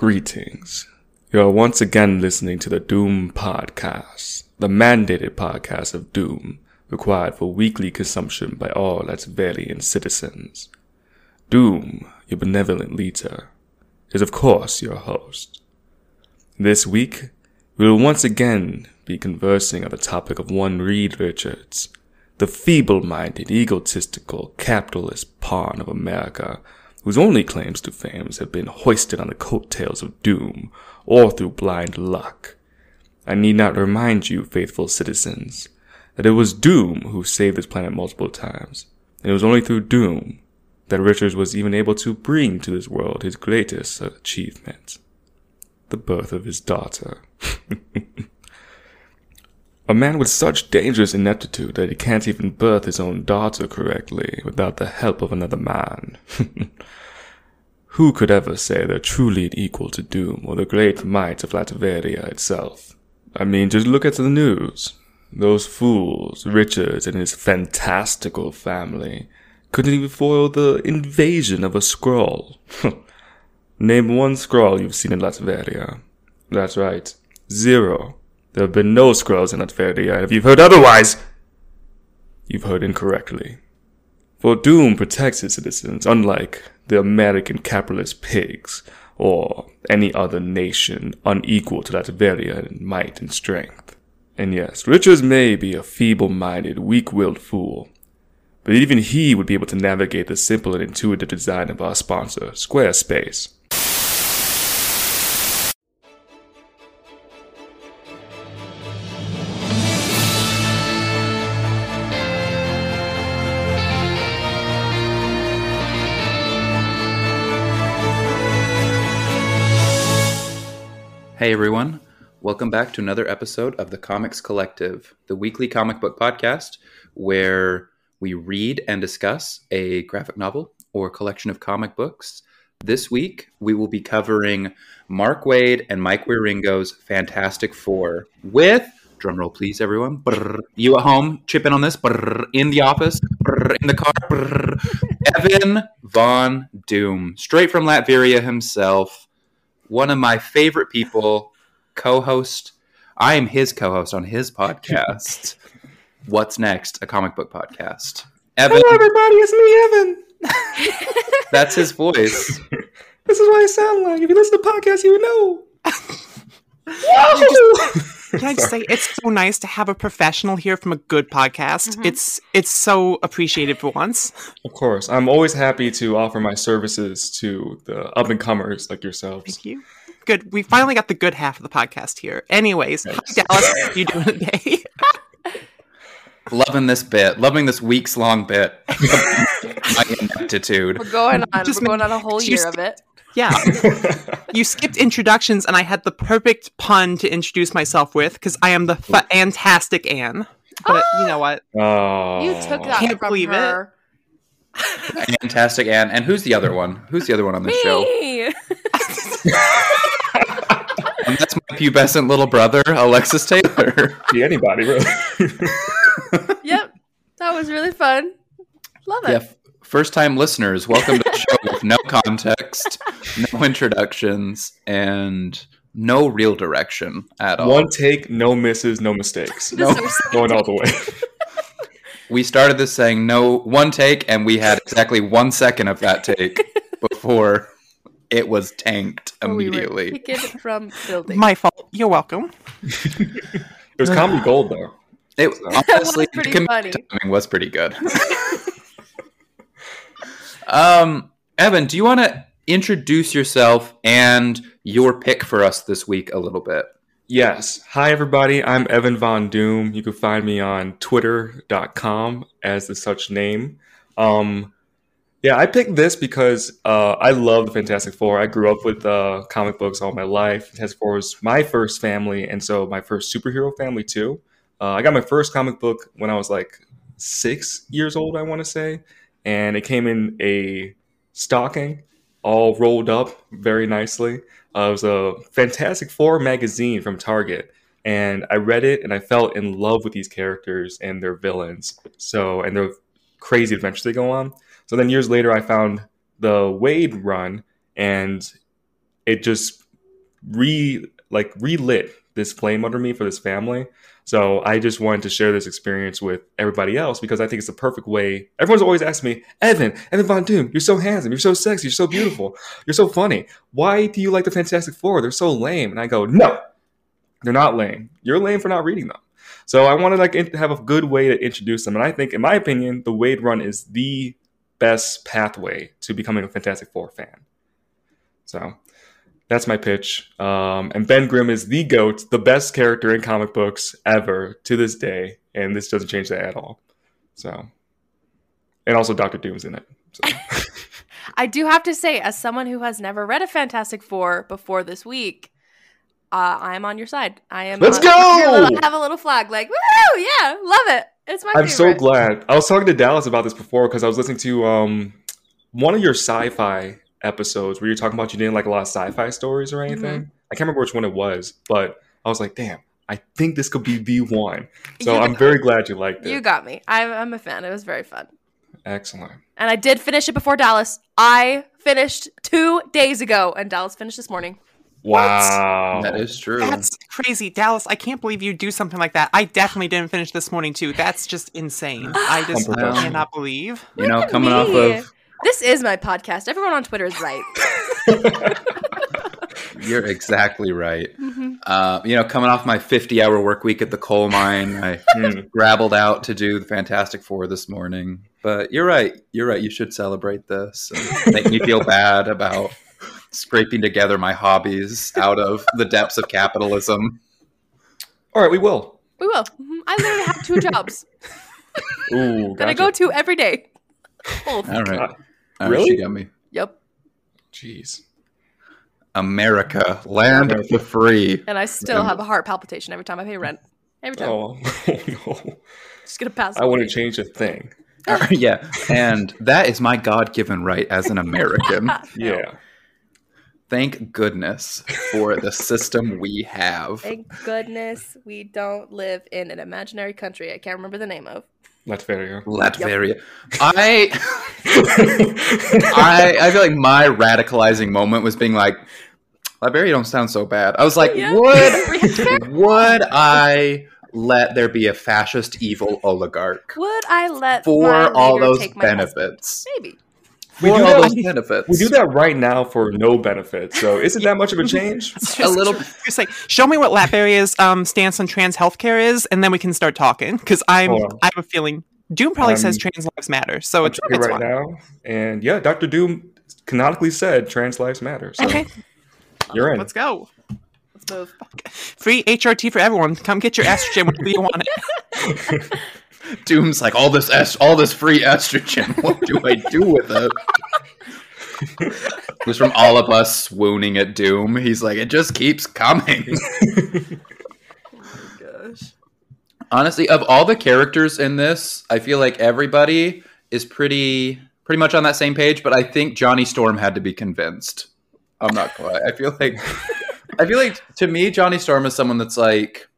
Greetings. You are once again listening to the Doom Podcast, the mandated podcast of Doom, required for weekly consumption by all Latverian citizens. Doom, your benevolent leader, is of course your host. This week, we will once again be conversing on the topic of one Reed Richards, the feeble-minded, egotistical, capitalist pawn of America whose only claims to fame have been hoisted on the coattails of doom or through blind luck. I need not remind you, faithful citizens, that it was Doom who saved this planet multiple times, and it was only through Doom that Richards was even able to bring to this world his greatest achievement the birth of his daughter. A man with such dangerous ineptitude that he can't even birth his own daughter correctly without the help of another man. Who could ever say they're truly equal to Doom or the great might of Latveria itself? I mean, just look at the news. Those fools, Richards and his fantastical family, couldn't even foil the invasion of a Skrull. Name one Skrull you've seen in Latveria. That's right, zero. There have been no Skrulls in Latveria, and if you've heard otherwise, you've heard incorrectly. For Doom protects its citizens, unlike the American capitalist pigs or any other nation unequal to Latveria in might and strength. And yes, Richards may be a feeble-minded, weak-willed fool, but even he would be able to navigate the simple and intuitive design of our sponsor, Squarespace. Hey everyone, welcome back to another episode of the Comics Collective, the weekly comic book podcast where we read and discuss a graphic novel or collection of comic books. This week we will be covering Mark Waid and Mike Wieringo's Fantastic Four with drumroll please everyone brr, you at home chip in on this brr, in the office brr, in the car evan von doom straight from latveria himself one of my favorite people, co-host. I am his co-host on his podcast. What's next? A comic book podcast. Evan. Hello, everybody. It's me, Evan. That's his voice. this is what I sound like. If you listen to podcasts, you would know. Can I just say it's so nice to have a professional here from a good podcast. Mm-hmm. It's it's so appreciated for once. Of course, I'm always happy to offer my services to the up and comers like yourselves. Thank you. Good. We finally got the good half of the podcast here. Anyways, yes. hi Dallas. How are you doing today? Loving this bit. Loving this weeks long bit. My ineptitude. We're going on. Just We're going on a whole year of it. Yeah. you skipped introductions, and I had the perfect pun to introduce myself with because I am the fantastic Anne. But you know what? Oh. You took that Can't from believe her. It. Fantastic Anne. And who's the other one? Who's the other one on the show? and that's my pubescent little brother, Alexis Taylor. Be anybody, really. yep. That was really fun. Love it. Yeah, First time listeners, welcome to the show with no context, no introductions, and no real direction at all. One take, no misses, no mistakes. no, going all the way. we started this saying no one take, and we had exactly one second of that take before it was tanked immediately. We from building. My fault. You're welcome. it was comedy gold, though. It honestly, was pretty funny. timing was pretty good. Um, Evan, do you want to introduce yourself and your pick for us this week a little bit. Yes. Hi, everybody. I'm Evan Von Doom. You can find me on twitter.com as the such name. Um, yeah, I picked this because uh, I love the Fantastic Four. I grew up with uh, comic books all my life. Fantastic Four was my first family, and so my first superhero family, too. Uh, I got my first comic book when I was like six years old, I want to say. And it came in a stocking, all rolled up very nicely. Uh, it was a Fantastic Four magazine from Target, and I read it and I fell in love with these characters and their villains. So and their crazy adventures they go on. So then years later, I found the Waid run, and it just re like relit this flame under me for this family. So I just wanted to share this experience with everybody else because I think it's the perfect way. Everyone's always asked me, Evan, Evan Von Doom, you're so handsome, you're so sexy, you're so beautiful, you're so funny. Why do you like the Fantastic Four? They're so lame. And I go, no, they're not lame. You're lame for not reading them. So I wanted like to have a good way to introduce them. And I think, in my opinion, the Waid run is the best pathway to becoming a Fantastic Four fan. So that's my pitch. Um, and Ben Grimm is the GOAT, the best character in comic books ever to this day. And this doesn't change that at all. So, and also Doctor Doom's in it. So. I do have to say, as someone who has never read a Fantastic Four before this week, uh, I am on your side. I am. Let's on, go! Little, have a little flag, like woo, yeah, love it. It's my. I'm favorite. so glad. I was talking to Dallas about this before because I was listening to um, one of your sci-fi episodes where you're talking about you didn't like a lot of sci-fi stories or anything. Mm-hmm. I can't remember which one it was, but I was like, damn, I think this could be the one. So I'm got- very glad you liked it. You got me. I'm, I'm a fan. It was very fun, Excellent. and I did finish it before Dallas. I finished two days ago, and Dallas finished this morning. Wow. That is true. That's crazy, Dallas. I can't believe you do something like that. I definitely didn't finish this morning too. That's just insane. I just Unprofessional. cannot believe. you know, Look at coming off of This is my podcast. Everyone on Twitter is right. You're exactly right. Mm-hmm. Uh, you know, coming off my 50 hour work week at the coal mine, I Hmm. grabbled out to do the Fantastic Four this morning. But you're right. You're right. You should celebrate this and make me feel bad about scraping together my hobbies out of the depths of capitalism. All right, we will. We will. Mhm. I literally have two jobs Ooh, that I go to every day. Both. All right. Uh, really? she got me. Yep. Jeez. America, land of the free. And I still have a heart palpitation every time I pay rent. Every time. Oh, no. Just gonna pass. I wouldn't change a thing. yeah. And that is my God given right as an American. Yeah. Thank goodness for the system we have. Thank goodness we don't live in an imaginary country I can't remember the name of. Latveria. Latveria. I, I I feel like my radicalizing moment was being like, Latveria don't sound so bad. I was like, Yeah. would would I let there be a fascist evil oligarch Would I let for my all those take husband? benefits? Maybe. We do all that- those benefits. We do that right now for no benefit. So isn't that much of a change? A little- Just like show me what Latveria's um, stance on trans healthcare is, and then we can start talking. Because I'm, Hold on. I have a feeling Doom probably says I'm- trans lives matter, so I'm it's, checking it's right fine. now. And yeah, Dr. Doom canonically said trans lives matter. So Okay, you're in. let's go. Let's move. Free HRT for everyone. Come get your estrogen whenever you want it. Doom's like all this est- all this free estrogen. What do I do with it? It was from all of us swooning at Doom. He's like, it just keeps coming. Oh gosh. Honestly, of all the characters in this, I feel like everybody is pretty pretty much on that same page. But I think Johnny Storm had to be convinced. I'm not quite. I feel like I feel like to me, Johnny Storm is someone that's like,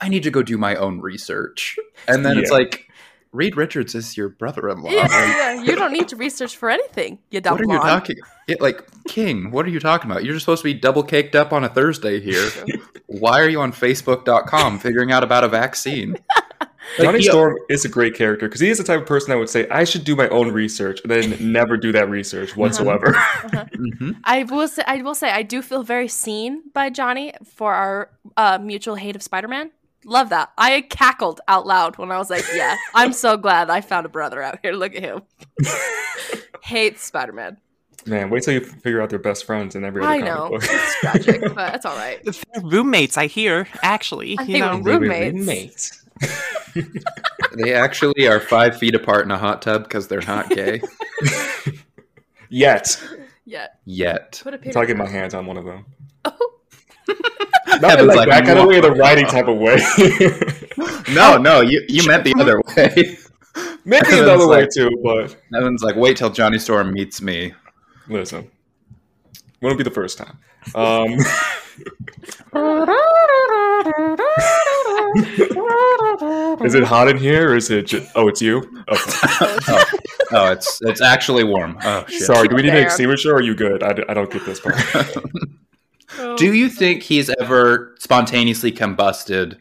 I need to go do my own research, and then it's like. Reed Richards is your brother-in-law. Yeah, Like, yeah, you don't need to research for anything. You dumb what are you talking? It, like King, what are you talking about? You're just supposed to be double caked up on a Thursday here. Why are you on Facebook.com figuring out about a vaccine? Johnny he- Storm is a great character because he is the type of person that would say, I should do my own research and then never do that research whatsoever. Mhm. I will say, I will say, I do feel very seen by Johnny for our uh, mutual hate of Spider-Man. Love that. I cackled out loud when I was like, "Yeah, I'm so glad I found a brother out here. Look at him. Hates Spider-Man." Man, wait till you figure out they're best friends in every other I comic know. book. It's tragic, but it's all right. They're roommates, I hear. Actually, And you they know, were roommates. They actually are five feet apart in a hot tub because they're not gay Yet. Yet. yet. Put a pin Until I in get my hands on one of them. Oh, Not in like, like, that kind of way, the writing type of way. No, no, you, you meant the other way. Maybe Heaven's another way like- too, but Evan's like, wait till Johnny Storm meets me. listen. won't be the first time. Um, is it hot in here or is it just, oh, it's you? Okay. Oh, oh, it's it's actually warm. Oh shit. Sorry, do we need an Damn. extinguisher or are you good? I, I don't get this part. Do you think he's ever spontaneously combusted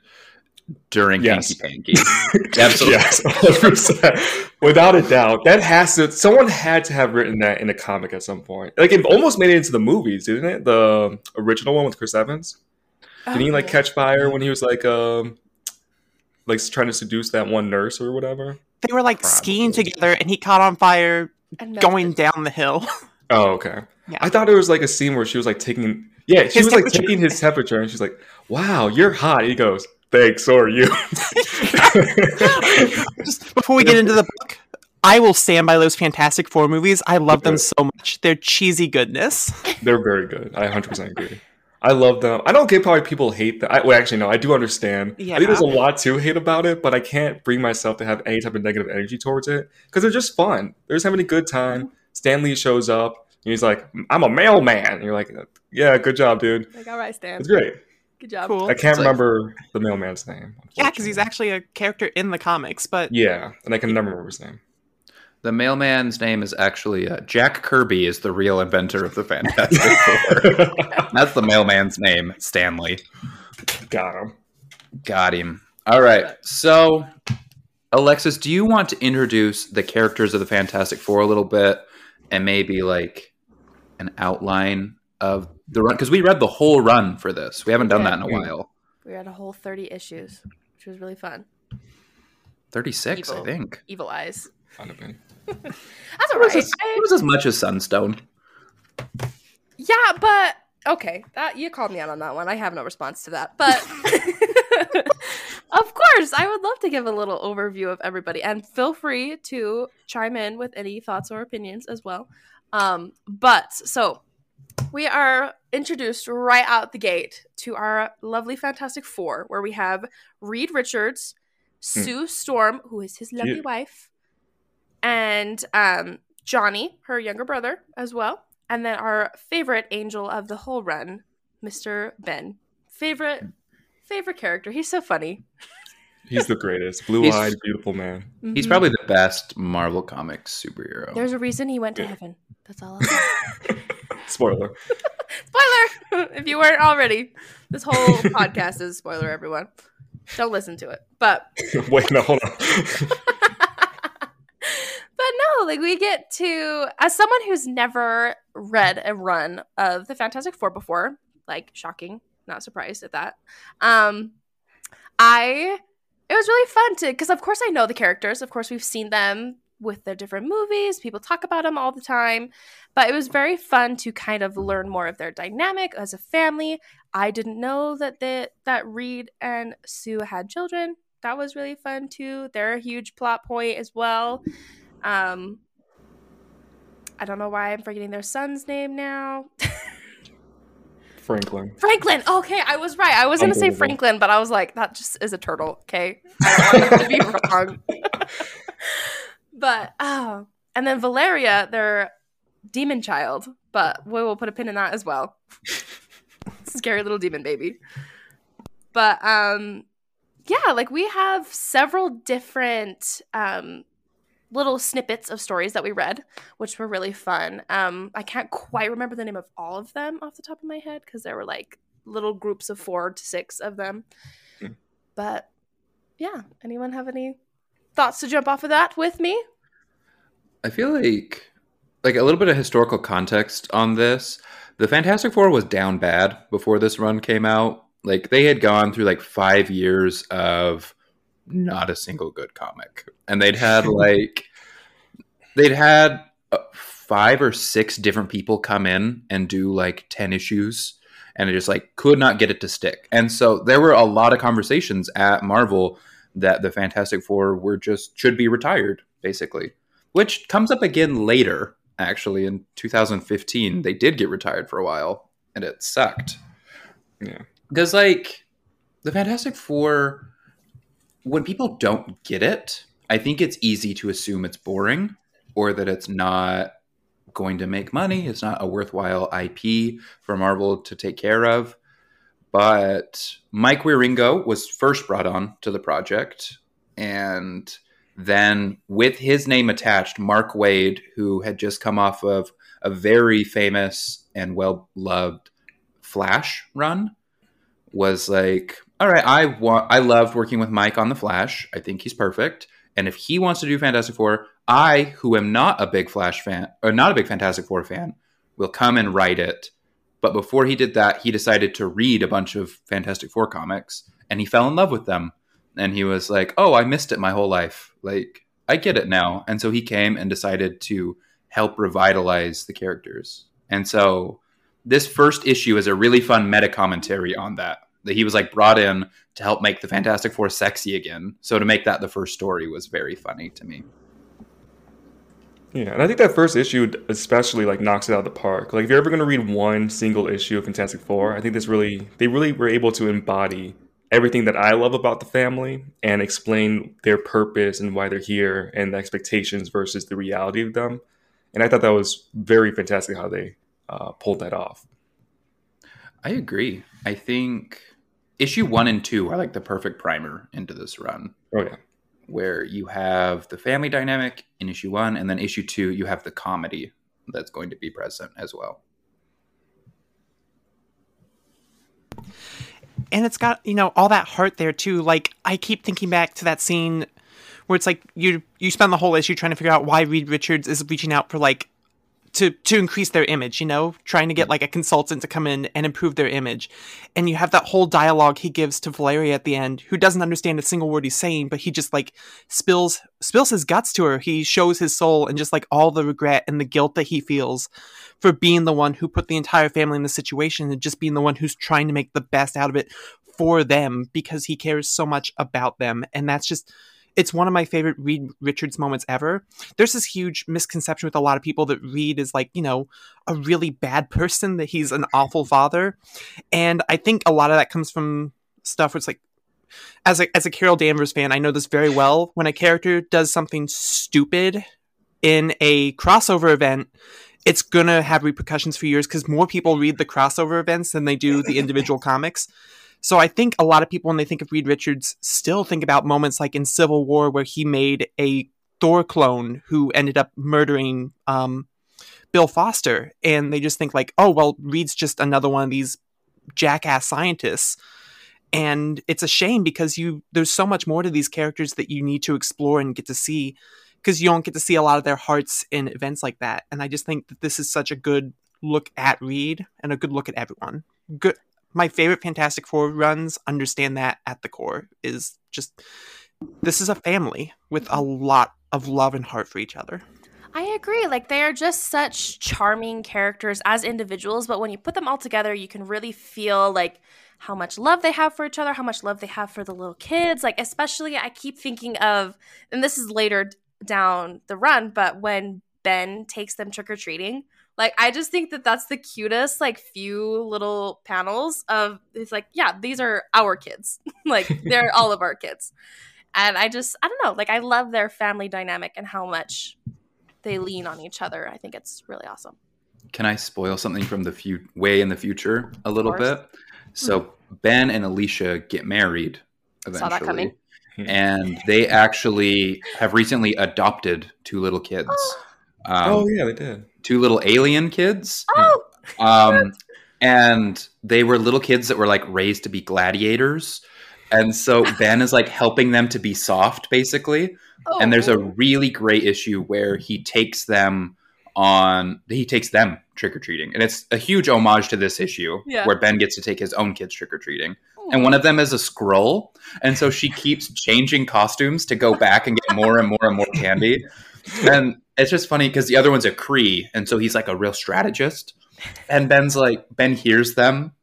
during Yes. Hanky Panky? Absolutely. yes, 100%. Without a doubt. That has to, someone had to have written that in a comic at some point. Like, it almost made it into the movies, didn't it? The original one with Chris Evans? Didn't he, like, catch fire when he was, like, um, like trying to seduce that one nurse or whatever? they were like skiing together, and he caught on fire going down the hill. Oh, okay. Yeah. I thought it was like a scene where she was like taking, yeah, she His was like taking his temperature, and she's like, "Wow, you're hot." He goes, "Thanks, so are you." Just before we get into the book, I will stand by those Fantastic Four movies. I love them so much. They're cheesy goodness. They're very good. I 100% agree. I love them. I don't get why people hate them. I, well, actually, no, I do understand. I think there's a lot to hate about it, but I can't bring myself to have any type of negative energy towards it because they're just fun. They're just having a good time. Stan Lee shows up he's like, "I'm a mailman." And you're like, "Yeah, good job, dude. Like, all right, Stan. It's great." Good job. Cool. I can't It's like- remember the mailman's name. Yeah, because he's actually a character in the comics, but Yeah, and I can never remember his name. The mailman's name is actually uh, Jack Kirby. Is the real inventor of the Fantastic Four. That's the mailman's name, Stan Lee. Got him. Got him. All right. So, Alexis, do you want to introduce the characters of the Fantastic Four a little bit and maybe like an outline of the run? Because we read the whole run for this. We haven't done that in a while. We read a whole 30 issues, which was really fun. 36, I think. Evil eyes. Might have been. That's It was, right. as, it was as much as Sunstone. Yeah, but okay, that you called me out on that one. I have no response to that. But of course, I would love to give a little overview of everybody and feel free to chime in with any thoughts or opinions as well. Um, but so we are introduced right out the gate to our lovely Fantastic Four, where we have Reed Richards, Sue Storm, who is his lovely Yeah. wife, and um, Johnny, her younger brother, as well. And then our favorite angel of the whole run, Mr. Ben. Favorite favorite character. He's so funny. He's the greatest. Blue eyed, beautiful man. He's Mhm. probably the best Marvel Comics superhero. There's a reason he went to Yeah. heaven. That's all. I'll. Spoiler. spoiler! if you weren't already, this whole podcast is spoiler. Everyone, don't listen to it. But Wait, no, hold on. but no, like we get to as someone who's never read a run of the Fantastic Four before, like shocking, not surprised at that. Um, I it was really fun to because of course I know the characters, of course we've seen them with the different movies, people talk about them all the time, but it was very fun to kind of learn more of their dynamic as a family. I didn't know that that Reed and Sue had children. That was really fun too. They're a huge plot point as well. Um, I don't know why I'm forgetting their son's name now. Franklin. Franklin. Okay, I was right. I was to say Franklin, but I was like, that just is a turtle. Okay, I don't want to be wrong. but oh, and then Valeria, their demon child. But we will put a pin in that as well. Scary little demon baby. But um, yeah, like we have several different um little snippets of stories that we read, which were really fun. Um, I can't quite remember the name of all of them off the top of my head because there were like little groups of four to six of them. Hmm. But yeah, anyone have any thoughts to jump off of that with me? I feel like like a little bit of historical context on this. The Fantastic Four was down bad before this run came out. Like they had gone through like 5 years of not a single good comic. And they'd had like they'd had uh, five or six different people come in and do like 10 issues and it just like could not get it to stick. And so there were a lot of conversations at Marvel that the Fantastic Four were just should be retired, basically. Which comes up again later, actually, in 2015. They did get retired for a while, and it sucked. Yeah. Because like the Fantastic Four, when people don't get it, I think it's easy to assume it's boring or that it's not going to make money. It's not a worthwhile IP for Marvel to take care of. But Mike Wieringo was first brought on to the project. And then, with his name attached, Mark Waid, who had just come off of a very famous and well loved Flash run, was like, "All right, I I loved working with Mike on the Flash. I think he's perfect. And if he wants to do Fantastic Four, I, who am not a big Flash fan or not a big Fantastic Four fan, will come and write it." But before he did that, he decided to read a bunch of Fantastic Four comics, and he fell in love with them. And he was like, "Oh, I missed it my whole life. Like, I get it now." And so he came and decided to help revitalize the characters. And so this first issue is a really fun meta commentary on that. That he was like brought in to help make the Fantastic Four sexy again. So to make that the first story was very funny to me. Yeah, and I think that first issue especially like knocks it out of the park. Like if you're ever going to read one single issue of Fantastic Four, I think this really they really were able to embody everything that I love about the family and explain their purpose and why they're here and the expectations versus the reality of them. And I thought that was very fantastic how they uh, pulled that off. I agree. I think issue one and two are like the perfect primer into this run. Oh yeah. Where you have the family dynamic in issue one, and then issue two, you have the comedy that's going to be present as well. and it's got you know all that heart there too like i keep thinking back to that scene where it's like you you spend the whole issue trying to figure out why reed richards is reaching out for like to to increase their image you know trying to get like a consultant to come in and improve their image. And you have that whole dialogue he gives to valeria at the end who doesn't understand a single word he's saying but he just like spills spills his guts to her. He shows his soul and just like all the regret and the guilt that he feels for being the one who put the entire family in the situation and just being the one who's trying to make the best out of it for them because he cares so much about them. And that's just it's one of my favorite Reed Richards moments ever. There's this huge misconception with a lot of people that Reed is like, you know, a really bad person, that he's an awful father. And I think a lot of that comes from stuff where it's like, as a, as a Carol Danvers fan, I know this very well. When a character does something stupid in a crossover event, it's gonna have repercussions for years because more people read the crossover events than they do the individual comics. So I think a lot of people, when they think of Reed Richards, still think about moments like in Civil War where he made a Thor clone who ended up murdering um, Bill Foster, and they just think like, oh well, Reed's just another one of these jackass scientists. And it's a shame because you there's so much more to these characters that you need to explore and get to see because you don't get to see a lot of their hearts in events like that. And I just think that this is such a good look at Reed and a good look at everyone. Good my favorite Fantastic Four runs understand that at the core is just this is a family with a lot of love and heart for each other. I agree. Like they are just such charming characters as individuals, but when you put them all together, you can really feel like how much love they have for each other, how much love they have for the little kids. Like especially I keep thinking of and this is later down the run, but when Ben takes them trick or treating, like I just think that that's the cutest like few little panels of it's like yeah these are our kids like they're all of our kids and I just I don't know like I love their family dynamic and how much they lean on each other I think it's really awesome. Can I spoil something from the few way in the future a little bit? So mm-hmm. Ben and Alicia get married eventually. Saw that coming. And they actually have recently adopted two little kids. Um, oh yeah, they did. Two little alien kids. Oh. Um, and they were little kids that were like raised to be gladiators. And so Ben is like helping them to be soft, basically. Oh. And there's a oh. really great issue where he takes them on he takes them trick or treating, and it's a huge homage to this issue yeah. where Ben gets to take his own kids trick or treating. And one of them is a Skrull, and so she keeps changing costumes to go back and get more and more and more candy. And it's just funny because the other one's a Kree, and so he's like a real strategist. And Ben's like Ben hears them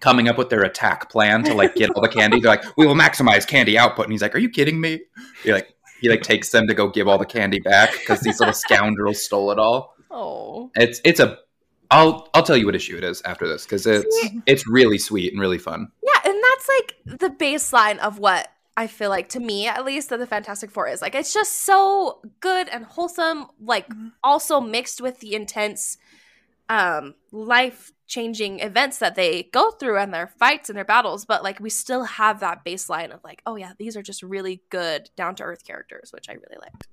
coming up with their attack plan to like get all the candy. They're like, "We will maximize candy output," and he's like, "Are you kidding me?" He like he like takes them to go give all the candy back because these little scoundrels stole it all. Oh. It's it's a I'll I'll tell you what issue it is after this because it's it's really sweet and really fun. Yeah, and that's like the baseline of what I feel like to me at least that the Fantastic Four is. Like it's just so good and wholesome, like also mixed with the intense um life changing events that they go through and their fights and their battles, but like we still have that baseline of like, oh yeah, these are just really good down to earth characters, which I really like.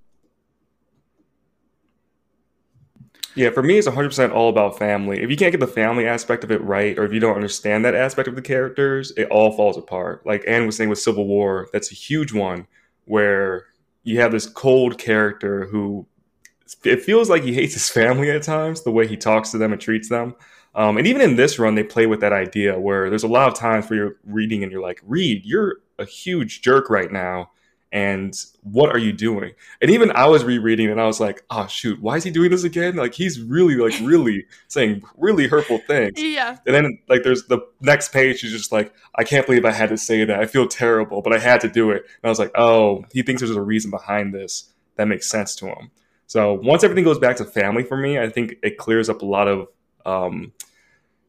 Yeah, for me, it's 100% all about family. If you can't get the family aspect of it right, or if you don't understand that aspect of the characters, it all falls apart. Like Anne was saying with Civil War, that's a huge one where you have this cold character who it feels like he hates his family at times, the way he talks to them and treats them. Um, and even in this run, they play with that idea where there's a lot of times where you're reading and you're like, Reed, you're a huge jerk right now and what are you doing? And even i was rereading and i was like oh shoot why is he doing this again? Like he's really like really saying really hurtful things. Yeah. and then like there's the next page is just like i can't believe i had to say that. I feel terrible but i had to do it. And i was like oh he thinks there's a reason behind this. That makes sense to him. So once everything goes back to family for me i think it clears up a lot of um,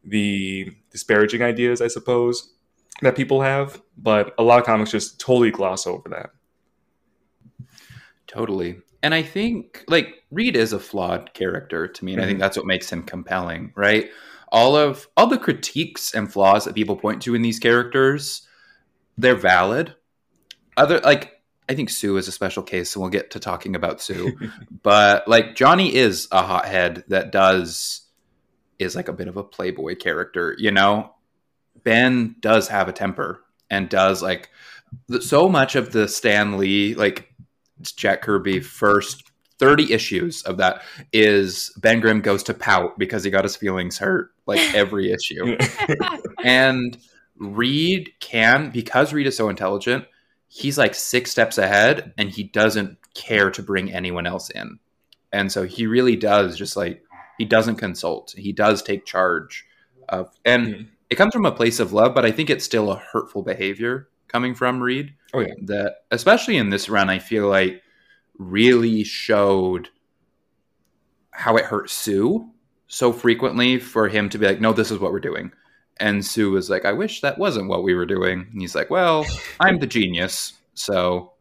the disparaging ideas i suppose that people have. But a lot of comics just totally gloss over that Totally. And I think like Reed is a flawed character to me, and I think Mhm. that's what makes him compelling, right? All of all the critiques and flaws that people point to in these characters, they're valid. Other like I think Sue is a special case, and we'll get to talking about Sue. but like Johnny is a hothead that does is like a bit of a playboy character, you know? Ben does have a temper and does like so much of the Stan Lee like Jack Kirby first 30 issues of that is Ben Grimm goes to pout because he got his feelings hurt like every issue. and Reed can because Reed is so intelligent, he's like six steps ahead and he doesn't care to bring anyone else in. And so he really does just like he doesn't consult. He does take charge of and Mhm. it comes from a place of love, but I think it's still a hurtful behavior coming from Reed oh yeah. that especially in this run i feel like really showed how it hurt sue so frequently for him to be like no this is what we're doing. And sue was like i wish that wasn't what we were doing. And he's like well i'm the genius so.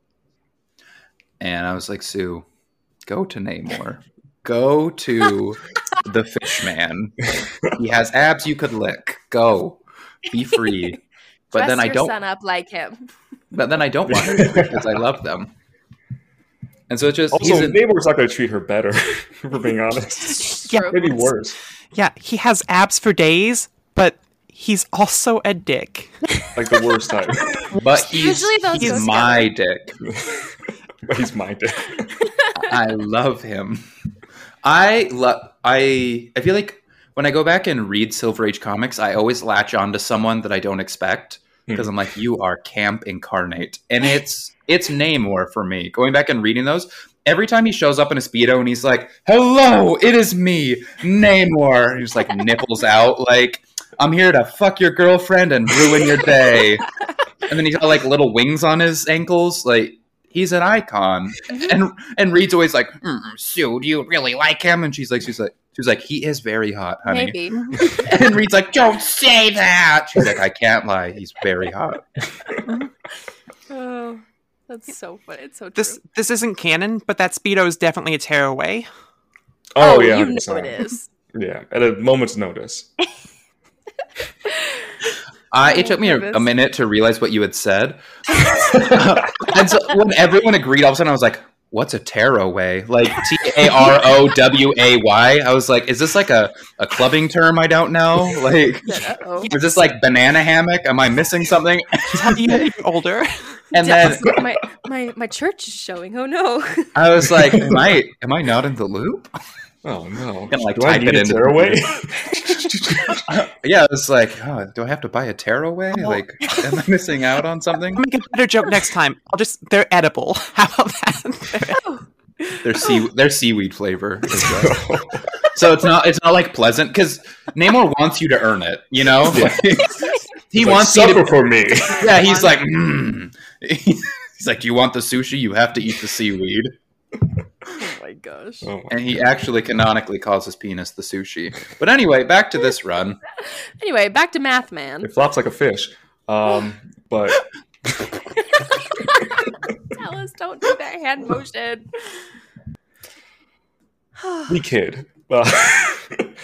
And i was like sue go to namor. Go to the fish man. He has abs you could lick. Go. Be free but Dress then i don't son up like him. but then I don't want her to because I love them. And so it's just also he's a, Namor's not going to treat her better for being honest Yeah. True. maybe worse Yeah, he has abs for days, but he's also a dick. like the worst type but he's, Usually those he's go my dick. but he's my dick I love him. I love I I feel like when I go back and read Silver Age comics, I always latch on to someone that I don't expect because I'm like, you are camp incarnate, and it's it's Namor for me. Going back and reading those, every time he shows up in a speedo and he's like, "Hello, it is me, Namor," and he's like nipples out, like I'm here to fuck your girlfriend and ruin your day, and then he's got like little wings on his ankles, like. He's an icon, and and Reed's always like, mm, "Sue, do you really like him?" And she's like, "She's like, she's like, he is very hot, honey." Maybe. And Reed's like, "Don't say that." She's like, "I can't lie. He's very hot." Oh, that's so funny. It's so true. This this isn't canon, but that speedo is definitely a tearaway. oh, yeah you know it is. yeah at a moment's notice Uh, it took me a, a minute to realize what you had said, and so when everyone agreed, all of a sudden I was like, "What's a tearaway?" Like T A R O W A Y. I was like, "Is this like a, a clubbing term I don't know?" Like, Uh-oh. is this like banana hammock? Am I missing something? How do you know you're older? And then my, my my church is showing. Oh no. I was like, "Am I am I not in the loop?" Oh no Gonna, like, do I need a into- tearaway yeah, it's like, oh, do I have to buy a tearaway? Oh. Like, am I missing out on something? I'll make a better joke next time. I'll just they're edible. How about that? They're- their sea their seaweed flavor. is good. so it's not it's not like pleasant because Namor wants you to earn it. You know, Yeah. he Like, wants you suffer to. for me. Yeah, he's like, mm. he's like, you want the sushi? You have to eat the seaweed. Oh my gosh. Oh my And he actually canonically calls his penis the sushi. But anyway, back to this run. Anyway, back to Math Man. It flops like a fish. Um, but Tell us, don't do that hand motion. we kid. Uh,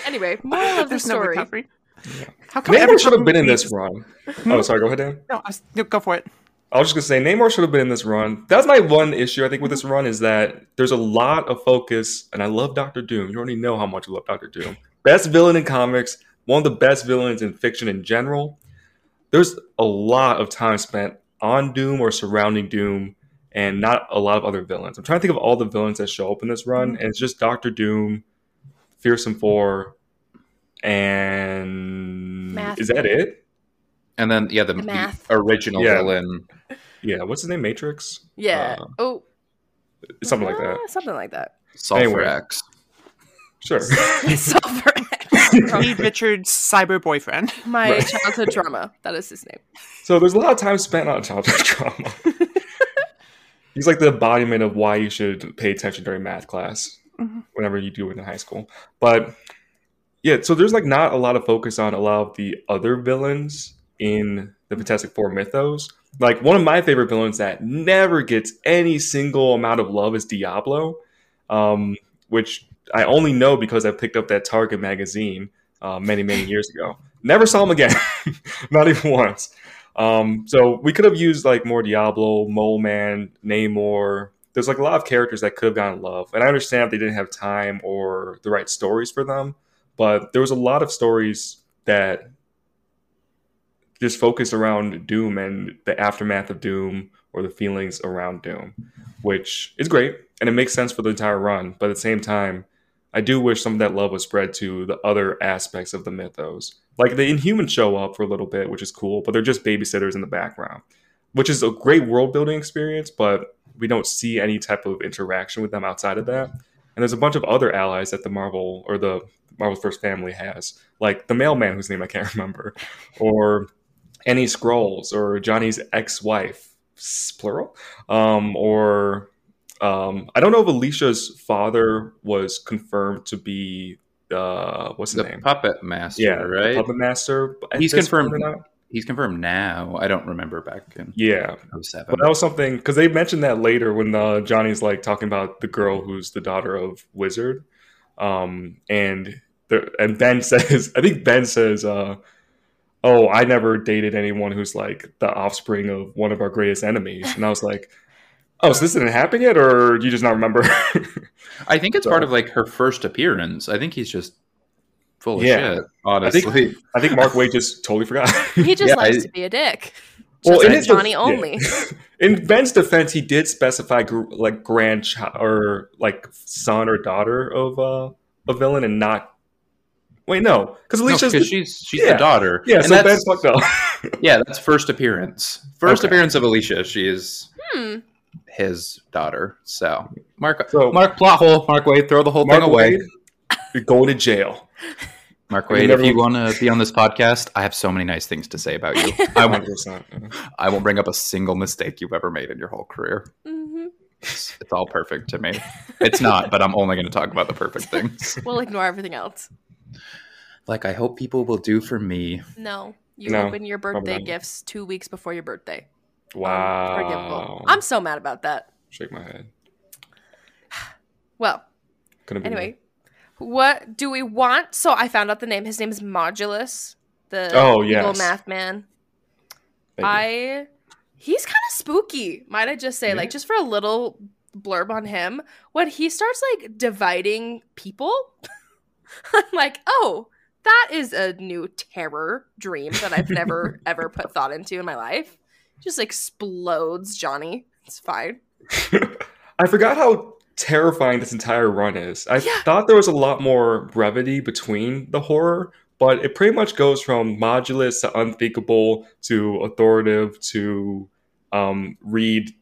anyway, moral of the There's no story. recovery. How come Namor every should have been in this run. Oh, sorry. Go ahead, Dan. No, I was, no, go for it. I was just gonna say Namor should have been in this run. That's my one issue I think with this run is that there's a lot of focus, and I love Doctor Doom. You already know how much I love Doctor Doom. Best villain in comics, one of the best villains in fiction in general. There's a lot of time spent on Doom or surrounding Doom, and not a lot of other villains. I'm trying to think of all the villains that show up in this run, and it's just Doctor Doom, Fearsome Four, and Math is that it? And then yeah, the, The the math. original Yeah. villain. Yeah, what's his name? Matrix? Yeah. Uh, oh, something like that. uh, Something like that. Sulfur Anyway. X. Sure. Sulfur. Reed Richards' cyber boyfriend. My Right. childhood drama. That is his name. so there's a lot of time spent on childhood trauma. He's like the embodiment of why you should pay attention during math class Mhm. whenever you do it in high school. But yeah, so there's like not a lot of focus on a lot of the other villains in the Fantastic Four mythos. Like one of my favorite villains that never gets any single amount of love is Diablo, um, which I only know because I picked up that Target magazine uh, many many years ago. Never saw him again, not even once. Um, so we could have used like more Diablo, Mole Man, Namor. There's like a lot of characters that could have gotten love, and I understand if they didn't have time or the right stories for them. But there was a lot of stories that just focus around Doom and the aftermath of Doom or the feelings around Doom, which is great and it makes sense for the entire run. But at the same time, I do wish some of that love was spread to the other aspects of the mythos. Like the Inhumans show up for a little bit, which is cool, but they're just babysitters in the background, which is a great world building experience, but we don't see any type of interaction with them outside of that. And there's a bunch of other allies that the Marvel or the Marvel First Family has, like the mailman whose name I can't remember, or any Skrulls, or Johnny's ex-wife, plural, um, or um, I don't know if Alicia's father was confirmed to be uh, what's his The name? puppet master, yeah, right? puppet master. He's confirmed. He's confirmed now. I don't remember back in Yeah, 07. But that was something because they mentioned that later when uh, Johnny's like talking about the girl who's the daughter of Wizard, um, and the, and Ben says, I think Ben says, uh, "Oh, I never dated anyone who's like the offspring of one of our greatest enemies," and I was like, "Oh, so this didn't happen yet, or you just not remember?" I think it's So- part of like her first appearance. I think he's just full of Yeah. shit. Honestly, I think Mark Waid just totally forgot. He just Yeah, likes I- to be a dick. Well, Just in like Johnny def- only. yeah. In Ben's defense, he did specify gr- like grandchild or like son or daughter of uh, a villain, and not. Wait, no, because No, the- she's she's yeah. the daughter. yeah. and So Ben that's, fucked up. yeah, that's first appearance. First Okay. appearance of Alicia. She is Hmm. his daughter. So Mark, So- Mark plot hole. Mark Waid, throw the whole Mark thing away. Waid, you're going to jail. Mark You Waid, never- if you want to be on this podcast, I have so many nice things to say about you. I won't. I won't bring up a single mistake you've ever made in your whole career. hmm It's, it's all perfect to me. It's not, but I'm only going to talk about the perfect things. We'll ignore everything else. Like I hope people will do for me. No. You No, open your birthday gifts two weeks before your birthday. Wow. Unforgivable. I'm so mad about that. Shake my head. Well, Couldn't me. anyway, what do we want? So I found out the name. His name is Modulus, the Oh, evil yes. math man. Thank you. I he's kind of spooky, might I just say, Yeah. like just for a little blurb on him. When he starts like dividing people, I'm like, oh, that is a new terror dream that I've never ever put thought into in my life. Just explodes Johnny. It's fine. I forgot how terrifying this entire run is. I Yeah. thought there was a lot more brevity between the horror, but it pretty much goes from modulus to unthinkable to authoritative to um, Reed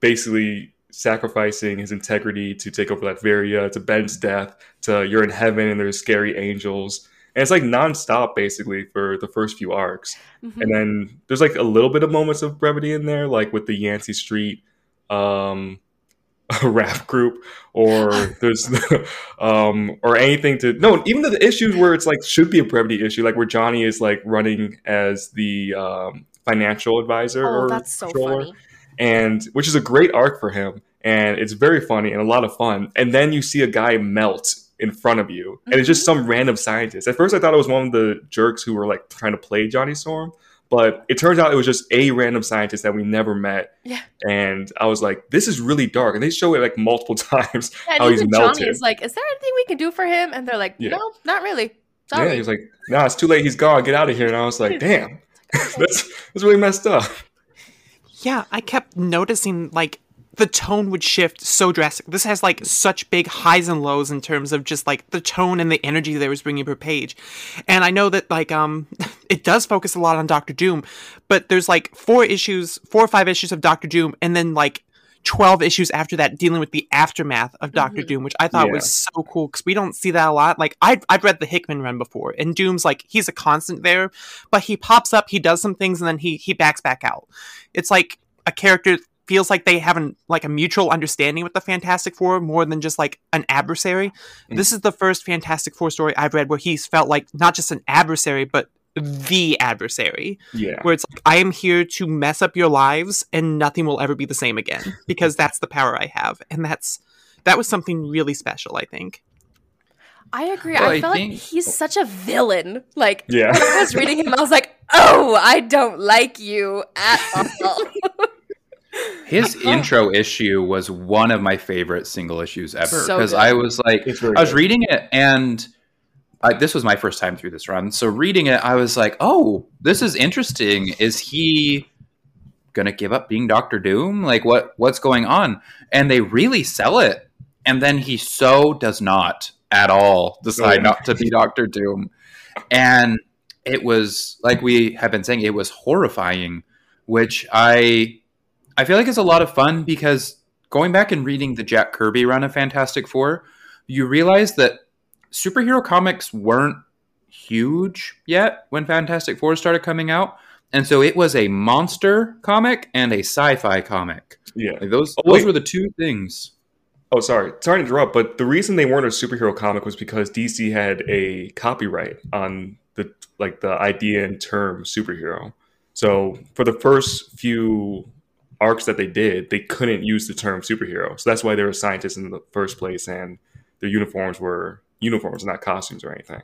basically sacrificing his integrity to take over Latveria, to Ben's death, to you're in heaven and there's scary angels. And it's like nonstop basically for the first few arcs. Mhm. And then there's like a little bit of moments of brevity in there, like with the Yancey Street um rap group or there's um or anything to no even the issues where it's like should be a brevity issue like where johnny is like running as the um financial advisor Oh, or that's so controller funny. and which is a great arc for him and it's very funny and a lot of fun and then you see a guy melt in front of you and it's just Mm-hmm. some random scientist at first i thought it was one of the jerks who were like trying to play johnny storm but it turns out it was just a random scientist that we never met Yeah. and i was like this is really dark and they show it like multiple times And how he's even melted Johnny is like, "Is there anything we can do for him?" And they're like, Yeah. "No, not really. yeah Sorry." he was like no it's too late he's gone get out of here and i was like damn that's that's really messed up Yeah, I kept noticing like the tone would shift so drastic. This has like such big highs and lows in terms of just like the tone and the energy that was bringing per page. And I know that like um it does focus a lot on Doctor Doom, but there's like four issues, four or five issues of Doctor Doom, and then like 12 issues after that dealing with the aftermath of Doctor Doom, which I thought Yeah. was so cool because we don't see that a lot. Like, I've, I've read the Hickman run before, and Doom's like, he's a constant there, but he pops up, he does some things, and then he, he backs back out. It's like a character feels like they have an, like a mutual understanding with the Fantastic Four more than just like an adversary. Mm. This is the first Fantastic Four story I've read where he's felt like not just an adversary, but the adversary yeah where it's like I am here to mess up your lives and nothing will ever be the same again because that's the power I have and that's that was something really special I think. I agree. Well, I I feel think- like he's such a villain. Like Yeah. when I was reading him, I was like, "Oh, I don't like you at all." His intro issue was one of my favorite single issues ever because good. I was like, It's I was good. reading it and I, this was my first time through this run. So reading it, I was like, oh, this is interesting. Is he gonna give up being Doctor Doom? Like, what what's going on? And they really sell it, and then he so does not at all decide not to be Doctor Doom, and it was like we have been saying, it was horrifying, which I I feel like it's a lot of fun because going back and reading the Jack Kirby run of Fantastic Four, you realize that superhero comics weren't huge yet when Fantastic Four started coming out. And so it was a monster comic and a sci-fi comic. yeah Like those Oh, those were the two things. Oh, sorry. Sorry to interrupt, but the reason they weren't a superhero comic was because DC had a copyright on the like the idea and term superhero. So for the first few arcs that they did, they couldn't use the term superhero. So that's why they were scientists in the first place, and their uniforms were uniforms, not costumes or anything.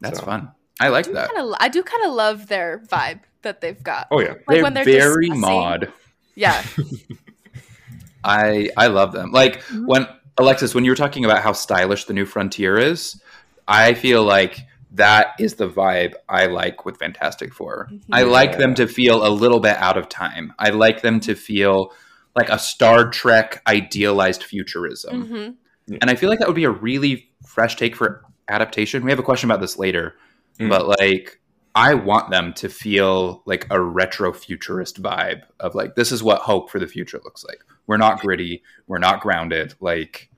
That's So- fun. I like I that. kinda- I do kind of love their vibe that they've got. Oh yeah, Like they're, when they're very discussing- mod. Yeah, I I love them. Like mm-hmm. when Alexis, when you were talking about how stylish the new Frontier is, I feel like that is the vibe I like with Fantastic 4 I like them to feel a little bit out of time. I like them to feel like a Star Trek idealized futurism. hmm And I feel like that would be a really fresh take for adaptation. We have a question about this later, Mm. but like I want them to feel like a retro futurist vibe of like this is what hope for the future looks like. We're not gritty, we're not grounded, like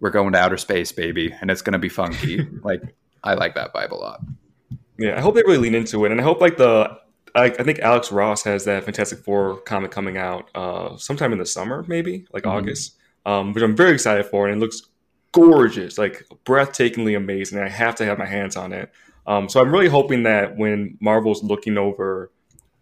we're going to outer space, baby, and it's gonna be funky. like I like that vibe a lot. yeah. I hope they really lean into it, and I hope like the. I, I think Alex Ross has that Fantastic Four comic coming out uh, sometime in the summer, maybe like Mhm. August, um, which I'm very excited for, and it looks gorgeous, like breathtakingly amazing. I have to have my hands on it. Um, so I'm really hoping that when Marvel's looking over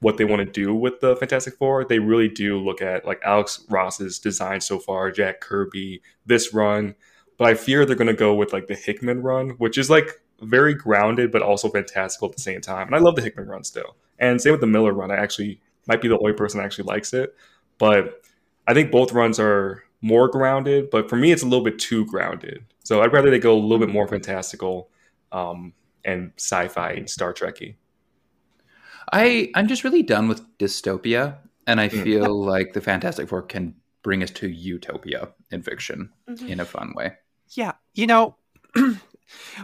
what they want to do with the Fantastic Four, they really do look at like Alex Ross's design so far, Jack Kirby, this run. But I fear they're going to go with like the Hickman run, which is like very grounded but also fantastical at the same time. And I love the Hickman run still. And same with the Millar run. I actually might be the only person that actually likes it, but I think both runs are more grounded. But for me, it's a little bit too grounded. So I'd rather they go a little bit more fantastical um, and sci-fi and Star Trekky. I I'm just really done with dystopia, and I Mm. feel like the Fantastic Four can bring us to utopia in fiction Mhm. in a fun way. Yeah, you know,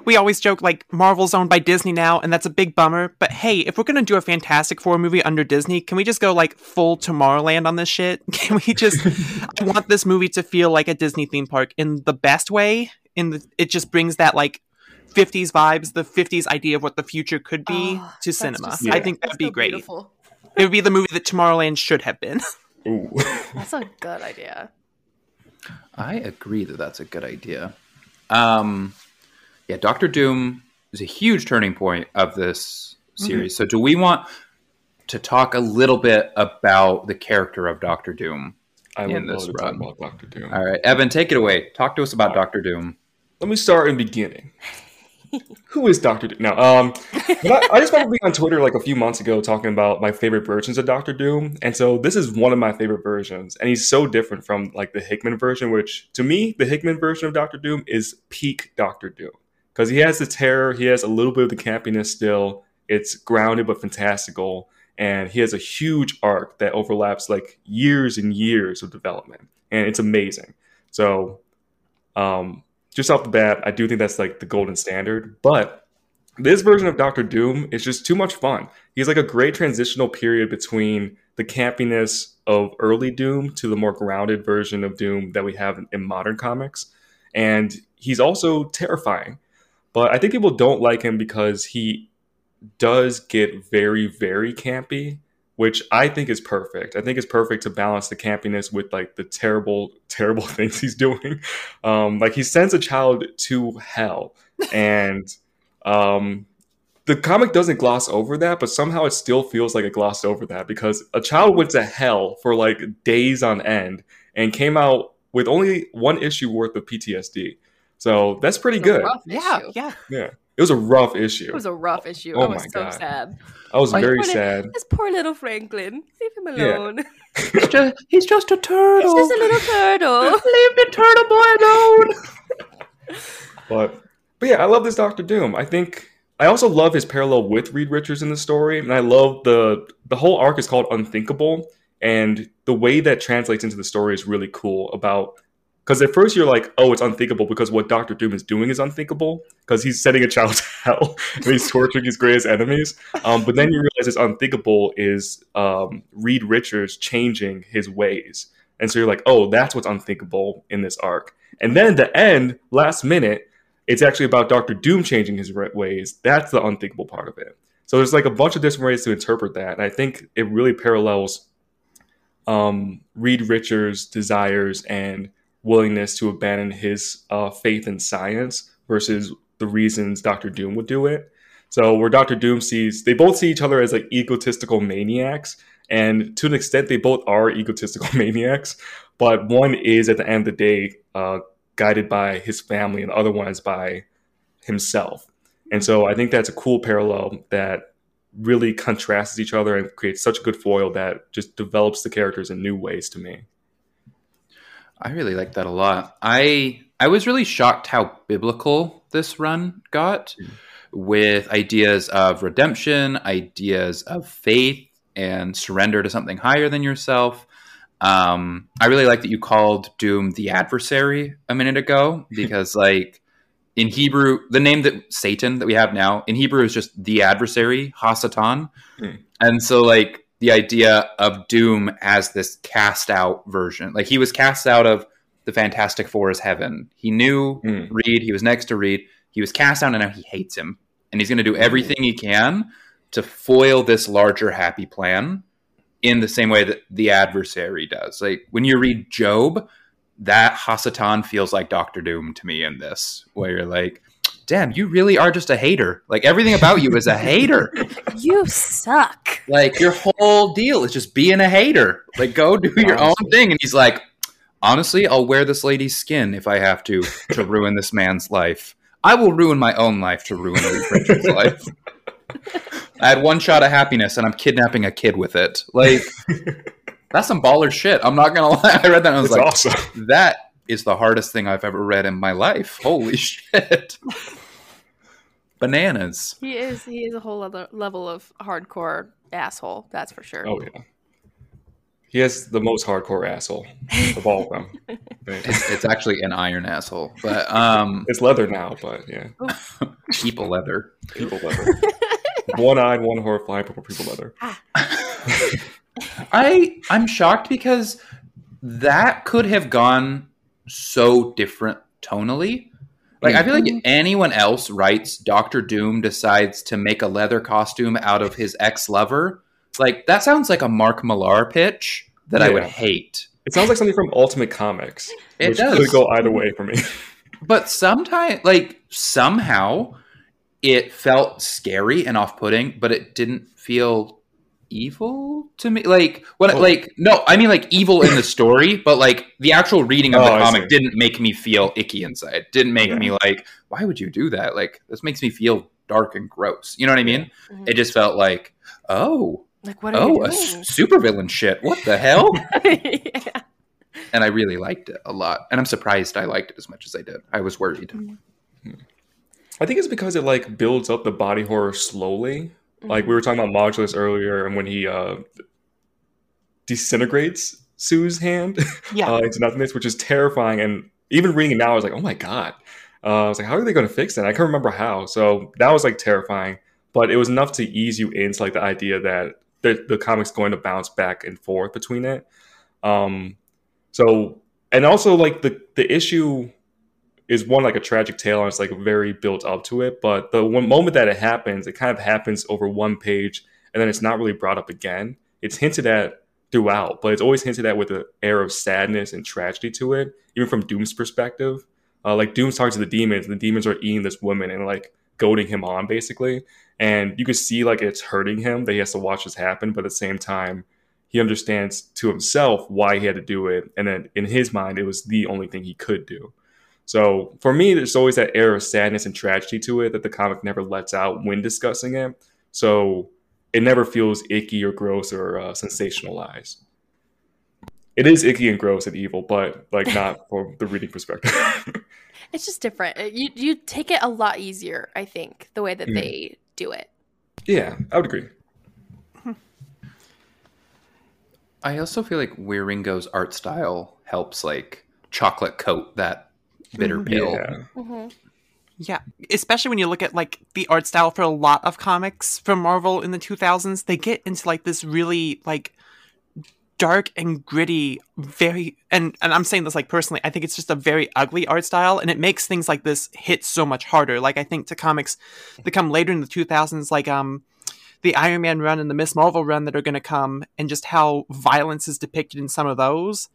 we always joke like Marvel's owned by Disney now, and that's a big bummer. But hey, if we're gonna do a Fantastic Four movie under Disney, can we just go like full Tomorrowland on this shit? Can we just? I want this movie to feel like a Disney theme park in the best way. In the, it just brings that like 50s vibes, the 50s idea of what the future could be Oh, to cinema. just- I think that'd that's be so great. It would be the movie that Tomorrowland should have been. Ooh. That's a good idea. I agree that that's a good idea. Um, yeah, Doctor Doom is a huge turning point of this series. So, do we want to talk a little bit about the character of Doctor Doom? I In would love this to run. talk about Doctor Doom. All right, Evan, take it away. Talk to us about Doctor Doom. Let me start in the beginning. Who is Doctor Doom? No, um, I, I just remember being on Twitter like a few months ago talking about my favorite versions of Doctor Doom, and so this is one of my favorite versions, and he's so different from like the Hickman version, which to me, the Hickman version of Doctor Doom is peak Doctor Doom because he has the terror, he has a little bit of the campiness still. It's grounded but fantastical, and he has a huge arc that overlaps like years and years of development, and it's amazing. So, um, just off the bat, I do think that's like the golden standard. But this version of Doctor Doom is just too much fun. He's like a great transitional period between the campiness of early Doom to the more grounded version of Doom that we have in, in modern comics. And he's also terrifying. But I think people don't like him because he does get very, very campy, which I think is perfect. I think it's perfect to balance the campiness with like the terrible, terrible things he's doing. Um, like he sends a child to hell, and um, the comic doesn't gloss over that, but somehow it still feels like it glossed over that because a child went to hell for like days on end and came out with only one issue worth of PTSD. So that's pretty It good. Yeah, issue. yeah. Yeah, it was a rough issue. It was a rough issue. Oh I was my so God. sad. I was Like- very Poor li- sad. This poor little Franklin. Leave him Yeah. alone. He's just, he's just a turtle. He's just a little turtle. Leave the turtle boy alone. But but yeah, I love this Doctor Doom. I think I also love his parallel with Reed Richards in the story, and I love the the whole arc is called Unthinkable, and the way that translates into the story is really cool. About because at first you're like, oh, it's unthinkable because what Doctor Doom is doing is unthinkable because he's setting a child to hell and he's torturing his greatest enemies. Um, but then you realize it's unthinkable is um, Reed Richards changing his ways, and so you're like, oh, that's what's unthinkable in this arc. And then at the end, last minute, it's actually about Doctor Doom changing his ways. That's the unthinkable part of it. So there's like a bunch of different ways to interpret that, and I think it really parallels um, Reed Richards' desires and willingness to abandon his uh, faith in science versus the reasons Doctor Doom would do it. So where Doctor Doom sees, they both see each other as like egotistical maniacs, and to an extent, they both are egotistical maniacs. But one is at the end of the day uh, guided by his family, and the other one is by himself. And so I think that's a cool parallel that really contrasts each other and creates such a good foil that just develops the characters in new ways to me. I really like that a lot. I I was really shocked how biblical this run got with ideas of redemption, ideas of faith and surrender to something higher than yourself. Um, I really like that you called Doom the adversary a minute ago because like in Hebrew, the name that Satan that we have now in Hebrew is just the adversary, Hasatan. Hmm. And so like the idea of Doom as this cast out version. Like he was cast out of the Fantastic Four Four's heaven. He knew Hmm. Reed, he was next to Reed. He was cast out and now he hates him. And he's going to do everything he can to foil this larger happy plan in the same way that the adversary does. Like when you read Job, that Hasatan feels like Doctor Doom to me in this, where you're like, damn, you really are just a hater. Like everything about you is a hater. You suck. Like your whole deal is just being a hater. Like go do your own thing. And he's like, honestly, I'll wear this lady's skin if I have to to ruin this man's life. I will ruin my own life to ruin Reed Richards' life. I had one shot of happiness and I'm kidnapping a kid with it. Like that's some baller shit. I'm not gonna lie. I read that and I was It's like, awesome. that is the hardest thing I've ever read in my life. Holy shit. Bananas. He is. He is a whole other level of hardcore asshole. That's for sure. Oh yeah. He has the most hardcore asshole of all of them. It's, it's actually an iron asshole, but um, It's leather now, but yeah, people leather. people leather. one eyed, one horrifying, purple people leather. I I'm shocked because that could have gone so different tonally. Like I feel like mm-hmm. anyone else writes Doctor Doom decides to make a leather costume out of his ex lover, like that sounds like a Mark Millar pitch that I would hate. It sounds like something from Ultimate Comics. It which does. could go either way for me. But sometimes, like somehow, it felt scary and off-putting, but it didn't feel evil to me. Like what? Oh. Like no, I mean like evil in the story, but like the actual reading of Oh, the comic didn't make me feel icky inside. Didn't make Yeah. me like, why would you do that? Like this makes me feel dark and gross. You know what I mean? Mhm. It just felt like, oh, like what are oh, you a doing? s- supervillain shit. What the hell? yeah. and I really liked it a lot, and I'm surprised I liked it as much as I did. I was worried. I think it's because it like builds up the body horror slowly. Like we were talking about Modulus earlier, and when he uh disintegrates Sue's hand Yeah. uh, into nothingness, which is terrifying. And even reading it now, I was like, oh my god. Uh, I was like, how are they going to fix that? I can't remember how. So that was like terrifying, but it was enough to ease you into like the idea that the, the comic's going to bounce back and forth between it. Um, so and also like the the issue is one like a tragic tale and it's like very built up to it but the one moment that it happens it kind of happens over one page and then it's not really brought up again. It's hinted at throughout but it's always hinted at with an air of sadness and tragedy to it even from doom's perspective. Uh, like doom's talking to the demons and the demons are eating this woman and like goading him on basically. And you can see like it's hurting him that he has to watch this happen but at the same time he understands to himself why he had to do it and then in his mind it was the only thing he could do so for me, there's always that air of sadness and tragedy to it that the comic never lets out when discussing it. So it never feels icky or gross or uh, sensationalized. It is icky and gross and evil, but like not from the reading perspective. It's just different. You you take it a lot easier, I think, the way that Mm. they do it. yeah, I would agree. I also feel like Wieringo's art style helps like chocolate coat that bitter pill. Yeah, Mm-hmm. Yeah, especially when you look at like the art style for a lot of comics from Marvel in the 2000s, they get into like this really like dark and gritty, very and and I'm saying this like personally, I think it's just a very ugly art style and it makes things like this hit so much harder. Like I think to comics that come later in the 2000s like um the Iron Man run and the Miss Marvel run that are going to come and just how violence is depicted in some of those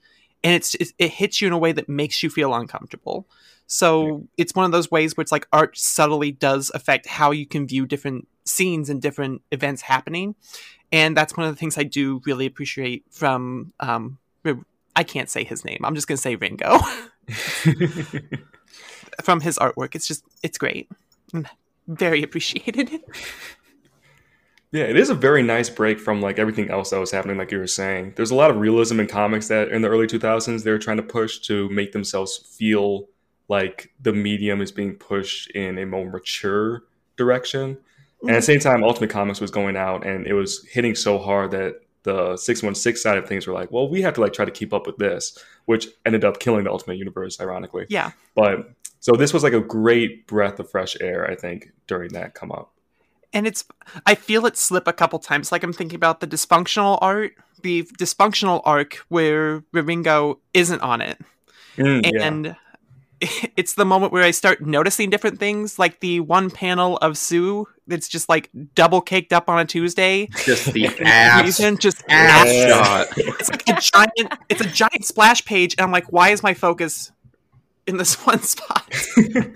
and it's it, it hits you in a way that makes you feel uncomfortable. So it's one of those ways where it's like art subtly does affect how you can view different scenes and different events happening. And that's one of the things I do really appreciate from um I can't say his name. I'm just going to say Ringo. from his artwork. It's just it's great. I'm very appreciated. Yeah, it is a very nice break from like everything else that was happening, like you were saying. There's a lot of realism in comics that in the early 2000s they were trying to push to make themselves feel like the medium is being pushed in a more mature direction. And at the same time, Ultimate Comics was going out and it was hitting so hard that the 616 side of things were like, well, we have to like try to keep up with this, which ended up killing the Ultimate Universe, ironically. Yeah. But so this was like a great breath of fresh air, I think, during that come up. And it's I feel it slip a couple times. Like I'm thinking about the dysfunctional art, the dysfunctional arc where Ringo isn't on it, Mm, yeah. and it's the moment where I start noticing different things, like the one panel of Sue that's just like double caked up on a Tuesday. Just the ass, reason, just ass Yeah. shot. It's like a giant. It's a giant splash page, and I'm like, why is my focus in this one spot?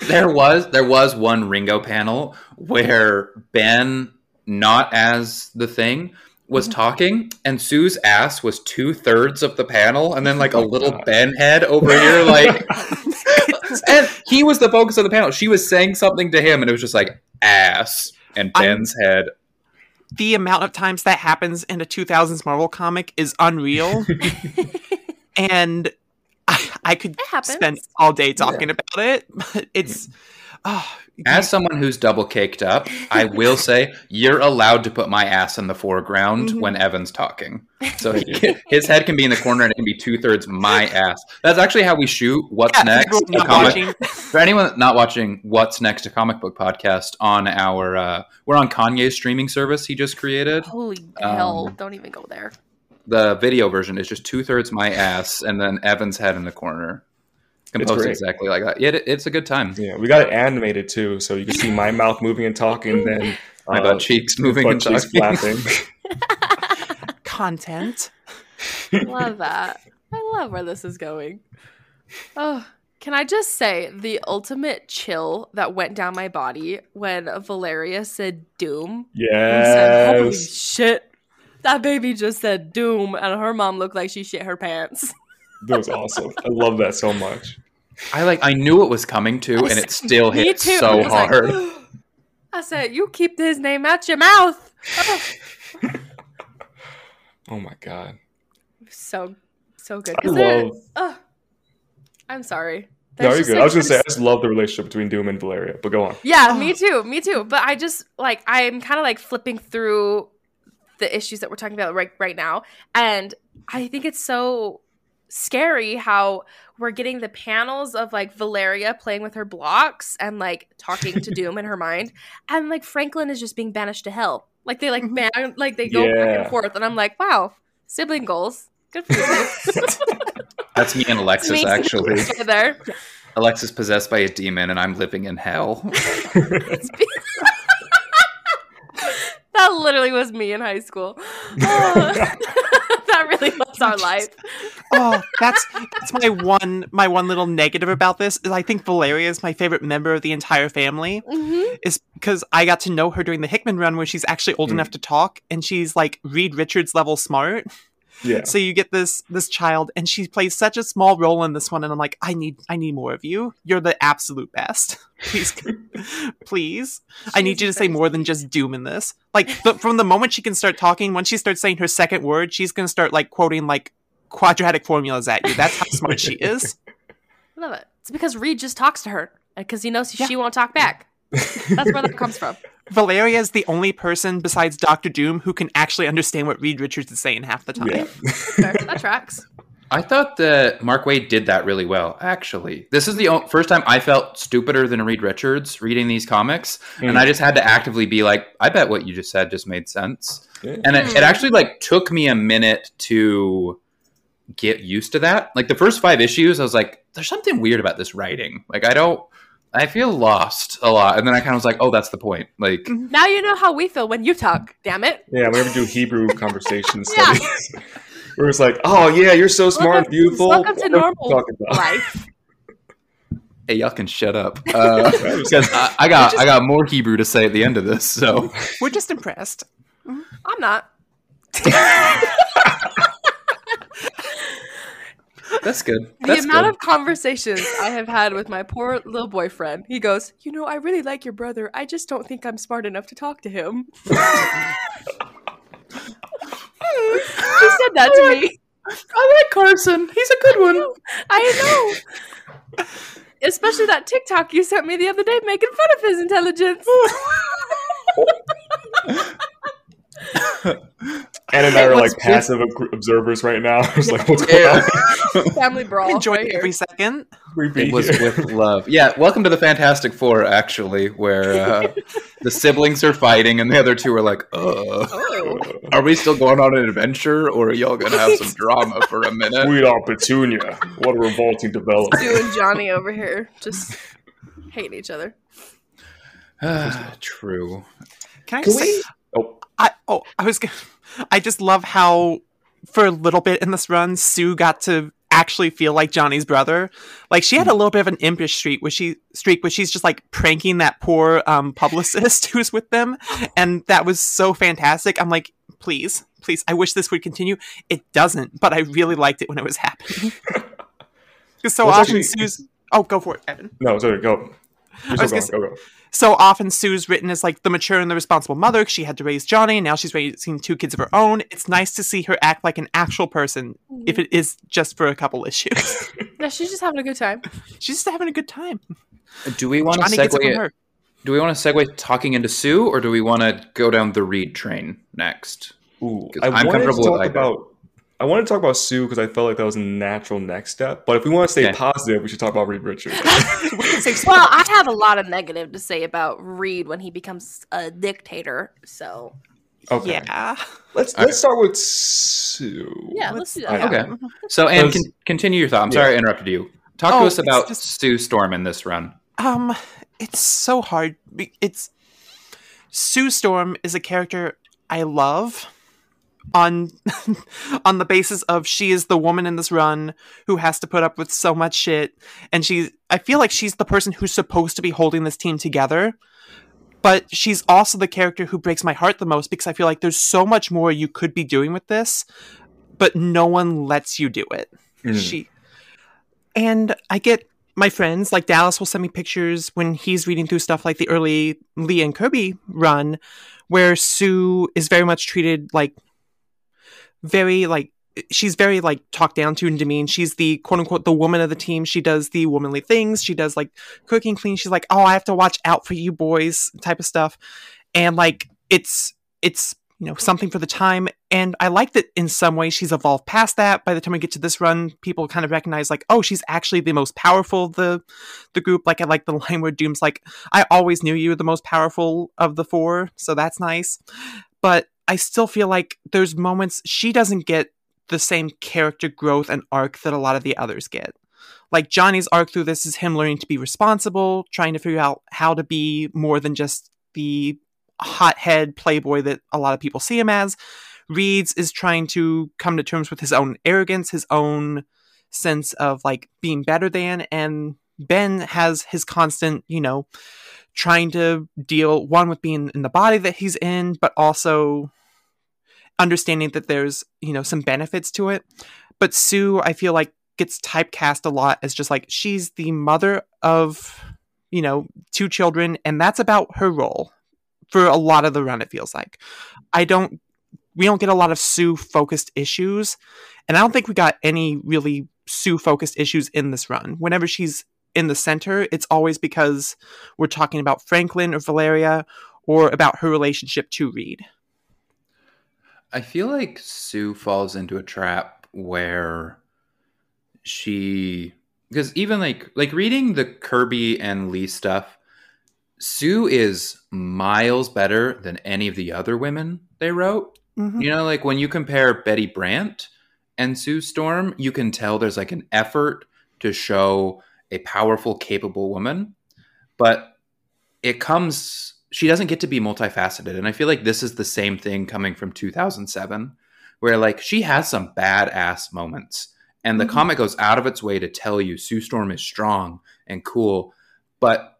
There was there was one Ringo panel where Ben, not as the thing, was Mm-hmm. talking, and Sue's ass was two thirds of the panel, and then like a Oh, little God. Ben head over here, like, and he was the focus of the panel. She was saying something to him, and it was just like ass and I'm- Ben's head. the amount of times that happens in a 2000s Marvel comic is unreal. and I, I could spend all day talking about it, but it's Oh, As someone who's double caked up, I will say you're allowed to put my ass in the foreground Mhm. when Evan's talking. So he- his head can be in the corner and it can be two thirds my ass. That's actually how we shoot What's yeah, Next? not comic- For anyone not watching What's Next, a comic book podcast on our, uh, we're on Kanye's streaming service he just created. Holy hell! Um, Don't even go there. The video version is just two thirds my ass and then Evan's head in the corner. Composed exactly like that. It, it's a good time. Yeah, we got it animated too, so you can see my mouth moving and talking, then My uh, butt cheeks moving butt and cheeks talking. flapping. Content. love that. I love where this is going. Oh, can I just say the ultimate chill that went down my body when Valeria said doom? Yes. said, Holy shit. That baby just said doom, and her mom looked like she shit her pants. That was awesome. I love that so much. I like I knew it was coming too, and it still Me hit too. I so like, hard. I said, You keep his name out your mouth. Oh, Oh my god. so, so good. I Is there- love. Ugh. I'm sorry. No, you're good. like, I was gonna say I just love the relationship between Doom and Valeria, but go on. Yeah, Oh. me too. Me too. But I just like I'm kind of like flipping through the issues that we're talking about right right now, and I think it's so scary how we're getting the panels of like Valeria playing with her blocks and like talking to Doom in her mind, and like Franklin is just being banished to hell. Like they like mm-hmm. ban like they go back and forth, and I'm like, wow, sibling goals. Good for you. That's me and Alexis Makes it actually. together. Alexis possessed by a demon, and I'm living in hell. That literally was me in high school. Oh, that really was our life. oh, that's that's my one my one little negative about this is I think Valeria is my favorite member of the entire family. hmm Is because I got to know her during the Hickman run where she's actually old Mm. enough to talk and she's like Reed Richards level smart. Yeah. So you get this this child and she plays such a small role in this one and I'm like I need I need more of you. You're the absolute best. Please please. I need you to say more than just doom in this. Like but from the moment she can start talking, once she starts saying her second word, she's going to start like quoting like quadratic formulas at you. That's how smart she is. Love it. It's because Reed just talks to her because he knows Yeah. she won't talk back. That's where that comes from. Valeria is the only person besides Doctor Doom who can actually understand what Reed Richards is saying half the time. Yeah. Fair. That tracks. I thought that Mark Waid did that really well. Actually, this is the o- first time I felt stupider than Reed Richards reading these comics, and Mm. I just had to actively be like, "I bet what you just said just made sense." Yeah. And it, it actually like took me a minute to get used to that. Like the first five issues, I was like, "There's something weird about this writing." Like I don't, I feel lost a lot, and then I kind of was like, "Oh, that's the point." Like Now you know how we feel when you talk. Damn it. Yeah, whenever we do Hebrew conversation Yeah. studies, where it's like, oh yeah, you're so smart and beautiful. welcome to What normal talking about? Life. hey, y'all can shut up uh, I, I got I got more Hebrew to say at the end of this. So We're just impressed. I'm not. That's good. The amount good. of conversations I have had with my poor little boyfriend. He goes, "You know, I really like your brother. I just don't think I'm smart enough to talk to him." he said that to me. I like Carson. He's a good one. I know. Especially that TikTok you sent me the other day making fun of his intelligence. Anna and I are like passive ob- observers right now. It's like, what's going Yeah. on? Family brawl. Enjoy right it here. every second. We be It was here. with love. Yeah, welcome to the Fantastic Four, actually, where uh, the siblings are fighting and the other two are like, uh, Oh. are we still going on an adventure or are y'all going to have some drama for a minute? Sweet Aunt Petunia. What a revolting development. Sue and Johnny over here just hating each other. True. Can I Can say we? Oh, I oh I was gonna, I just love how for a little bit in this run Sue got to actually feel like Johnny's brother. Like she had a little bit of an impish streak where she streak where she's just like pranking that poor um publicist who's with them and that was so fantastic. I'm like, please, please, I wish this would continue. It doesn't, but I really liked it when it was happening. Because so Well, often actually- Sue's Oh, go for it, Evan. no, sorry, go. You're I was still gonna. Go, go. So often Sue's written as like the mature and the responsible mother 'cause she had to raise Johnny and now she's raising two kids of her own. It's nice to see her act like an actual person, if it is just for a couple issues. Yeah, she's just having a good time. she's just having a good time. Do we want to Johnny gets it from segue? her. Do we want to segue talking into Sue, or do we want to go down the Reed train next? Ooh, 'Cause I I'm wanted to comfortable with talk either. about. I want to talk about Sue because I felt like that was a natural next step. But if we want to stay Okay. positive, we should talk about Reed Richards. We can save Well, I have a lot of negative to say about Reed when he becomes a dictator. So Okay, Yeah. let's All let's start with Sue. yeah, let's do that. Okay. So, Anne, Because- con- continue your thought. I'm sorry I interrupted you. Talk to Oh, us about just- Sue Storm in this run. Um, it's so hard. It's Sue Storm is a character I love on on the basis of she is the woman in this run who has to put up with so much shit and she's I feel like she's the person who's supposed to be holding this team together. But she's also the character who breaks my heart the most because I feel like there's so much more you could be doing with this, but no one lets you do it. Mm. She and I get my friends like Dallas will send me pictures when he's reading through stuff like the early Lee and Kirby run, where Sue is very much treated like very like she's very like talked down to and demeaned. She's the quote unquote the woman of the team. She does the womanly things. She does like cooking, clean. She's like, oh, I have to watch out for you boys type of stuff, and like it's it's you know something for the time. And I like that in some ways she's evolved past that. By the time we get to this run, people kind of recognize like, oh, she's actually the most powerful the the group. Like I like the line where Doom's like, I always knew you were the most powerful of the four, so that's nice. But I still feel like there's moments she doesn't get the same character growth and arc that a lot of the others get. Like Johnny's arc through this is him learning to be responsible, trying to figure out how to be more than just the hothead playboy that a lot of people see him as. Reed's is trying to come to terms with his own arrogance, his own sense of like being better than, and Ben has his constant, you know, trying to deal one with being in the body that he's in, but also understanding that there's, you know, some benefits to it. But Sue, I feel like gets typecast a lot as just like she's the mother of, you know, two children, and that's about her role for a lot of the run, it feels like. I don't we don't get a lot of Sue focused issues, and I don't think we got any really Sue focused issues in this run. Whenever she's in the center, it's always because we're talking about Franklin or Valeria or about her relationship to Reed. I feel like Sue falls into a trap where she because even like like reading the Kirby and Lee stuff, Sue is miles better than any of the other women they wrote. Mhm. You know, like when you compare Betty Brant and Sue Storm, you can tell there's like an effort to show a powerful, capable woman, but it comes, she doesn't get to be multifaceted. And I feel like this is the same thing coming from 2007, where like she has some badass moments. And the Mhm. comic goes out of its way to tell you Sue Storm is strong and cool, but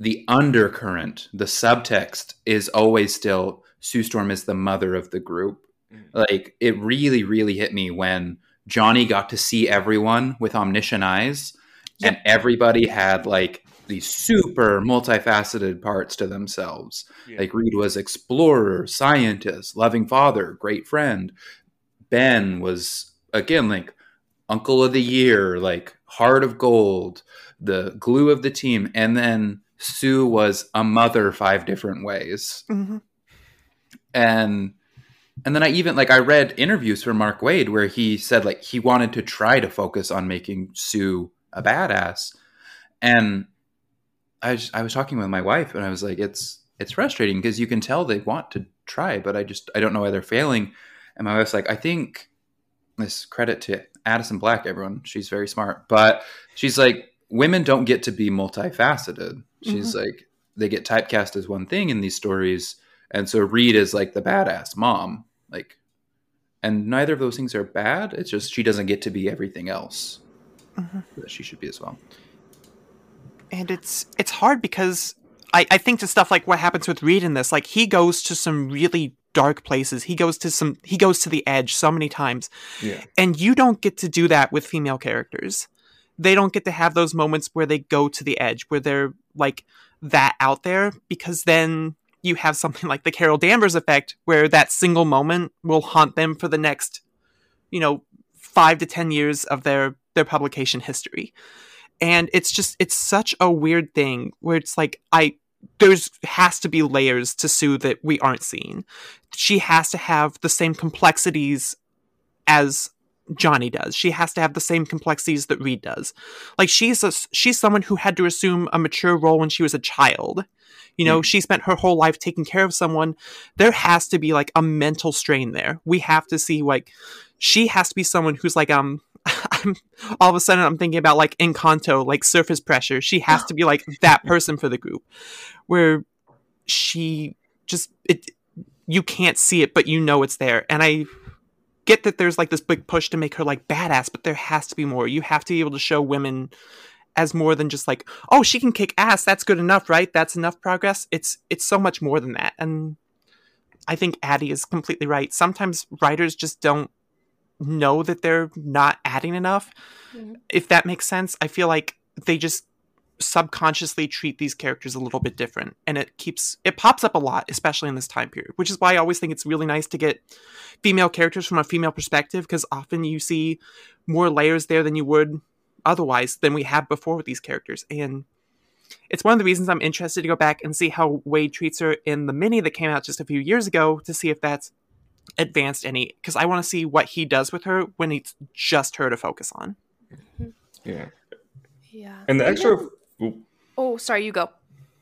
the undercurrent, the subtext is always still Sue Storm is the mother of the group. Like it really, really hit me when Johnny got to see everyone with omniscient eyes, and everybody had like these super multifaceted parts to themselves. Yeah. Like Reed was explorer, scientist, loving father, great friend. Ben was again like uncle of the year, like heart of gold, the glue of the team, and then Sue was a mother five different ways Mhm. and and then I even like I read interviews from Mark Waid where he said like he wanted to try to focus on making Sue a badass, and I was, I was talking with my wife and I was like it's it's frustrating because you can tell they want to try but I just I don't know why they're failing, and my wife's like I think this credit to Addison Black everyone she's very smart but she's like women don't get to be multifaceted she's like they get typecast as one thing in these stories and so Reed is like the badass mom, like, and neither of those things are bad. It's just she doesn't get to be everything else Mhm. that she should be as well. And it's it's hard because I, I think to stuff like what happens with Reed in this, like he goes to some really dark places. He goes to some he goes to the edge so many times. Yeah. And you don't get to do that with female characters. They don't get to have those moments where they go to the edge, where they're like that out there, because then you have something like the Carol Danvers effect, where that single moment will haunt them for the next, you know, five to ten years of their their publication history. And it's just it's such a weird thing where it's like I there's has to be layers to Sue that we aren't seeing. She has to have the same complexities as Johnny does. She has to have the same complexities that reed does. Like she's a, she's someone who had to assume a mature role when she was a child. You know, mm. she spent her whole life taking care of someone. There has to be like a mental strain there. We have to see like she has to be someone who's like um I'm all of a sudden I'm thinking about like Encanto, like surface pressure. She has to be like that person for the group, where she just it you can't see it, but you know it's there. And I get that there's like this big push to make her like badass, but there has to be more. You have to be able to show women as more than just like, oh, she can kick ass. That's good enough, right? That's enough progress. It's it's so much more than that. And I think Addie is completely right. Sometimes writers just don't know that they're not adding enough. Mm-hmm. If that makes sense, I feel like they just subconsciously treat these characters a little bit different and it keeps it pops up a lot especially in this time period which is why i always think it's really nice to get female characters from a female perspective because often you see more layers there than you would otherwise than we have before with these characters and it's one of the reasons i'm interested to go back and see how Waid treats her in the mini that came out just a few years ago to see if that's advanced any because I want to see what he does with her when it's just her to focus on. Yeah. Yeah. And the extra. Oh, sorry, you go.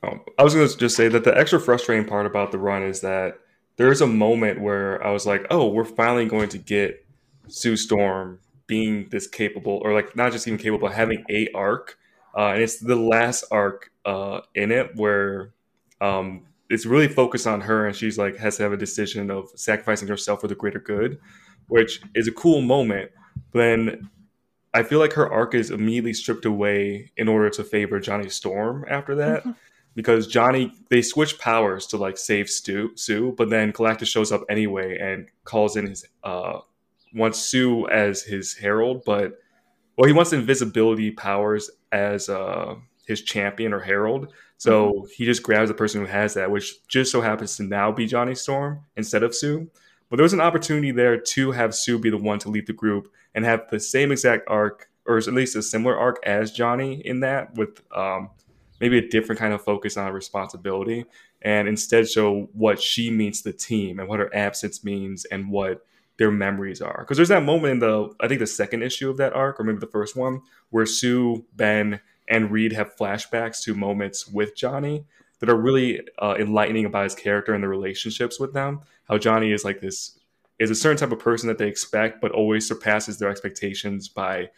Oh, I was going to just say that the extra frustrating part about the run is that there is a moment where I was like, oh, we're finally going to get Sue Storm being this capable, or like not just even capable, having a arc. Uh, and it's the last arc uh, in it where um, it's really focused on her and she's like has to have a decision of sacrificing herself for the greater good which is a cool moment but then i feel like her arc is immediately stripped away in order to favor johnny storm after that mm-hmm. because johnny they switch powers to like save Stu, sue but then galactus shows up anyway and calls in his uh wants sue as his herald but well he wants invisibility powers as uh his champion or herald so mm-hmm. he just grabs the person who has that, which just so happens to now be Johnny Storm instead of Sue. But there was an opportunity there to have Sue be the one to lead the group and have the same exact arc, or at least a similar arc as Johnny in that, with um, maybe a different kind of focus on responsibility, and instead show what she means to the team and what her absence means and what their memories are. Because there's that moment in the, I think the second issue of that arc, or maybe the first one, where Sue, Ben, and Reed have flashbacks to moments with Johnny that are really uh, enlightening about his character and the relationships with them. How Johnny is like this is a certain type of person that they expect, but always surpasses their expectations by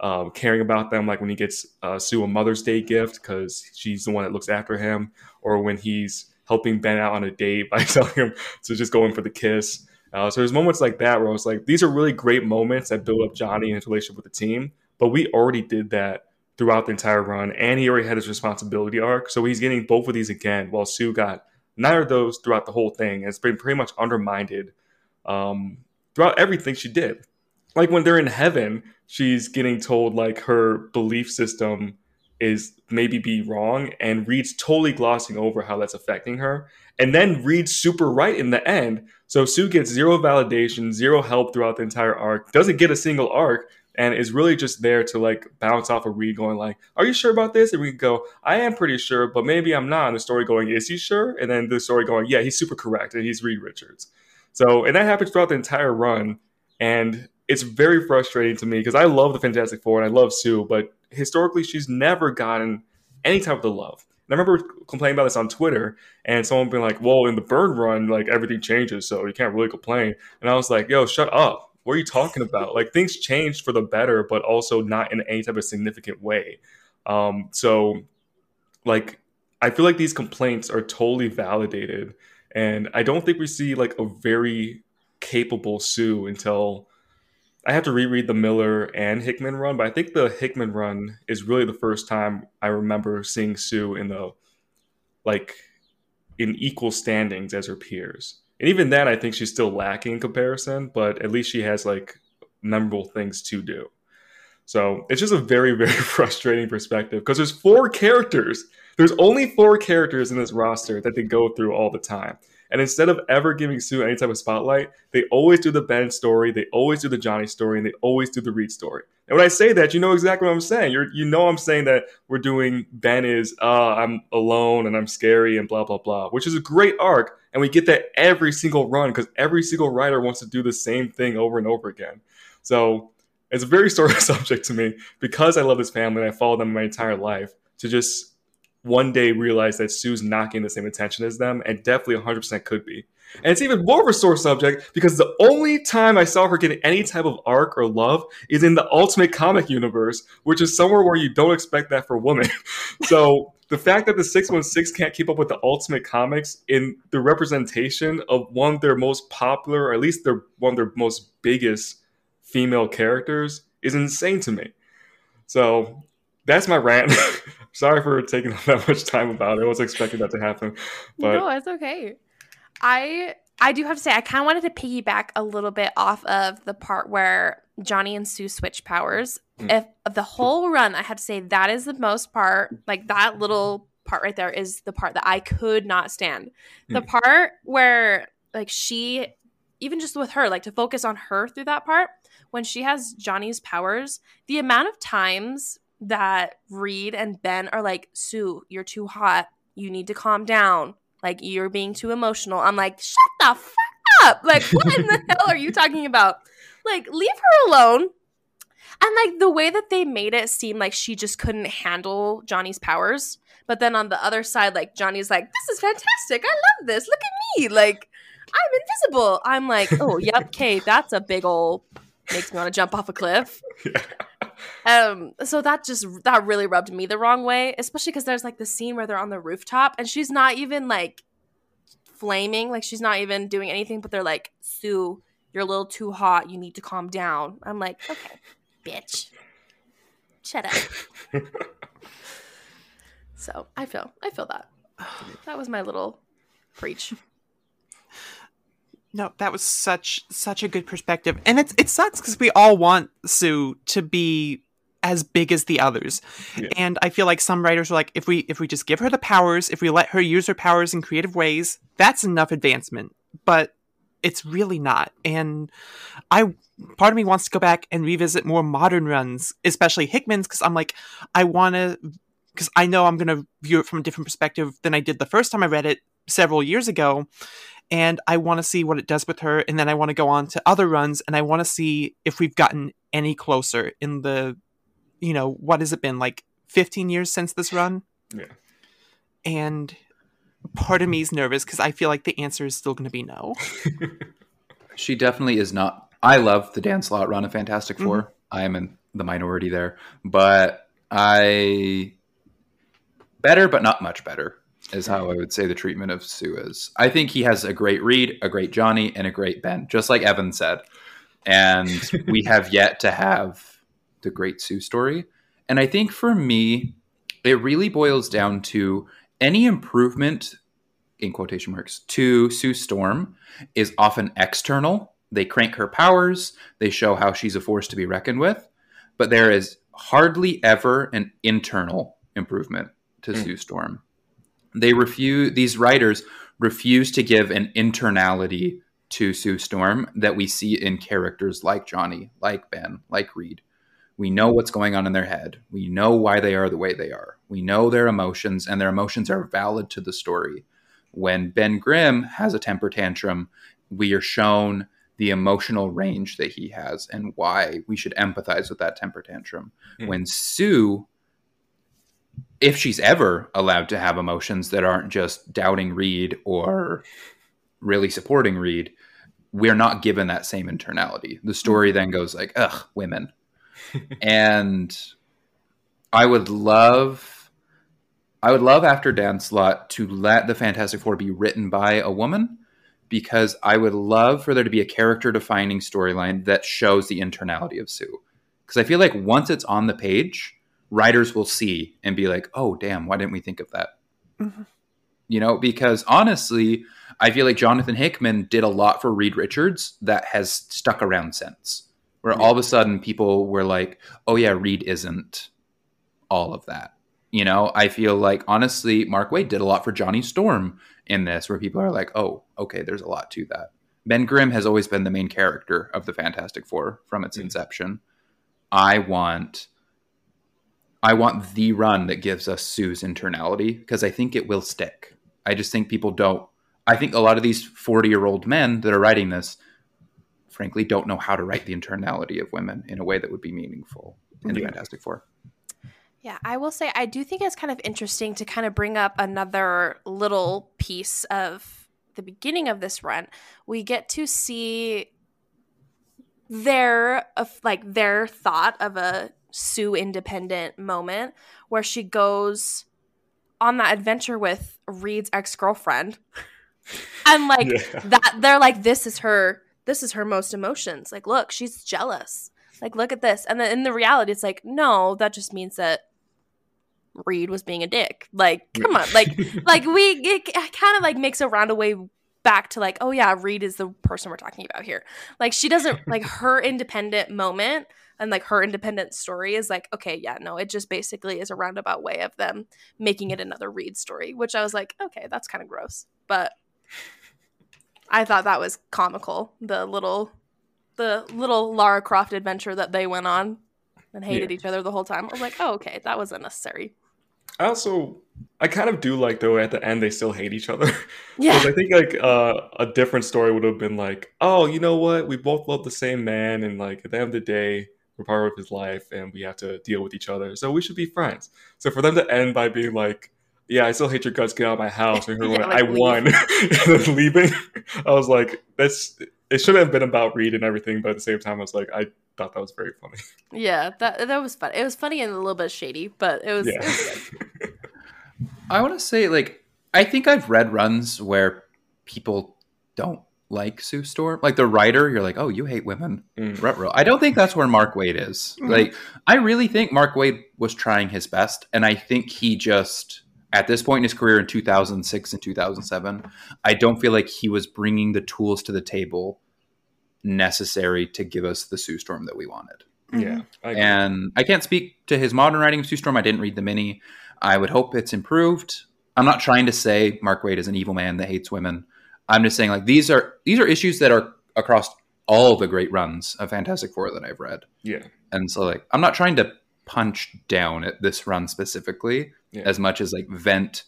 um, caring about them. Like when he gets uh, Sue a Mother's Day gift because she's the one that looks after him, or when he's helping Ben out on a date by telling him to just go in for the kiss. Uh, so there's moments like that where I was like, these are really great moments that build up Johnny and his relationship with the team. But we already did that throughout the entire run, and he already had his responsibility arc. So he's getting both of these again, while Sue got neither of those throughout the whole thing. And it's been pretty much undermined um, throughout everything she did. Like when they're in heaven, she's getting told like her belief system is maybe be wrong, and Reed's totally glossing over how that's affecting her. And then Reed's super right in the end. So Sue gets zero validation, zero help throughout the entire arc, doesn't get a single arc, and is really just there to like bounce off of Reed going like, "Are you sure about this?" And we go, "I am pretty sure, but maybe I'm not." And the story going, "Is he sure?" And then the story going, "Yeah, he's super correct, and he's Reed Richards." So, and that happens throughout the entire run, and it's very frustrating to me because I love the Fantastic Four and I love Sue, but historically she's never gotten any type of the love. And I remember complaining about this on Twitter, and someone being like, "Well, in the Byrne run, like everything changes, so you can't really complain." And I was like, "Yo, shut up! What are you talking about? like things changed for the better, but also not in any type of significant way. Um, so like I feel like these complaints are totally validated. And I don't think we see like a very capable Sue until I have to reread the Millar and Hickman run, but I think the Hickman run is really the first time I remember seeing Sue in the like in equal standings as her peers. And even then, I think she's still lacking in comparison, but at least she has like memorable things to do. So it's just a very, very frustrating perspective because there's four characters. There's only four characters in this roster that they go through all the time. And instead of ever giving Sue any type of spotlight, they always do the Ben story, they always do the Johnny story, and they always do the Reed story. And when I say that, you know exactly what I'm saying. You're, you know, I'm saying that we're doing Ben is, uh, I'm alone and I'm scary and blah, blah, blah, which is a great arc. And we get that every single run because every single writer wants to do the same thing over and over again. So it's a very sore subject to me because I love this family and I follow them my entire life to just one day realize that Sue's not getting the same attention as them and definitely 100% could be. And it's even more of a sore subject because the only time I saw her getting any type of arc or love is in the Ultimate Comic universe, which is somewhere where you don't expect that for women. so the fact that the 616 can't keep up with the Ultimate Comics in the representation of one of their most popular, or at least their one of their most biggest female characters, is insane to me. So that's my rant. Sorry for taking that much time about it. I was expecting that to happen. But no, it's okay. I I do have to say I kind of wanted to piggyback a little bit off of the part where Johnny and Sue switch powers. Mm. If the whole run, I have to say that is the most part. Like that little part right there is the part that I could not stand. The Mm. part where like she, even just with her, like to focus on her through that part when she has Johnny's powers, the amount of times that Reed and Ben are like, Sue, you're too hot. You need to calm down. Like you're being too emotional. I'm like, shut the fuck up. Like, what in the hell are you talking about? Like, leave her alone. And like the way that they made it seem like she just couldn't handle Johnny's powers. But then on the other side, like Johnny's like, this is fantastic. I love this. Look at me. Like, I'm invisible. I'm like, oh, yep, okay, that's a big ol' makes me want to jump off a cliff. Yeah. Um, so that just that really rubbed me the wrong way, especially because there's like the scene where they're on the rooftop and she's not even like flaming, like she's not even doing anything, but they're like, Sue, you're a little too hot. You need to calm down. I'm like, okay, bitch, shut up. so I feel I feel that. That was my little preach. No, that was such such a good perspective, and it's it sucks because we all want Sue to be as big as the others, Yeah. and I feel like some writers are like, if we if we just give her the powers, if we let her use her powers in creative ways, that's enough advancement. But it's really not, and I part of me wants to go back and revisit more modern runs, especially Hickman's, because I'm like, I want to, because I know I'm gonna view it from a different perspective than I did the first time I read it several years ago and I want to see what it does with her, and then I want to go on to other runs, and I want to see if we've gotten any closer in the, you know, what has it been like 15 years since this run? Yeah. And part of me is nervous because I feel like the answer is still going to be no. She definitely is not. I love the Dan Slott run of Fantastic mm-hmm. 4 I am in the minority there, but I better, but not much better is how I would say the treatment of Sue is. I think he has a great Reed, a great Johnny, and a great Ben, just like Evan said. And we have yet to have the great Sue story. And I think for me, it really boils down to any improvement in quotation marks to Sue Storm is often external. They crank her powers, they show how she's a force to be reckoned with, but there is hardly ever an internal improvement to Mm. Sue Storm. They refuse these writers refuse to give an internality to Sue Storm that we see in characters like Johnny, like Ben, like Reed. We know what's going on in their head. We know why they are the way they are. We know their emotions, and their emotions are valid to the story. When Ben Grimm has a temper tantrum, we are shown the emotional range that he has and why we should empathize with that temper tantrum. Hmm. When Sue, if she's ever allowed to have emotions that aren't just doubting Reed or really supporting Reed, we're not given that same internality. The story then goes like, ugh, women. and I would love I would love after Dan Slott to let the Fantastic Four be written by a woman because I would love for there to be a character defining storyline that shows the internality of Sue. Because I feel like once it's on the page, writers will see and be like, oh, damn, why didn't we think of that? Mhm. You know, because honestly, I feel like Jonathan Hickman did a lot for Reed Richards that has stuck around since, where all of a sudden people were like, oh, yeah, Reed isn't all of that. You know, I feel like honestly, Mark Waid did a lot for Johnny Storm in this, where people are like, oh, okay, there's a lot to that. Ben Grimm has always been the main character of the Fantastic Four from its Mm. inception. I want I want the run that gives us Sue's internality because I think it will stick. I just think people don't. I think a lot of these 40 year old men that are writing this, frankly, don't know how to write the internality of women in a way that would be meaningful in Yeah. Fantastic Four. Yeah, I will say I do think it's kind of interesting to kind of bring up another little piece of the beginning of this run. We get to see their of like their thought of a Sue independent moment where she goes on that adventure with Reed's ex-girlfriend. and like Yeah. that they're like this is her this is her most emotions. Like look, she's jealous. Like look at this. And then in the reality it's like no, that just means that Reed was being a dick. Like come on. Like like we it kind of like makes a roundaway back to like oh yeah reed is the person we're talking about here like she doesn't like her independent moment and like her independent story is like okay yeah no it just basically is a roundabout way of them making it another reed story which i was like okay that's kind of gross but i thought that was comical the little the little lara croft adventure that they went on and hated Yeah. each other the whole time i was like oh okay that was unnecessary I also, I kind of do like though at the end they still hate each other. yeah Because I think like uh, a different story would have been like, oh, you know what? We both love the same man, and like at the end of the day, we're part of his life, and we have to deal with each other, so we should be friends. So for them to end by being like, yeah, I still hate your guts, get out of my house, and her Yeah, like, I won, and then leaving, I was like, that's it should have been about Reed and everything, but at the same time, I was like, I thought that was very funny. yeah that that was fun it was funny and a little bit shady but it was, it was good. I want to say, like, I think I've read runs where people don't like Sue Storm. Like the writer, you're like, oh, you hate women. Mm. I don't think that's where Mark Waid is. Mhm. Like, I really think Mark Waid was trying his best, and I think he just, at this point in his career in 2006 and 2007, I don't feel like he was bringing the tools to the table necessary to give us the Sue Storm that we wanted. Yeah, I. And I can't speak to his modern writing of Sue Storm. I didn't read the mini. I would hope it's improved. I'm not trying to say Mark Waid is an evil man that hates women. I'm just saying like these are these are issues that are across all the great runs of Fantastic Four that I've read. yeah, And so like I'm not trying to punch down at this run specifically Yeah. as much as like vent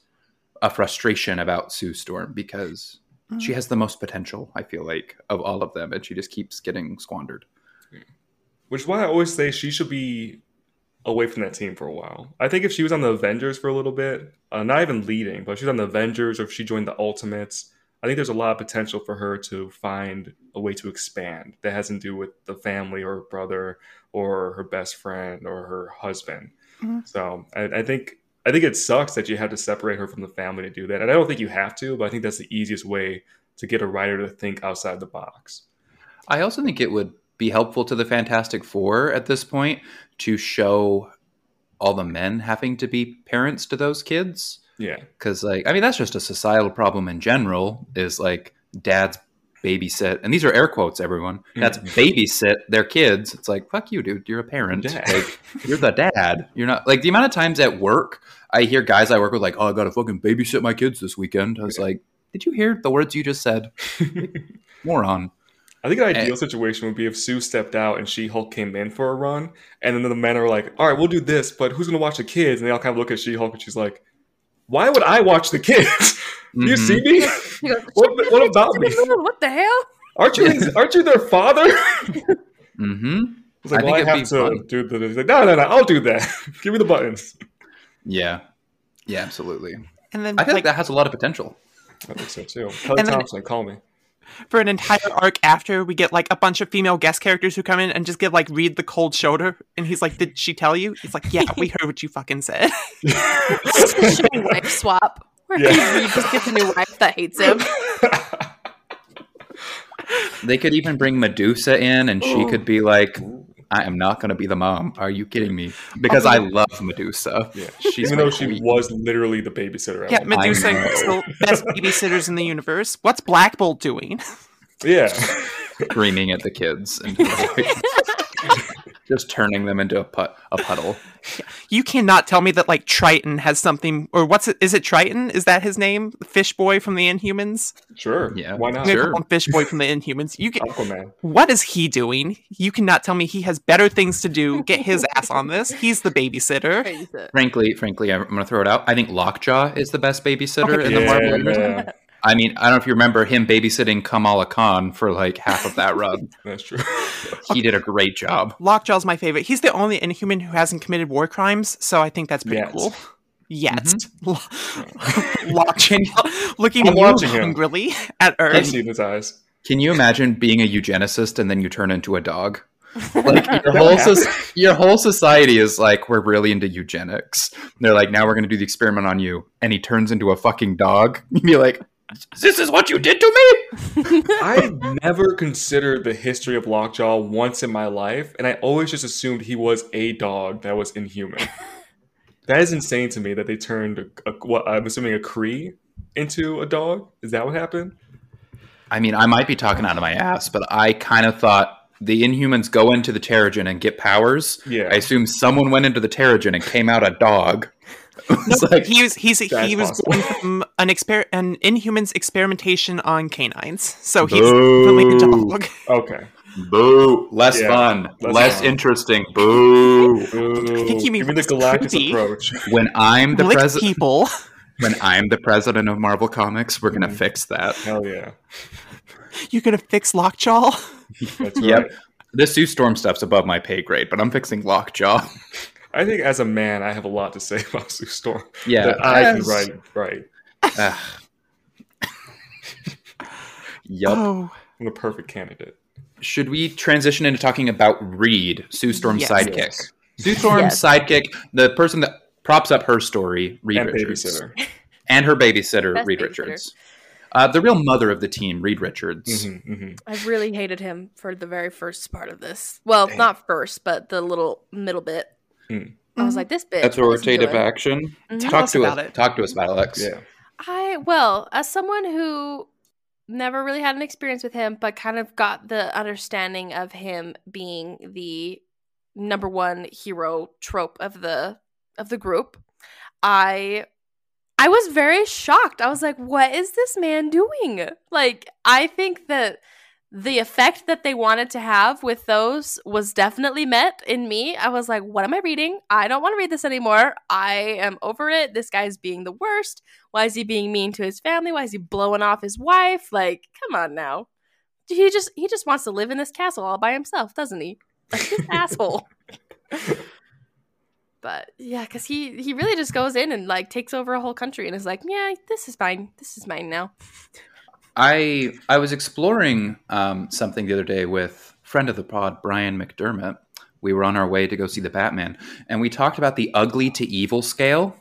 a frustration about Sue Storm because she has the most potential, I feel like, of all of them, and she just keeps getting squandered. Which is why I always say she should be away from that team for a while. I think if she was on the Avengers for a little bit, uh, not even leading, but if she's on the Avengers or if she joined the Ultimates, I think there's a lot of potential for her to find a way to expand that has to do with the family or her brother or her best friend or her husband. Mhm. So I, I think I think it sucks that you have to separate her from the family to do that. And I don't think you have to, but I think that's the easiest way to get a writer to think outside the box. I also think it would be helpful to the Fantastic Four at this point to show all the men having to be parents to those kids. Yeah. Because, like, I mean, that's just a societal problem in general. Is like dads babysit, and these are air quotes, everyone. That's babysit their kids. It's like fuck you, dude. You're a parent. Like, you're the dad. You're not like the amount of times at work I hear guys I work with like, oh, I got to fucking babysit my kids this weekend. I was Yeah. like, did you hear the words you just said? Moron. I think an Eh. ideal situation would be if Sue stepped out and She Hulk came in for a run, and then the men are like, "All right, we'll do this, but who's going to watch the kids?" And they all kind of look at She Hulk, and she's like, "Why would I watch the kids? Do you see me? Goes, what, what about me? what the hell Aren't you aren't you their father?" Mm-hmm. It's like, I well, think I have to fun. do the. He's like, no, no, no, I'll do that. Give me the buttons. Yeah. Yeah, absolutely. And then I feel like, like, that has a lot of potential. I think so too. Kelly And then- Thompson, call me. For an entire arc after, we get like a bunch of female guest characters who come in and just give like Reed the cold shoulder, and he's like, "Did she tell you?" He's like, "Yeah, we heard what you fucking said." Shitty wife swap where Yeah. he just gets a new wife that hates him They could even bring Medusa in and she could be like, I am not going to be the mom. Are you kidding me? Because I love Medusa. Yeah, She's even though she queen. was literally the babysitter. Yeah. Medusa is the best babysitters in the universe. What's Black Bolt doing? yeah. screaming at the kids. And just turning them into a put a puddle. You cannot tell me that like Triton has something, or what's it? Is it Triton? Is that his name? Fish Boy from the Inhumans. Sure. Yeah. Why not? Sure. call Fish Boy from the Inhumans. You get Aquaman. what is he doing? You cannot tell me he has better things to do. Get his ass on this. He's the babysitter. Praise. Frankly, frankly, I'm going to throw it out. I think Lockjaw is the best babysitter Okay. in the Marvel Yeah, universe. Yeah, I mean, I don't know if you remember him babysitting Kamala Khan for like half of that run. that's true. he did a great job. Lockjaw's my favorite. He's the only Inhuman who hasn't committed war crimes, so I think that's pretty Yet. cool. Yes. Mm-hmm. Lockjaw looking I'm more watching him. hungrily at I've seen his eyes. Can you imagine being a eugenicist and then you turn into a dog? Like your whole soc- your whole society is like we're really into eugenics. And they're like now we're going to do the experiment on you, and he turns into a fucking dog. You'd be like, "This is what you did to me." I never considered the history of Lockjaw once in my life, and I always just assumed he was a dog that was inhuman. that is insane to me that they turned a, a, what I'm assuming a Kree into a dog. Is that what happened? I mean, I might be talking out of my ass, but I kind of thought the Inhumans go into the Terrigen and get powers. Yeah. I assume someone went into the Terrigen and came out a dog. it's like he was he's he was possible. going from an exper- an Inhuman's experimentation on canines, so he's Boo. really a dog. Okay. boo, less Yeah, fun, less less fun. interesting. Boo. I think you mean Give me the less Galactus creepy. approach. when I'm the Lick president, people. when I'm the president of Marvel Comics, we're gonna Mhm. fix that. Hell yeah. You're gonna fix Lockjaw. That's Yep. right. The Sue Storm stuff's above my pay grade, but I'm fixing Lockjaw. I think as a man, I have a lot to say about Sue Storm. Yeah, that I can as- write right. Ugh. yup. Oh, I'm the perfect candidate. Should we transition into talking about Reed, Sue Storm's Yes. sidekick? Yes. Sue Storm's Yes. sidekick, the person that props up her story, Reed and Richards, babysitter. and her babysitter, Best Reed babysitter. Richards. Uh, the real mother of the team, Reed Richards. hmm hmm I really hated him for the very first part of this. Well, Dang. not first, but the little middle bit. Mm. I was Mhm. like, this bit. what is he Authoritative doing? action. Mhm. Tell Talk us to about us. it. Talk to us about it, Alex. Yeah. I well, as someone who never really had an experience with him, but kind of got the understanding of him being the number one hero trope of the of the group, I I was very shocked. I was like, what is this man doing? Like, I think that the effect that they wanted to have with those was definitely met in me. I was like, what am I reading? I don't want to read this anymore. I am over it. This guy's being the worst. Why is he being mean to his family? Why is he blowing off his wife? Like, come on now. He just he just wants to live in this castle all by himself, doesn't he? Like this asshole. But yeah, because he he really just goes in and like takes over a whole country and is like, yeah, this is mine. This is mine now. I I was exploring um, something the other day with friend of the pod Brian McDermott. We were on our way to go see the Batman, and we talked about the ugly to evil scale,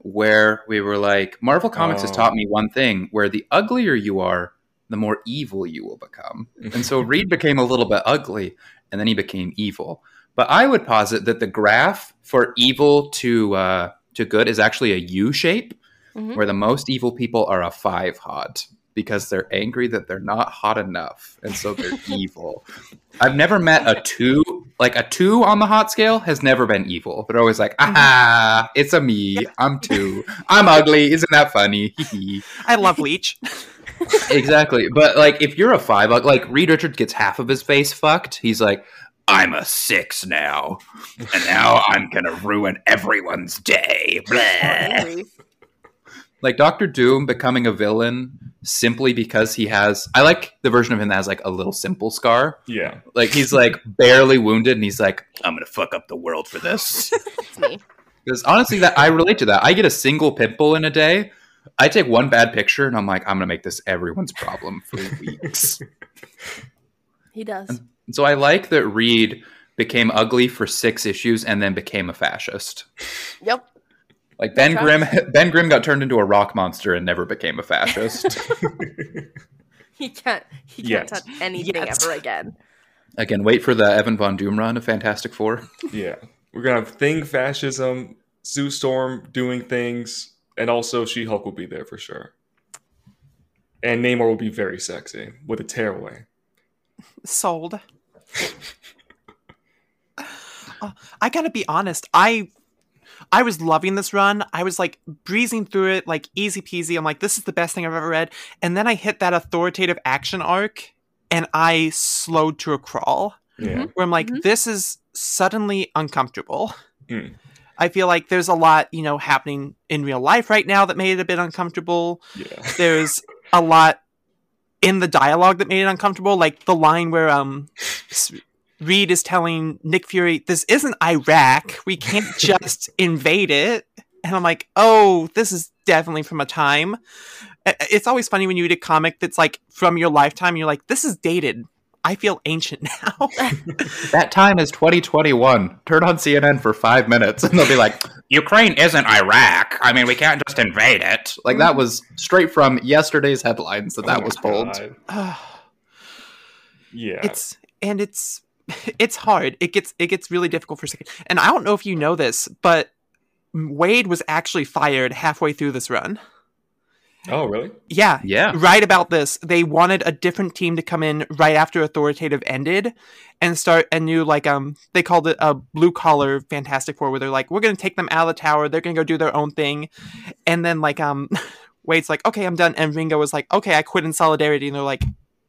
where we were like, Marvel Comics has Oh. taught me one thing: where the uglier you are, the more evil you will become. And so Reed became a little bit ugly, and then he became evil. But I would posit that the graph for evil to uh, to good is actually a U shape, Mhm. where the most evil people are a five hot because they're angry that they're not hot enough, and so they're evil. I've never met a two like a two on the hot scale has never been evil. They're always like, ah, it's a me. I'm two. I'm ugly. Isn't that funny? I love Leech. exactly. But like, if you're a five, like, like Reed Richards gets half of his face fucked. He's like, I'm a six now, and now I'm gonna ruin everyone's day. Blah. Angry. Like Doctor Doom becoming a villain simply because he has. I like the version of him that has like a little simple scar. Yeah. Like he's like barely wounded, and he's like, I'm gonna fuck up the world for this. It's me. Because honestly, that I relate to that. I get a single pimple in a day. I take one bad picture, and I'm like, I'm gonna make this everyone's problem for weeks. He does. And so I like that Reed became ugly for six issues and then became a fascist. Yep. Like Ben That's Grimm, Ben Grimm got turned into a rock monster and never became a fascist. He can't. He can't touch anything Yes. ever again. Again, wait for the Evan Von Doom run of Fantastic Four. yeah. We're gonna have thing fascism, Sue Storm doing things, and also She Hulk will be there for sure. And Namor will be very sexy with a tearaway. Sold. Uh, I gotta be honest. I I was loving this run. I was like breezing through it, like easy peasy. I'm like, this is the best thing I've ever read. And then I hit that authoritative action arc, and I slowed to a crawl. Yeah. Where I'm like, Mhm. this is suddenly uncomfortable. Mm. I feel like there's a lot, you know, happening in real life right now that made it a bit uncomfortable. Yeah. There's a lot in the dialogue that made it uncomfortable, like the line where um S- Reed is telling Nick Fury, "This isn't Iraq. We can't just invade it." And I'm like, "Oh, this is definitely from a time." It's always funny when you read a comic that's like from your lifetime. You're like, "This is dated." I feel ancient now. That time is 2021. Turn on CNN for five minutes and they'll be like, Ukraine isn't Iraq. I mean, we can't just invade it. Like, that was straight from yesterday's headlines that that Oh was my pulled. Yeah. it's and it's it's hard. It gets it gets really difficult for a second. And I don't know if you know this, but Waid was actually fired halfway through this run. oh, really? Yeah, Yeah. right about this. They wanted a different team to come in right after authoritative ended and start a new like um they called it a blue collar fantastic four where they're like we're going to take them out of the tower they're going to go do their own thing and then like um Waid's like okay i'm done and ringo was like okay i quit in solidarity and they're like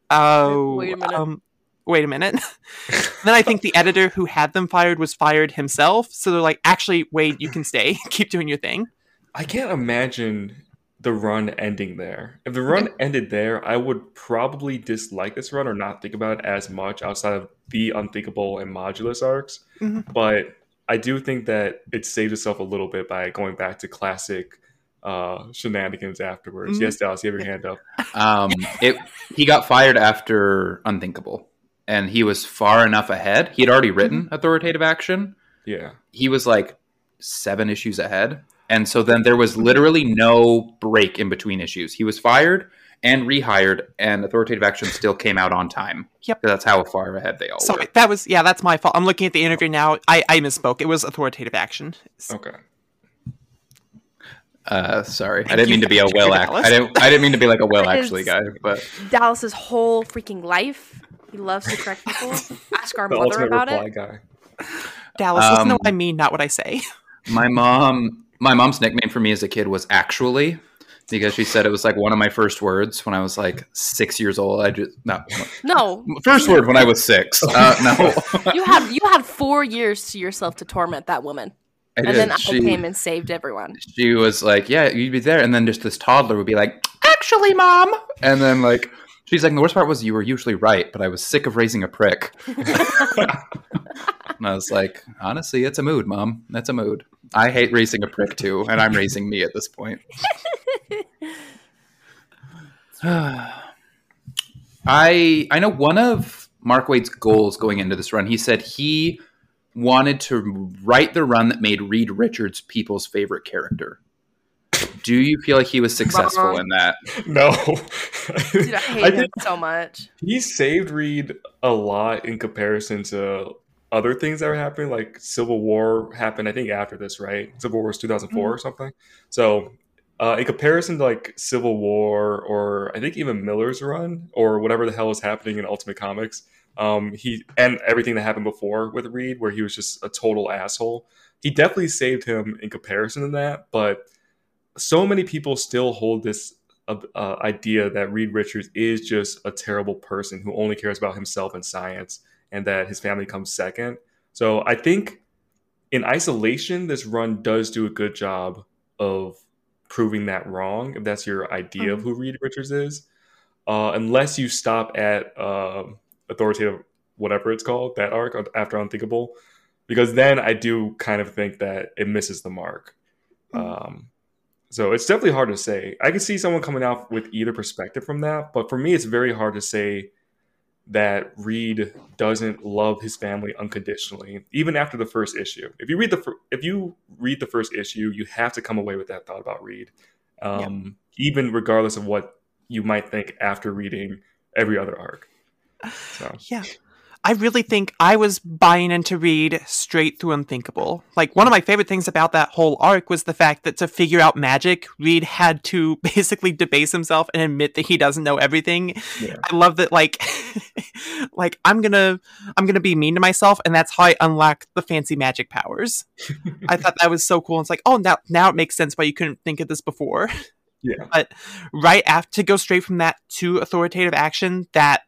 oh Wait a minute. um wait a minute then i think the editor who had them fired was fired himself so they're like actually Waid you can stay keep doing your thing I can't imagine the run ending there. If the run ended there, I would probably dislike this run or not think about it as much outside of the unthinkable and modulus arcs. Mhm. But I do think that it saved itself a little bit by going back to classic uh, shenanigans afterwards. Mhm. Yes, Dallas, you have your hand up. Um, it he got fired after Unthinkable, and he was far enough ahead. He had already written authoritative action. Yeah. He was like seven issues ahead, and so then there was literally no break in between issues. He was fired and rehired, and authoritative action still came out on time. Yep. that's how far ahead they all sorry were. that was yeah that's my fault i'm looking at the interview now i i misspoke it was authoritative action Okay. Uh, sorry, I didn't mean to be a Dr. will act. I didn't. I didn't mean to be like a will actually guy, but Dallas's whole freaking life. He loves to correct people. Ask our The mother about reply it. guy. dallas listen to Um, what i mean not what i say My mom, my mom's nickname for me as a kid was actually because she said it was like one of my first words when I was like six years old. I just not No, first word when I was six. Uh, no, you had you had four years to yourself to torment that woman, I and did. then I she, came and saved everyone. she was like, "Yeah, you'd be there," and then just this toddler would be like, "Actually, mom," and then like. She's like, the worst part was you were usually right, but I was sick of raising a prick. and I was like, honestly, it's a mood, mom. That's a mood. I hate raising a prick too, and I'm raising me at this point. I I know one of Mark Waid's goals going into this run. He said he wanted to write the run that made Reed Richards people's favorite character. Do you feel like he was successful Wrong. in that? No. Dude, I hate I him think so much. he saved Reed a lot in comparison to other things that were happening. Like Civil War happened, I think, after this, right? Civil War was 2004 or something. So, uh, in comparison to like Civil War or I think even Millar's run or whatever the hell is happening in Ultimate Comics, um, he and everything that happened before with Reed, where he was just a total asshole. He definitely saved him in comparison to that, but so many people still hold this uh, uh, idea that Reed Richards is just a terrible person who only cares about himself and science, and that his family comes second. So I think in isolation, this run does do a good job of proving that wrong. If that's your idea of who Reed Richards is, uh, unless you stop at uh, authoritative, whatever it's called, that arc after Unthinkable, because then I do kind of think that it misses the mark. Um, so it's definitely hard to say. I can see someone coming out with either perspective from that, but for me, it's very hard to say that Reed doesn't love his family unconditionally, even after the first issue. If you read the fir- if you read the first issue, you have to come away with that thought about Reed, um, even regardless of what you might think after reading every other arc. So Yeah. I really think I was buying into Reed straight through Unthinkable. Like, one of my favorite things about that whole arc was the fact that to figure out magic, Reed had to basically debase himself and admit that he doesn't know everything. Yeah. I love that, like, like I'm gonna, I'm gonna be mean to myself, and that's how I unlock the fancy magic powers. I thought that was so cool. It's like, oh, now, now it makes sense why you couldn't think of this before. Yeah. But right after to go straight from that to authoritative action, that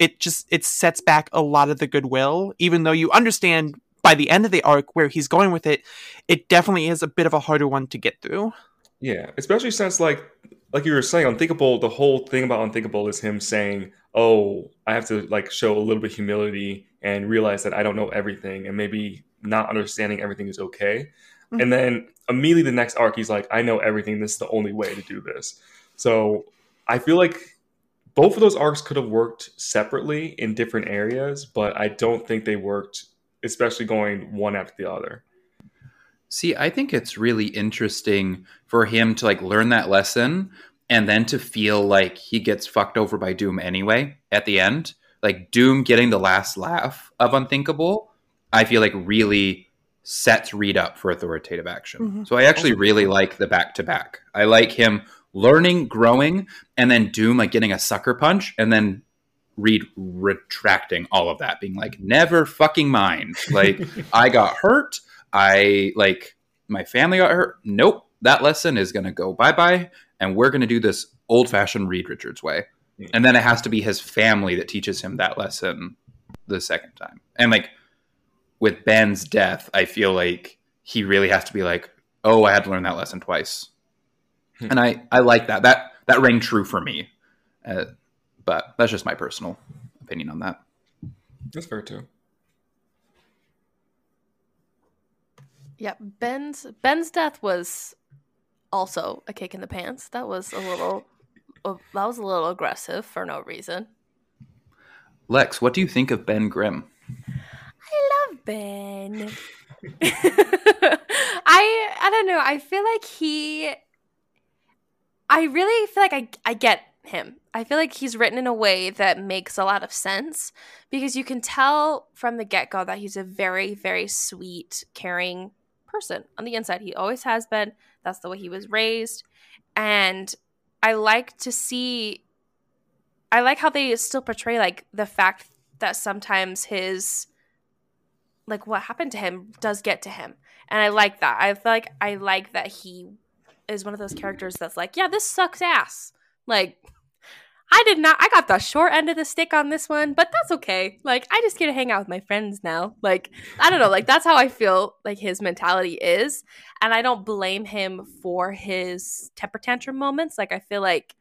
it just it sets back a lot of the goodwill, even though you understand by the end of the arc where he's going with it, it definitely is a bit of a harder one to get through. Yeah, especially since like like you were saying, Unthinkable. The whole thing about Unthinkable is him saying, "Oh, I have to like show a little bit of humility and realize that I don't know everything, and maybe not understanding everything is okay." Mhm. And then immediately the next arc, he's like, "I know everything. This is the only way to do this." So I feel like both of those arcs could have worked separately in different areas, but I don't think they worked, especially going one after the other. See, I think it's really interesting for him to like learn that lesson and then to feel like he gets fucked over by Doom anyway at the end. Like Doom getting the last laugh of Unthinkable, I feel like really sets Reed up for authoritative action. Mhm. So I actually really like the back to back. I like him learning, growing, and then Doom like getting a sucker punch and then Reed retracting all of that, being like, never fucking mind. Like, I got hurt. I like my family got hurt. Nope. That lesson is going to go bye bye. And we're going to do this old fashioned Reed Richards way. Yeah. And then it has to be his family that teaches him that lesson the second time. And like with Ben's death, I feel like he really has to be like, oh, I had to learn that lesson twice. And I, I like that. That that rang true for me. Uh, but that's just my personal opinion on that. That's fair too. Yeah, Ben's Ben's death was also a kick in the pants. That was a little uh, that was a little aggressive for no reason. Lex, what do you think of Ben Grimm? I love Ben. I I don't know. I feel like he I really feel like I I get him. I feel like he's written in a way that makes a lot of sense because you can tell from the get-go that he's a very very sweet, caring person on the inside. He always has been. That's the way he was raised. And I like to see I like how they still portray like the fact that sometimes his like what happened to him does get to him. And I like that. I feel like I like that he is one of those characters that's like, yeah, this sucks ass. Like I did not I got the short end of the stick on this one, but that's okay. Like I just get to hang out with my friends now. Like I don't know, like that's how I feel like his mentality is. And I don't blame him for his temper tantrum moments. Like I feel like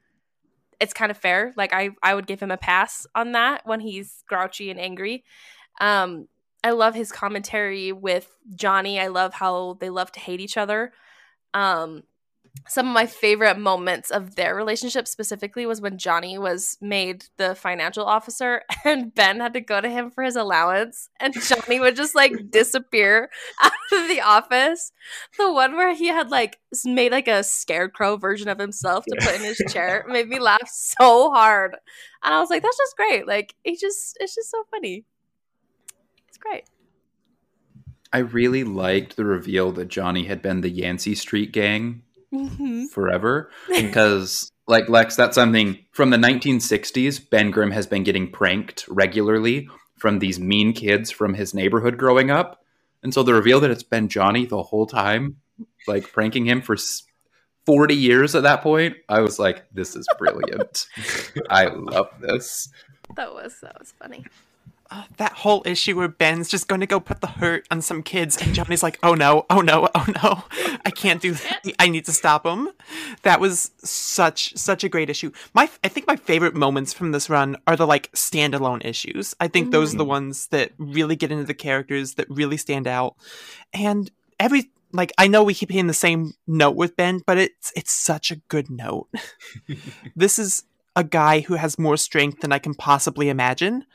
it's kind of fair. Like I I would give him a pass on that when he's grouchy and angry. Um I love his commentary with Johnny. I love how they love to hate each other. Um some of my favorite moments of their relationship specifically was when Johnny was made the financial officer and Ben had to go to him for his allowance and Johnny would just like disappear out of the office. The one where he had like made like a scarecrow version of himself to put in his chair made me laugh so hard. And I was like, that's just great. Like he just it's just so funny. It's great. I really liked the reveal that Johnny had been the Yancey Street gang Mm-hmm. forever because like Lex that's something from the 1960s Ben Grimm has been getting pranked regularly from these mean kids from his neighborhood growing up and so the reveal that it's been Johnny the whole time like pranking him for 40 years at that point I was like this is brilliant I love this That was that was funny. Uh, that whole issue where Ben's just going to go put the hurt on some kids, and Johnny's like, "Oh no, oh no, oh no, I can't do that. I need to stop him." That was such such a great issue. My I think my favorite moments from this run are the like standalone issues. I think those are the ones that really get into the characters that really stand out, and every like I know we keep hitting the same note with Ben, but it's it's such a good note. this is a guy who has more strength than I can possibly imagine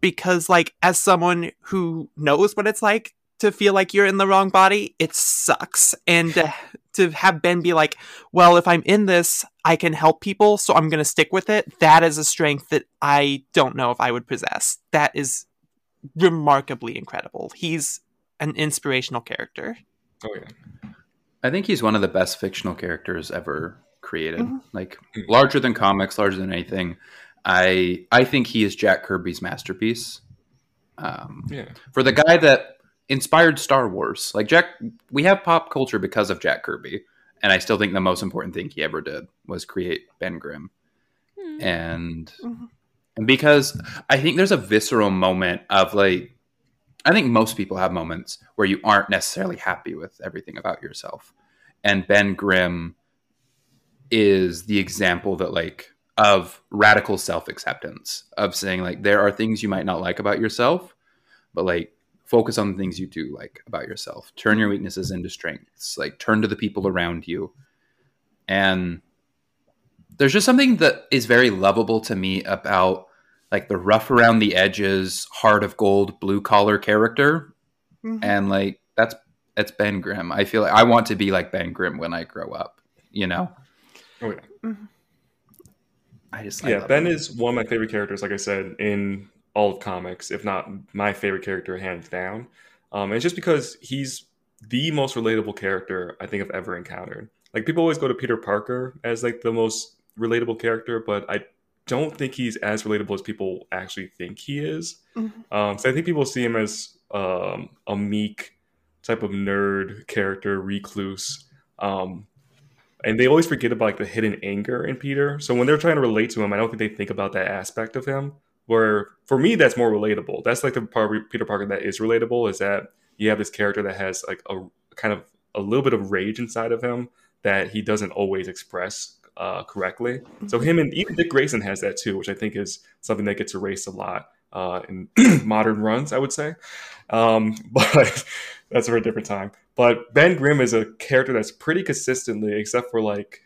because like as someone who knows what it's like to feel like you're in the wrong body it sucks and to, to have ben be like well if i'm in this i can help people so i'm going to stick with it that is a strength that i don't know if i would possess that is remarkably incredible. He's an inspirational character. Oh yeah. I think he's one of the best fictional characters ever created. Mhm. Like larger than comics, larger than anything. I I think he is Jack Kirby's masterpiece. Um, Yeah. for the guy that inspired Star Wars. Like Jack, we have pop culture because of Jack Kirby, and I still think the most important thing he ever did was create Ben Grimm, Hmm. and Mhm. and because I think there's a visceral moment of like, I think most people have moments where you aren't necessarily happy with everything about yourself, and Ben Grimm is the example that like of radical self-acceptance of saying like there are things you might not like about yourself but like focus on the things you do like about yourself. Turn your weaknesses into strengths. Like turn to the people around you. And there's just something that is very lovable to me about like the rough around the edges heart of gold blue collar character. Mhm. and like that's that's ben grimm. I feel like i want to be like ben grimm when i grow up you know? Oh yeah. I just I yeah, love Ben him. is one of my favorite characters, like I said, in all of comics, if not my favorite character, hands down. Um, and it's just because he's the most relatable character I think I've ever encountered. Like people always go to Peter Parker as like the most relatable character, but I don't think he's as relatable as people actually think he is. Mhm. Um, so I think people see him as um, a meek type of nerd character, recluse. Um, and they always forget about like the hidden anger in Peter. So when they're trying to relate to him, I don't think they think about that aspect of him. Where for me, that's more relatable. That's like the part of Peter Parker that is relatable is that you have this character that has like a kind of a little bit of rage inside of him that he doesn't always express uh, correctly. So him and even Dick Grayson has that too, which I think is something that gets erased a lot uh, in modern runs. I would say, um, but that's for a different time. But Ben Grimm is a character that's pretty consistently, except for like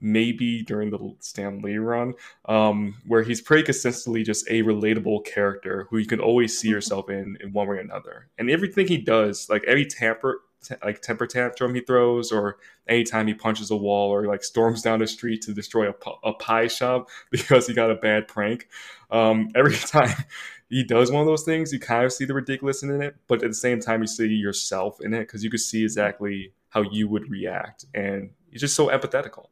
maybe during the Stan Lee run, um, where he's pretty consistently just a relatable character who you can always see yourself in in one way or another. And everything he does, like every tamper, t- like temper tantrum he throws, or anytime he punches a wall or like storms down the street to destroy a, pie shop because he got a bad prank, um, every time he does one of those things, you kind of see the ridiculous in it, but at the same time, you see yourself in it because you can see exactly how you would react, and he's just so empathetical,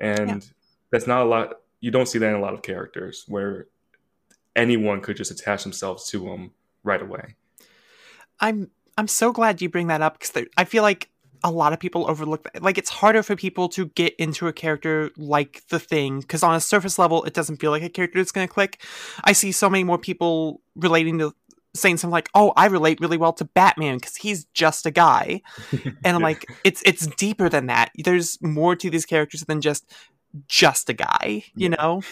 and that's not a lot. You don't see that in a lot of characters where anyone could just attach themselves to him right away. I'm I'm so glad you bring that up because I feel like a lot of people overlook that. Like it's harder for people to get into a character like the Thing because on a surface level, it doesn't feel like a character that's going to click. I see so many more people relating to saying something like, "Oh, I relate really well to Batman because he's just a guy," and I'm like, it's it's deeper than that. There's more to these characters than just just a guy, you know.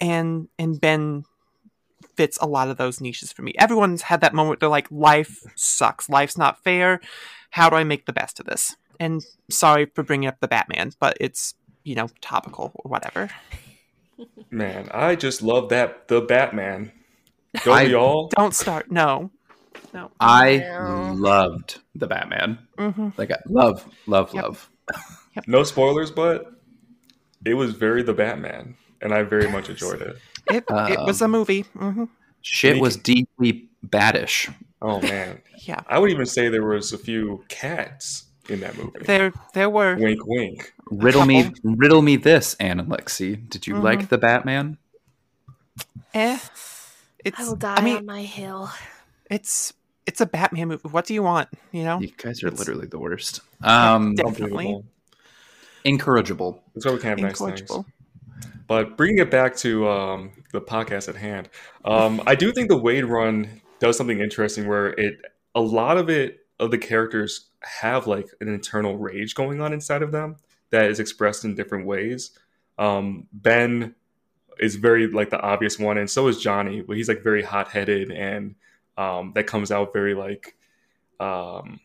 And and Ben fits a lot of those niches for me. Everyone's had that moment where they're like, life sucks. Life's not fair. How do I make the best of this? And sorry for bringing up the Batman, but it's, you know, topical or whatever. Man, I just love that the Batman. Don't I- we all? Don't start. No. No. I No. loved the Batman. hmm Like I love, love, Yep. love. No spoilers, but it was very the Batman, and I very much enjoyed it. It, it was a movie. hmm Shit was deeply baddish. Oh man, Yeah. I would even say there was a few cats in that movie. There there were. Wink, wink. Riddle me, riddle me this, Anne and Lexi. Did you Mhm. like the Batman? Eh. It's, I will die I mean, on my hill. it's it's a Batman movie. What do you want? You know? You guys are It's- literally the worst. Um, Definitely. Unbelievable. incorrigible. That's why we can't have nice things. But bringing it back to um, the podcast at hand, um, I do think the Waid run does something interesting where it a lot of it of the characters have like an internal rage going on inside of them that is expressed in different ways. Um, ben is very like the obvious one, and so is Johnny, but he's like very hot headed, and um, that comes out very like um,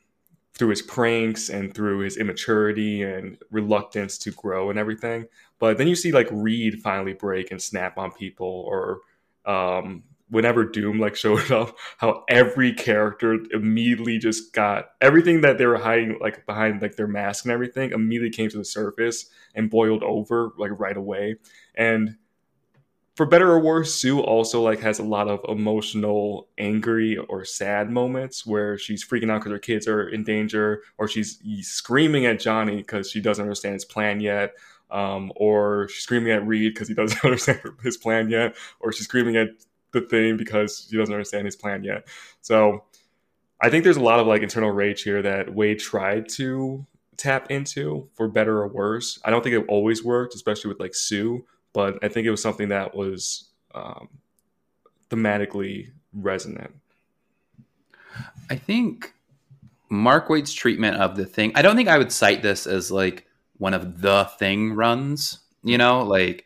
through his pranks and through his immaturity and reluctance to grow and everything. But then you see like Reed finally break and snap on people, or um, whenever Doom like showed up, how every character immediately just got everything that they were hiding like behind like their mask and everything immediately came to the surface and boiled over like right away. And for better or worse, Sue also like has a lot of emotional, angry or sad moments where she's freaking out because her kids are in danger, or she's screaming at Johnny because she doesn't understand his plan yet, um, or she's screaming at Reed because he doesn't understand his plan yet, or she's screaming at the thing because she doesn't understand his plan yet. So I think there's a lot of like internal rage here that Waid tried to tap into for better or worse. I don't think it always worked, especially with like Sue but I think it was something that was um, thematically resonant. I think Mark Waid's treatment of the thing, I don't think I would cite this as like one of the thing runs, you know, like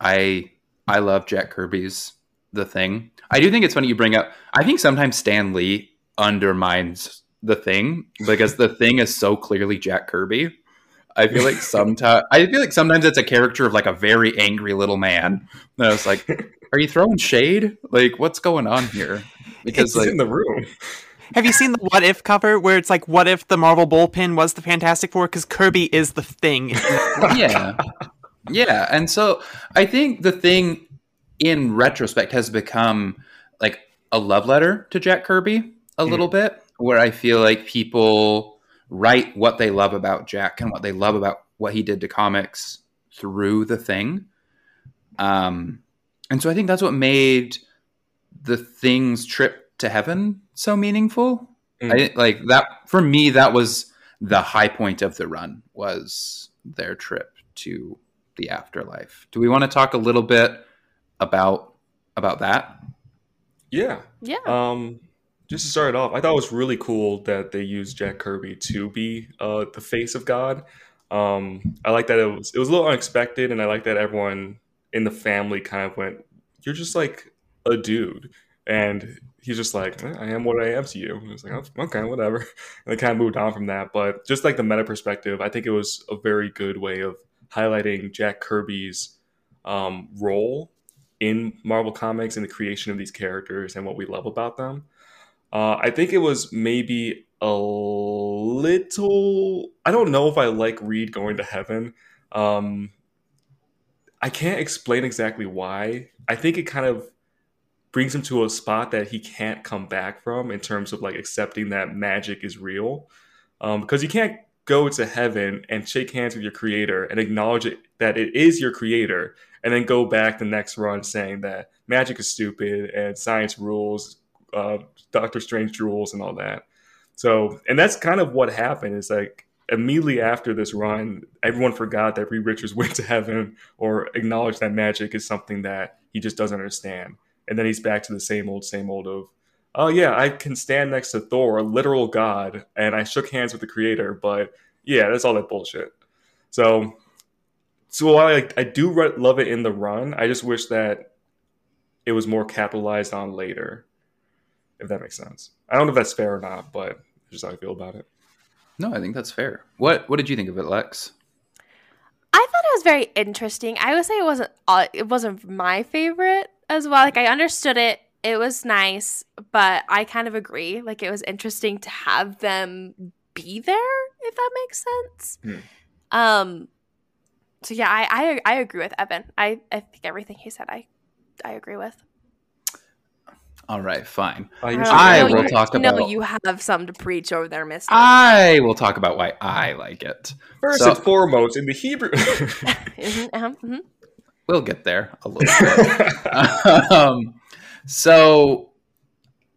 I I love Jack Kirby's The Thing. I do think it's funny you bring up I think sometimes Stan Lee undermines the thing because the thing is so clearly Jack Kirby. I feel like sometimes I feel like sometimes it's a character of like a very angry little man. And I was like, are you throwing shade? Like, what's going on here? Because it's like, in the room. Have you seen the What If cover where it's like, what if the Marvel bullpen was the Fantastic Four? Because Kirby is the thing. yeah. Yeah. And so I think the thing in retrospect has become like a love letter to Jack Kirby a mm. little bit, where I feel like people write what they love about Jack and what they love about what he did to comics through the thing. Um, and so I think that's what made the thing's trip to heaven so meaningful. Mm. I like that for me. That was the high point of the run was their trip to the afterlife. Do we want to talk a little bit about about that? Yeah. Yeah. Um, just to start it off, I thought it was really cool that they used Jack Kirby to be uh, the face of God. Um, I like that it was it was a little unexpected, and I like that everyone in the family kind of went, "You're just like a dude," and he's just like, "I am what I am to you." And it's like, oh, "Okay, whatever," and they kind of moved on from that. But just like the meta perspective, I think it was a very good way of highlighting Jack Kirby's um, role in Marvel Comics and the creation of these characters and what we love about them. Uh, I think it was maybe a little. I don't know if I like Reed going to heaven. Um, I can't explain exactly why. I think it kind of brings him to a spot that he can't come back from in terms of like accepting that magic is real. Um, because you can't go to heaven and shake hands with your creator and acknowledge it, that it is your creator and then go back the next run saying that magic is stupid and science rules uh, Doctor Strange rules and all that. So, and that's kind of what happened. Is like immediately after this run, everyone forgot that Reed Richards went to heaven or acknowledged that magic is something that he just doesn't understand. And then he's back to the same old, same old of, oh yeah, I can stand next to Thor, a literal god, and I shook hands with the creator, but yeah, that's all that bullshit. So, so while I, I do re- love it in the run, I just wish that it was more capitalized on later if that makes sense. I don't know if that's fair or not, but just how I feel about it. No, I think that's fair. What What did you think of it, Lex? I thought it was very interesting. I would say it wasn't uh, it wasn't my favorite as well. Like I understood it, it was nice, but I kind of agree. Like it was interesting to have them be there, if that makes sense. Hmm. Um. So yeah, I, I I agree with Evan. I I think everything he said, I I agree with. All right, fine. Uh, I will talk about. No, you have some to preach over there, Mister. I will talk about why I like it. First so, and foremost, in the Hebrew. mm-hmm, uh-huh, mm-hmm. We'll get there a little bit. um, so,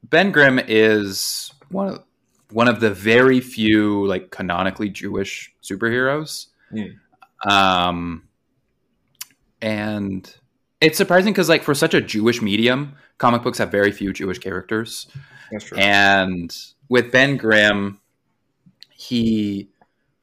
Ben Grimm is one of one of the very few like canonically Jewish superheroes. Mm. Um, and it's surprising because like for such a Jewish medium comic books have very few Jewish characters. That's true. And with Ben Grimm, he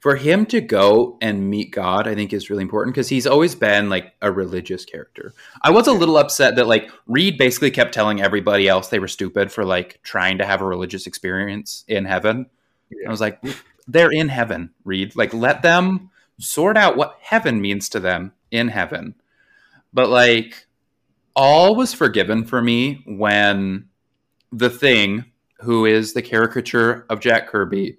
for him to go and meet God, I think is really important because he's always been like a religious character. I was a little upset that like Reed basically kept telling everybody else they were stupid for like trying to have a religious experience in heaven. Yeah. I was like, they're in heaven, Reed. Like let them sort out what heaven means to them in heaven. But like all was forgiven for me when the thing, who is the caricature of Jack Kirby,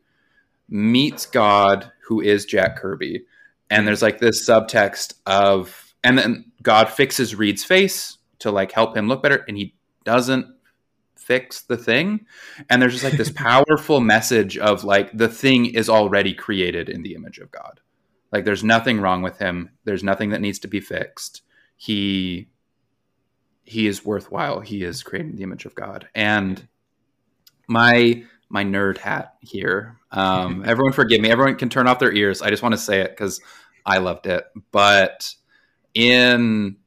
meets God, who is Jack Kirby. And there's like this subtext of and then God fixes Reed's face to like help him look better, and he doesn't fix the thing. And there's just like this powerful message of like the thing is already created in the image of God. Like there's nothing wrong with him. There's nothing that needs to be fixed. He he is worthwhile. He is created in the image of God. And my my nerd hat here. Um, everyone forgive me. Everyone can turn off their ears. I just want to say it because I loved it. But in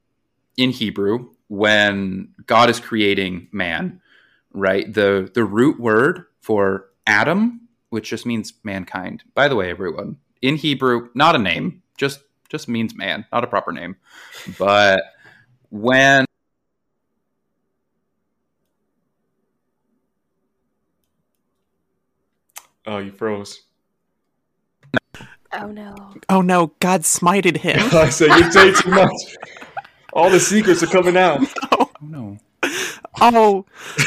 in Hebrew, when God is creating man, right? The the root word for Adam, which just means mankind. By the way, everyone, in Hebrew, not a name, just just means man, not a proper name. But when Oh, you froze. Oh no. Oh no, God smited him. I said you say too much. All the secrets are coming out. oh no. Oh,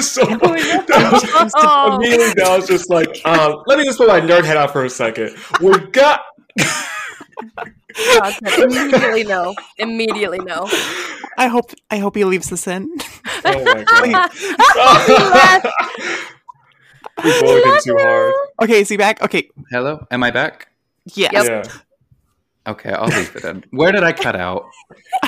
so that was just, Oh. immediately that was just like, uh, let me just put my nerd head out for a second. We got God immediately no. Immediately no. I hope I hope he leaves this in. Oh my god. we bullied him too hard. okay, is he back? Okay, Hello, am I back? yes. Yep. Yeah. Okay, I'll leave it in. Where did I cut out?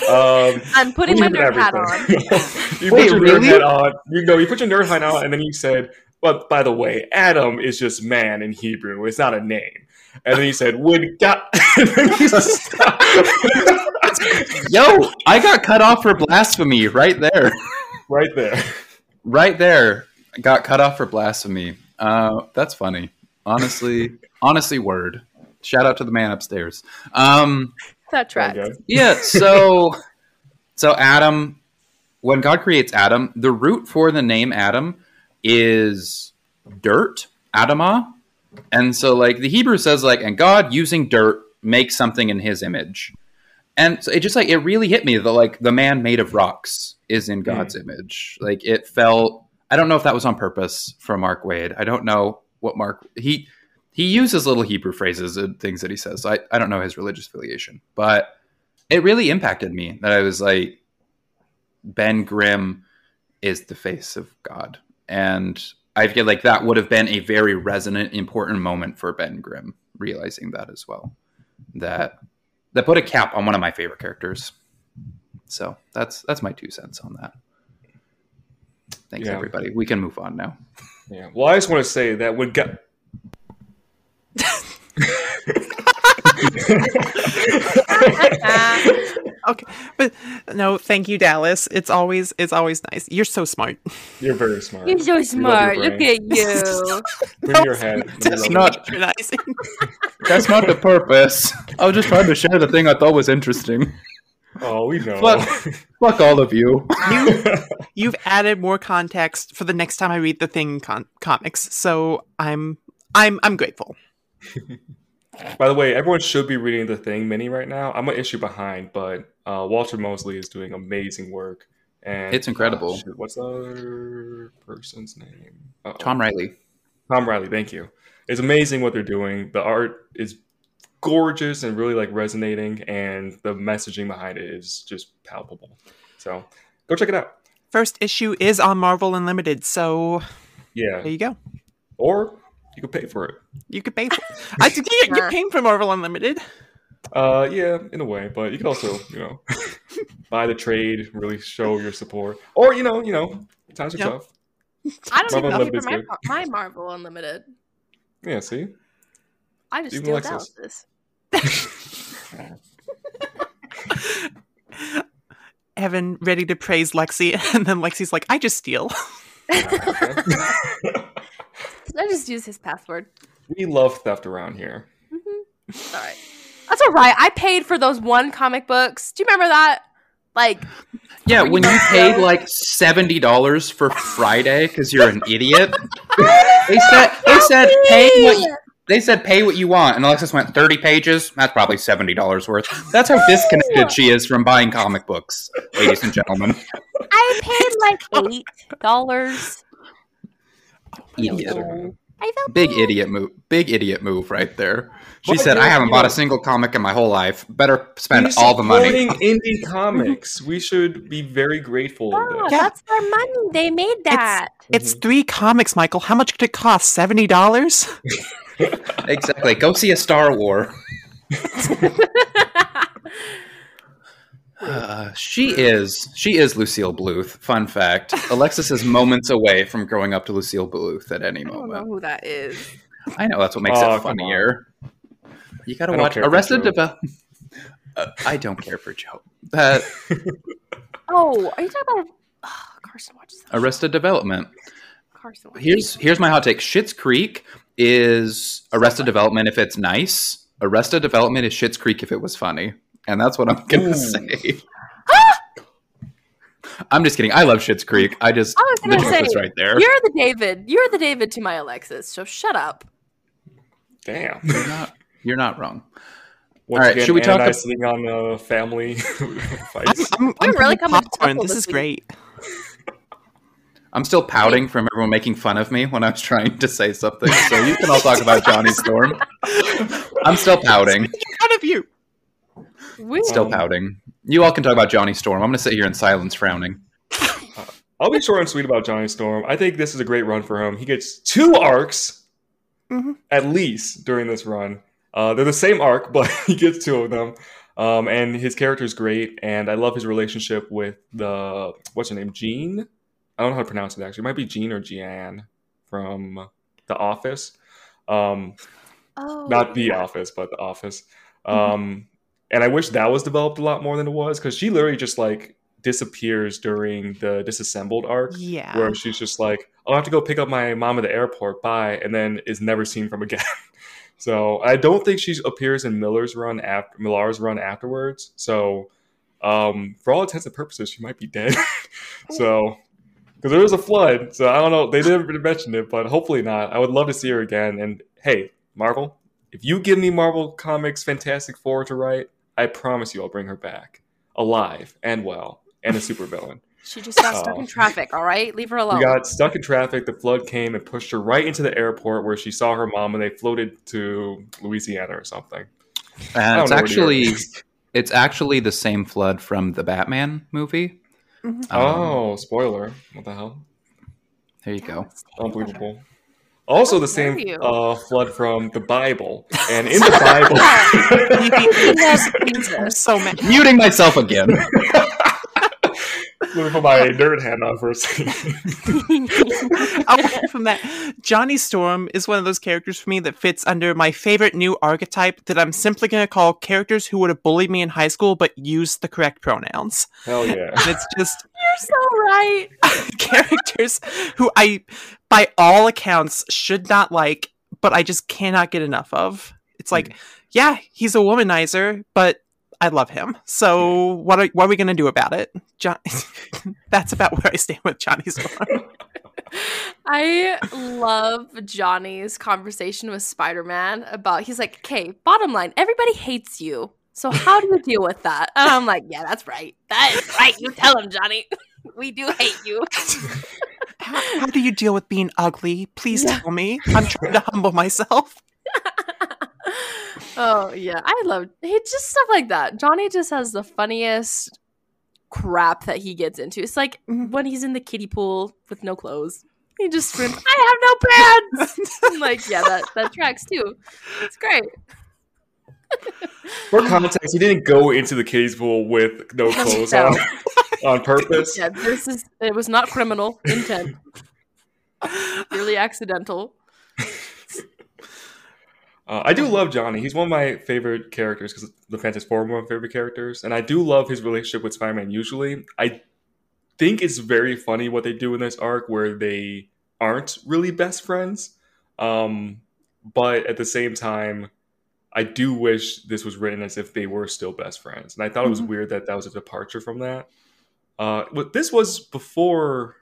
Um, I'm putting my nerd hat on. you Wait, put your really? nerd hat on. You know, you put your nerd hat on, and then you said, "But by the way, Adam is just man in Hebrew. It's not a name." And then you said, "Would God?" and then you stopped. Yo, I got cut off for blasphemy right there. right there. Right there. I got cut off for blasphemy. Uh, that's funny. Honestly, honestly, word. Shout out to the man upstairs. Um, That tracks. Yeah, so so Adam when God creates Adam, the root for the name Adam is dirt, Adamah. And so like the Hebrew says like and God using dirt makes something in his image. And so it just like it really hit me that like the man made of rocks is in God's image. Like it felt I don't know if that was on purpose for Mark Waid. I don't know what Mark he he uses little Hebrew phrases and things that he says. I, I don't know his religious affiliation, but it really impacted me that I was like, Ben Grimm is the face of God. And I feel like that would have been a very resonant, important moment for Ben Grimm, realizing that as well. That that put a cap on one of my favorite characters. So that's that's my two cents on that. Thanks Yeah. everybody. We can move on now. Yeah. Well, I just want to say that when God. Okay, but no, thank you, Dallas. It's always it's always nice. You're so smart. You're very smart. You're so We love smart. Look at you. Bring your head. That's not- That's not the purpose. I was just trying to share the thing I thought was interesting. Oh, we know. Fuck, fuck all of you. You've added more context for the next time I read the Thing con- comics, so I'm I'm I'm grateful. By the way, everyone should be reading the Thing mini right now. I'm an issue behind, but uh, Walter Mosley is doing amazing work. And It's incredible. uh, shoot, what's the other person's name? Uh-oh. Tom Reilly. Tom Reilly. Thank you. It's amazing what they're doing. The art is gorgeous and really like resonating, and the messaging behind it is just palpable. So go check it out. First issue is on Marvel Unlimited, so Yeah, there you go. or you can pay for it. You could pay for. It I think you're, you're paying for Marvel Unlimited. Uh, yeah, in a way, but you can also, you know, buy the trade, really show your support, or you know, you know, times are Yep. tough. I don't Marvel even pay Unlimited's for my, good. my Marvel Unlimited. Yeah, see, I just Even steal Alexis. Dallas's. Evan ready to praise Lexi, and then Lexi's like, "I just steal." I just use his password. we love theft around here. Mm-hmm. All right. That's all right. I paid for those one comic books. Do you remember that? Like, Yeah, when you paid like seventy dollars for Friday because you're an idiot. They said they said pay what you, they said pay what you want, and Alexis went thirty pages. That's probably seventy dollars worth. That's how disconnected she is from buying comic books, ladies and gentlemen. I paid like eight dollars. Idiot. I felt Big bad. idiot move. Big idiot move right there. She But said, "I haven't bought know- a single comic in my whole life. Better spend We're all the money." supporting indie comics. We should be very grateful of Yeah, this. Yeah. that's their money. They made that. It's three comics, Michael. How much could it cost? Seventy dollars? exactly. Go see a Star War. Uh, she is she is Lucille Bluth. Fun fact: Alexis is moments away from growing up to Lucille Bluth at any I don't know moment. who that is. I know that's what makes Oh, it funnier. You gotta watch Arrested Development. Uh, I don't care for Joe. That Oh, are you talking about? Oh, Carson watches that. Arrested Development. Carson watches Here's here's my hot take. Schitt's Creek is Arrested Development if it's nice. Arrested Development is Schitt's Creek if it was funny, and that's what I'm gonna Ooh. say. I'm just kidding. I love Schitt's Creek. I just I was the gonna truth say, right there. You're the David. You're the David to my Alexis. So shut up. Damn. You're not you're not wrong. Once All right, again, should we talk and I ab- sitting on a family I'm. I'm, I'm really coming popcorn. tackle This this is week. great. I'm still pouting from everyone making fun of me when I was trying to say something. So you can all talk about Johnny Storm. I'm still pouting. Out of you. We, Still pouting. You all can talk about Johnny Storm. I'm going to sit here in silence, frowning. I'll be short and sweet about Johnny Storm. I think this is a great run for him. He gets two arcs Mhm. at least during this run. Uh, they're the same arc, but he gets two of them. Um, and his character is great, and I love his relationship with the what's her name, Jean. I don't know how to pronounce it actually. It might be Jean or Jeanne from The Office. Um, oh, not The yeah. Office, but The Office. Um, and I wish that was developed a lot more than it was because she literally just like disappears during the disassembled arc Yeah. where she's just like, "I'll have to go pick up my mom at the airport, bye," and then is never seen from again. so I don't think she appears in Millar's run after Millar's run afterwards. So um, for all intents and purposes, she might be dead. so because there was a flood, so I don't know. They didn't mention it, but hopefully not. I would love to see her again. And hey, Marvel, if you give me Marvel Comics Fantastic Four to write, I promise you I'll bring her back alive and well and a supervillain. She just got stuck Oh. in traffic. All right, leave her alone. We got stuck in traffic. The flood came and pushed her right into the airport where she saw her mom, and they floated to Louisiana or something. And it's know where the actually it's actually the same flood from the Batman movie. Mhm. Um, oh, spoiler! What the hell? there you go. Unbelievable. Also, the same uh, flood from the Bible, and in the Bible, I'm so mad. Muting myself again. let me put my nerd hat on for a second. Apart from that, Johnny Storm is one of those characters for me that fits under my favorite new archetype that I'm simply going to call characters who would have bullied me in high school but used the correct pronouns. Hell yeah! And it's just You're so right. characters who I, by all accounts, should not like, but I just cannot get enough of. It's like, hmm. yeah, he's a womanizer, but I love him. So what are what are we gonna do about it? John, that's about where I stand with Johnny Storm. I love Johnny's conversation with Spider Man about he's like, okay, bottom line, everybody hates you. So how do you deal with that? And I'm like, yeah, that's right. That is right. You tell him, Johnny. We do hate you. How, how do you deal with being ugly? Please Yeah. tell me. I'm trying to humble myself. Oh yeah, I love he just stuff like that. Johnny just has the funniest crap that he gets into. It's like Mhm. when he's in the kiddie pool with no clothes. He just screams, "I have no pants!" I'm like, yeah, that that tracks too. It's great. For context, he didn't go into the kiddie's pool with no clothes No. on on purpose. Yeah, this is it was not criminal intent, really accidental. Uh, I do love Johnny. He's one of my favorite characters because the Fantastic Four are one of my favorite characters, and I do love his relationship with Spider-Man. Usually, I think it's very funny what they do in this arc where they aren't really best friends, um, but at the same time, I do wish this was written as if they were still best friends, and I thought it was Mhm. weird that that was a departure from that. Uh, but this was before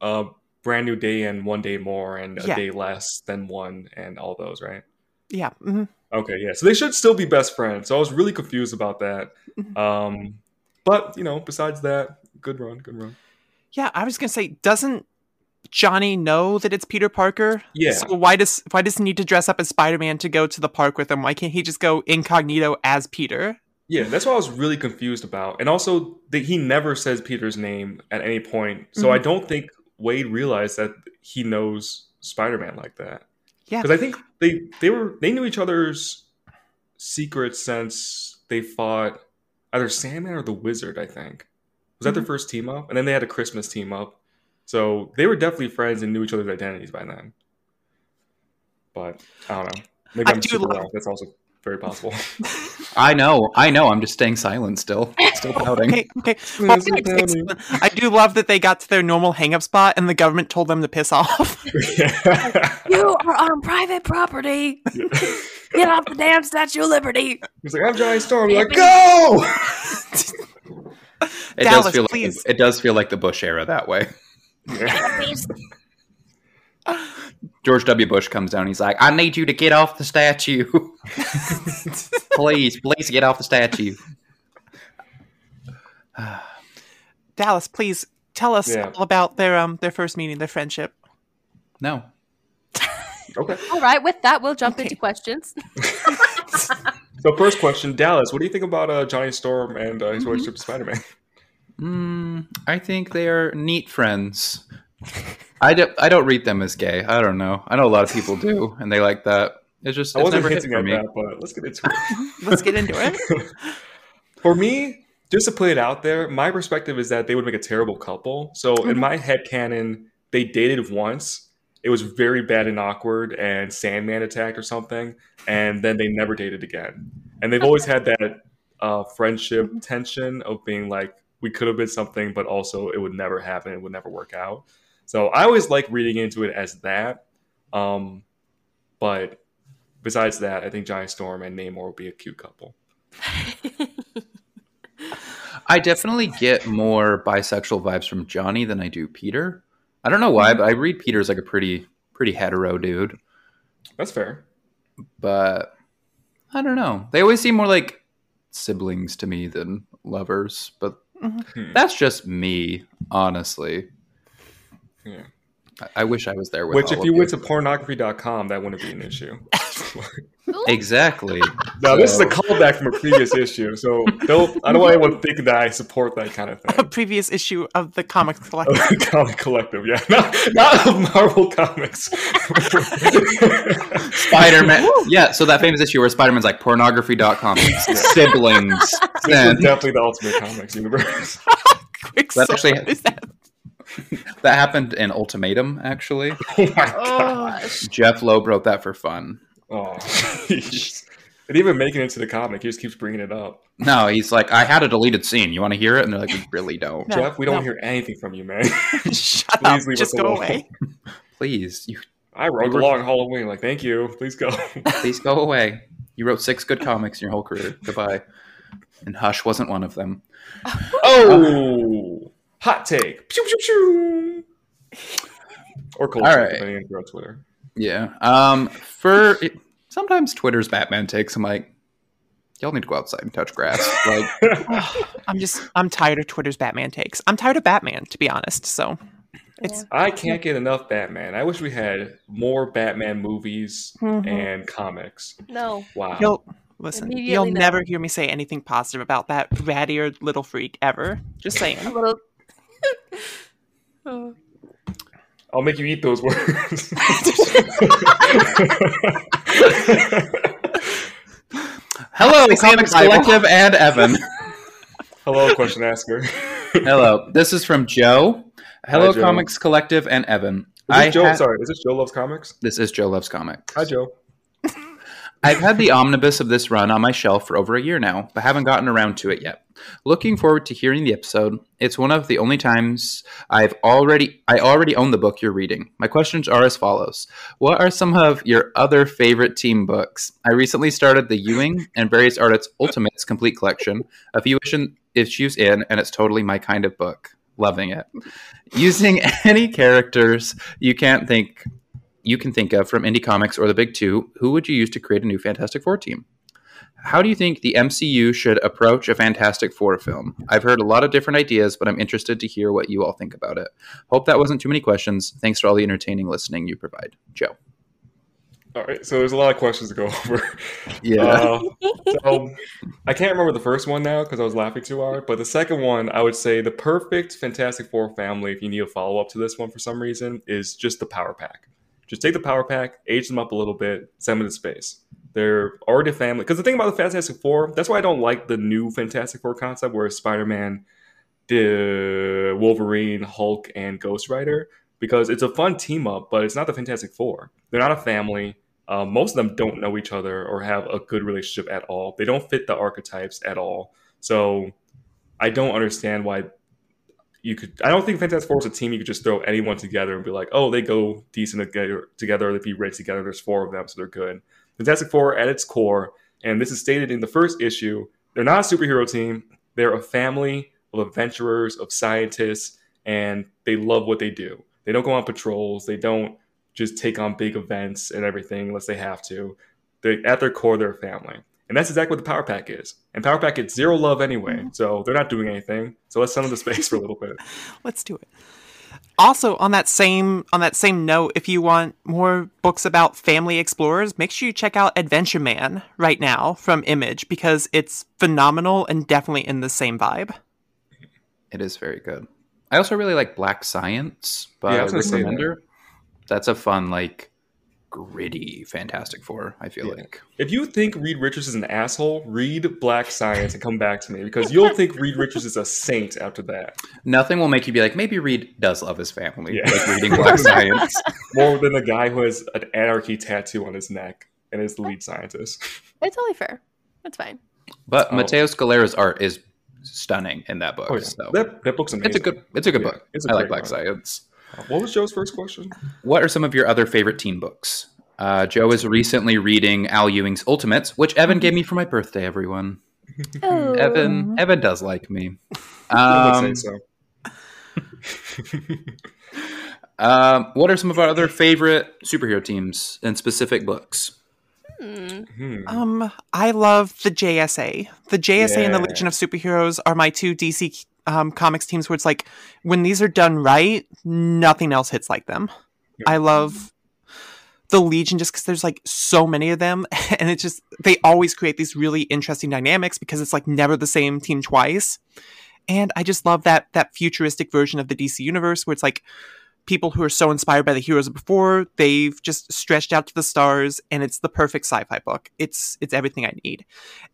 uh, Brand New Day and One Day More and A Yeah. Day Less Than One and all those, right? Yeah. mhm. Okay, yeah. So they should still be best friends. So I was really confused about that. Mhm. Um, but you know, besides that, good run, good run. Yeah, I was gonna say, doesn't Johnny know that it's Peter Parker? Yeah. So why does why does he need to dress up as Spider Man to go to the park with him? Why can't he just go incognito as Peter? Yeah, that's what I was really confused about. And also, that he never says Peter's name at any point. So I don't think Waid realized that he knows Spider-Man like that. Yeah. Because I think they they were they knew each other's secrets since they fought either Sandman or the Wizard. I think was that their mm-hmm. first team up, and then they had a Christmas team up. So they were definitely friends and knew each other's identities by then. But I don't know. Maybe I I'm do super love- wrong. That's also very possible. I know, I know. I'm just staying silent still. Still pouting. Okay, okay. Well, That's. I do love that they got to their normal hang up spot and the government told them to piss off. You are on private property. Get off the damn Statue of Liberty. He's like, I'm Johnny Storm. Like, go! It Dallas, does feel please. like it does feel like the Bush era that way. Please. George W. Bush comes down. He's like, "I need you to get off the statue, please, please get off the statue." Dallas, please tell us Yeah. all about their um their first meeting, their friendship. No, okay. All right, with that, we'll jump Okay. into questions. So, first question, Dallas, what do you think about uh, Johnny Storm and uh, his relationship to Spider Man? mm, I think they are neat friends. I don't. I don't read them as gay. I don't know. I know a lot of people do, and they like that. It's just I it's wasn't never hit hinting for at me. that, but let's get into it. Let's get into it. For me, just to put it out there, my perspective is that they would make a terrible couple. So, in my head canon, they dated once. It was very bad and awkward, and Sandman attacked or something, and then they never dated again. And they've always had that uh, friendship tension of being like, we could have been something, but also it would never happen. It would never work out. So I always like reading into it as that. Um, but besides that, I think Johnny Storm and Namor would be a cute couple. I definitely get more bisexual vibes from Johnny than I do Peter. I don't know why, but I read Peter as like a pretty pretty hetero dude. That's fair. But I don't know. They always seem more like siblings to me than lovers. But Hmm. that's just me, honestly. Yeah. I, I wish I was there with Which, all if of you went to pornography.com, that wouldn't be an issue. exactly. now, this is a callback from a previous issue, so don't, I don't want anyone thinking that I support that kind of thing. A previous issue of the comics collective. Comic Collective, yeah. Not, not of Marvel Comics. Spider Man. yeah, so that famous issue where Spider Man's like pornography.com, siblings. This Then is definitely the Ultimate Comics universe. Quick That's actually- Is that- that happened in Ultimatum, actually. oh my god. Gosh. Jeph Loeb wrote that for fun. Oh, jeez. Even making it into the comic. He just keeps bringing it up. No, he's like, I had a deleted scene. You want to hear it? And they're like, we really don't. No, Jeff, we don't no. hear anything from you, man. Shut Please up. leave Just us go alone. away. Please, you I wrote the long Halloween. Like, thank you. Please go. please go away. You wrote six good comics in your whole career. Goodbye. And Hush wasn't one of them. Oh, uh, hot take. Pew, pew, pew. Or cold All take, right. depending on if Twitter. Yeah. Um. For it, sometimes Twitter's Batman takes. I'm like, y'all need to go outside and touch grass. Like, I'm just I'm tired of Twitter's Batman takes. I'm tired of Batman, to be honest. So it's I can't get enough Batman. I wish we had more Batman movies Mhm. and comics. No. Wow. you'll listen. You'll no. never hear me say anything positive about that rattier little freak ever. Just saying. A little. Oh. I'll make you eat those words. hello, They say in the Comics Bible. Collective and Evan. Hello, question asker. hello. This is from Joe. Hello, Joe. Comics Collective and Evan. Is I this Joe? ha- Sorry, is this Joe Loves Comics? This is Joe Loves Comics. Hi, Joe. I've had the omnibus of this run on my shelf for over a year now, but haven't gotten around to it yet. Looking forward to hearing the episode. It's one of the only times I've already I already own the book you're reading. My questions are as follows. What are some of your other favorite team books? I recently started the Ewing and various artists Ultimates complete collection, a few issue- issues in, and it's totally my kind of book. Loving it. Using any characters you can't think you can think of from indie comics or the big two, who would you use to create a new Fantastic Four team? how do you think the MCU should approach a Fantastic Four film? I've heard a lot of different ideas, but I'm interested to hear what you all think about it. Hope that wasn't too many questions. Thanks for all the entertaining listening you provide. Joe. All right, so there's a lot of questions to go over. Yeah. Uh, so I can't remember the first one now because I was laughing too hard. But the second one, I would say the perfect Fantastic Four family, if you need a follow up to this one for some reason, is just the Power Pack. Just take the Power Pack, age them up a little bit, send them to space. They're already a family. Because the thing about the Fantastic Four, that's why I don't like the new Fantastic Four concept where Spider Man, the Wolverine, Hulk, and Ghost Rider. Because it's a fun team up, but it's not the Fantastic Four. They're not a family. Uh, most of them don't know each other or have a good relationship at all. They don't fit the archetypes at all. So I don't understand why you could. I don't think Fantastic Four is a team you could just throw anyone together and be like, oh, they go decent together, together they be great together. There's four of them, so they're good. Fantastic Four at its core, and this is stated in the first issue, they're not a superhero team. They're a family of adventurers, of scientists, and they love what they do. They don't go on patrols. They don't just take on big events and everything unless they have to. They at their core, they're a family. And that's exactly what the Power Pack is. And Power Pack gets zero love anyway, mm-hmm. so they're not doing anything. So let's send them to space for a little bit. Let's do it. Also, on that same on that same note, if you want more books about family explorers, make sure you check out Adventure Man right now from Image because it's phenomenal and definitely in the same vibe. It is very good. I also really like Black Science by Yeah, I was gonna Rick say that. That's a fun, like, gritty Fantastic Four, I feel Yeah. like. If you think Reed Richards is an asshole, read Black Science and come back to me because you'll think Reed Richards is a saint after that. Nothing will make you be like, maybe Reed does love his family. Yeah. Like reading Black Science. More than the guy who has an anarchy tattoo on his neck and is the lead scientist. It's totally fair. That's fine. But Oh. Matteo Scalera's art is stunning in that book. Oh, yeah. So that, that book's amazing. it's a good it's a good Yeah, book. it's a I like Black book. Science. What was Joe's first question? What are some of your other favorite teen books? Uh, Joe is recently reading Al Ewing's Ultimates, which Evan gave me for my birthday. Everyone, Oh. Evan, Evan does like me. I Um, would say so. um, what are some of our other favorite superhero teams and specific books? Hmm. Um, I love the JSA. The JSA and the Legion of Superheroes are my two DC um, comics teams where it's like when these are done right, nothing else hits like them. I love the Legion just because there's like so many of them, and it's just they always create these really interesting dynamics because it's like never the same team twice. And I just love that that futuristic version of the DC universe where it's like people who are so inspired by the heroes of before they've just stretched out to the stars and it's the perfect sci-fi book it's it's everything i need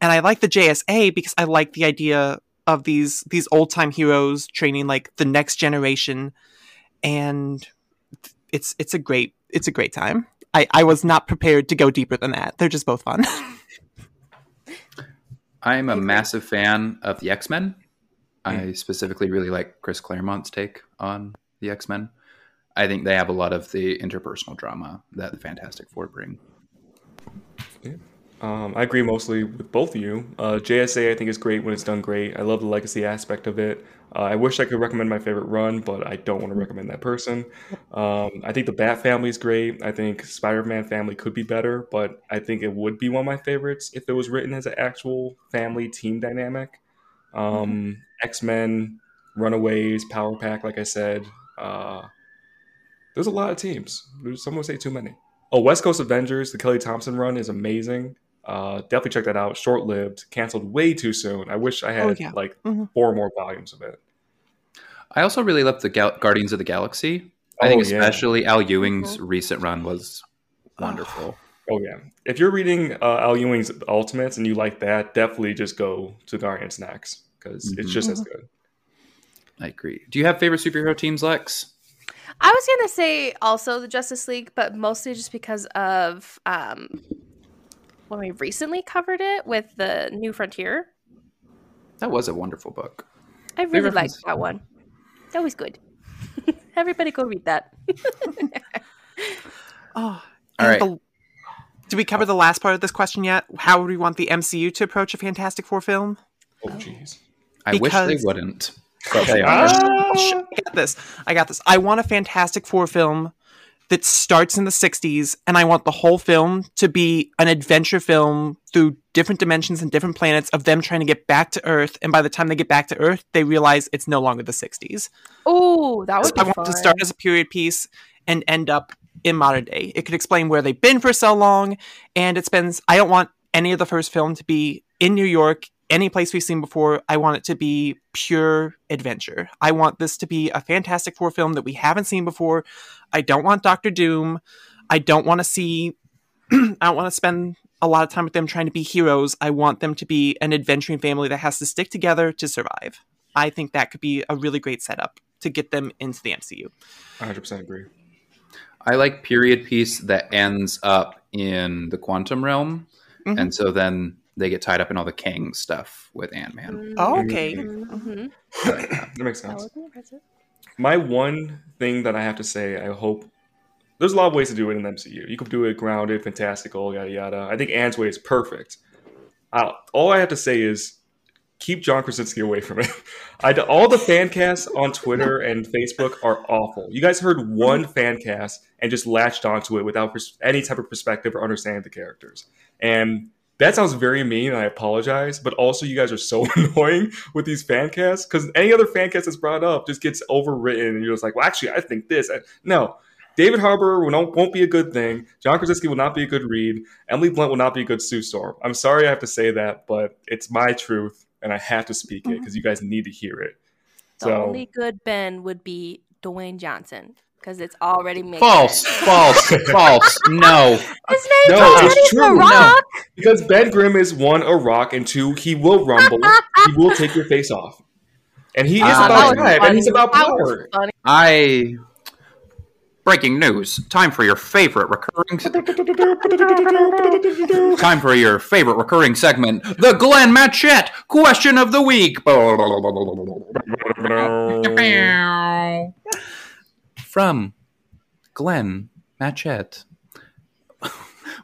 and i like the jsa because i like the idea of these these old-time heroes training like the next generation. And it's it's a great it's a great time. I i was not prepared to go deeper than that. They're just both fun. I'm a massive fan of the X Men. Hmm. I specifically really like Chris Claremont's take on the X Men. I think they have a lot of the interpersonal drama that the Fantastic Four bring. Um, I agree mostly with both of you. Uh, JSA I think is great when it's done great. I love the legacy aspect of it. Uh, I wish I could recommend my favorite run, but I don't want to recommend that person. Um, I think the Bat Family is great. I think Spider-Man Family could be better, but I think it would be one of my favorites if it was written as an actual family team dynamic. Um, X-Men, Runaways, Power Pack, like I said. Uh, there's a lot of teams. There's, some would say too many. Oh, West Coast Avengers, the Kelly Thompson run is amazing. Uh, definitely check that out. Short lived, canceled way too soon. I wish I had Oh, yeah. like Mhm. four more volumes of it. I also really love the Gal- Guardians of the Galaxy. I Oh, think yeah. especially Al Ewing's recent run was wonderful. Oh yeah. If you're reading uh, Al Ewing's Ultimates and you like that, definitely just go to Guardians next because it's Mhm. just as good. I agree. Do you have favorite superhero teams, Lex? I was gonna say also the Justice League, but mostly just because of um, when we recently covered it with the New Frontier. That was a wonderful book. I really liked reference- that one. That was good. Everybody go read that. oh All and right. the- did we cover the last part of this question yet how would we want the mcu to approach a fantastic four film Oh jeez. I wish they wouldn't. But they are. Ah! I got this. I got this. I want a Fantastic Four film that starts in the 60s, and I want the whole film to be an adventure film through different dimensions and different planets of them trying to get back to Earth. And by the time they get back to Earth, they realize it's no longer the 60s. Oh, that would be I want fun. to start as a period piece and end up in modern day. It could explain where they've been for so long, and it spends. I don't want any of the first film to be in New York, any place we've seen before. I want it to be pure adventure. I want this to be a Fantastic Four film that we haven't seen before. I don't want Doctor Doom. I don't want to see. I don't want to spend a lot of time with them trying to be heroes. I want them to be an adventuring family that has to stick together to survive. I think that could be a really great setup to get them into the MCU. 100% agree. I like period piece that ends up in the quantum realm, Mhm. and so then they get tied up in all the Kang stuff with Ant Man. Oh, okay. Mm-hmm. that makes sense. would be impressive. My one thing that I have to say, I hope there's a lot of ways to do it in the MCU. You could do it grounded, fantastical, yada yada. I think Anne's way is perfect. Uh, all I have to say is keep John Krasinski away from it. I, all the fan casts on Twitter and Facebook are awful. You guys heard one fan cast and just latched onto it without pers- any type of perspective or understanding the characters. And that sounds very mean, and I apologize. But also, you guys are so annoying with these fan casts because any other fan cast that's brought up just gets overwritten, and you're just like, "Well, actually, I think this." I- No, David Harbour won't be a good thing. John Krasinski will not be a good read. Emily Blunt will not be a good Sue Storm. I'm sorry I have to say that, but it's my truth, and I have to speak it mm-hmm. because you guys need to hear it. The So only good Ben would be Dwayne Johnson because it's already made. False, false, false. No. His name's No, already it's The true. Rock. because Ben Grimm is one a rock, and two he will rumble. he will take your face off, and he is Ah, about that was drive, and he's about power. I. Breaking news. Time for your favorite recurring. Time for your favorite recurring segment, the Glenn Matchette question of the week. From Glenn Machette.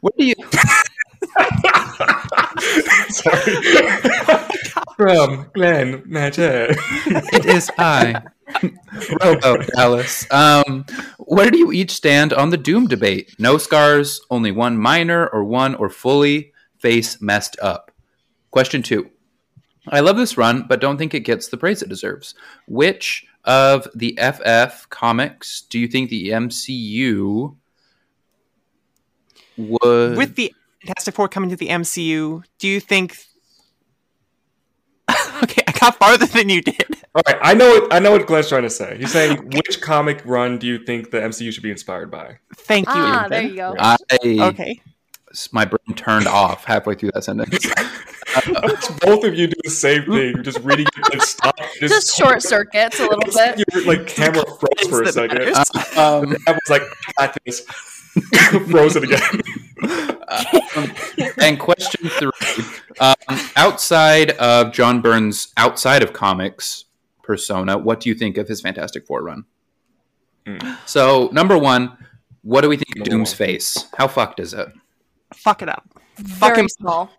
What do you Sorry. From Glenn Machette. It is I, Robo Dallas. Um, where do you each stand on the Doom debate? No scars, only one minor, or one or fully face messed up. Question two. I love this run, but don't think it gets the praise it deserves. Which of the FF comics do you think the MCU would? With the Fantastic Four coming to the MCU, do you think? okay, I got farther than you did. All right, I know. What, I know what Glenn's trying to say. He's saying, which comic run do you think the MCU should be inspired by? Thank you. Ah, Ethan. there you go. I, Okay. my brain turned off halfway through that sentence. Both of you do the same thing. You're just reading it and stop. Just short circuits a little It's like bit. your like camera froze for a Things that second. matters. Um, I was like, I got this. froze it again. Um, and question three: um, Outside of John Byrne's outside of comics persona, what do you think of his Fantastic Four run? Hmm. So, number one, what do we think of Doom's face? How fucked is it? Fuck it up. Very Fucking- small.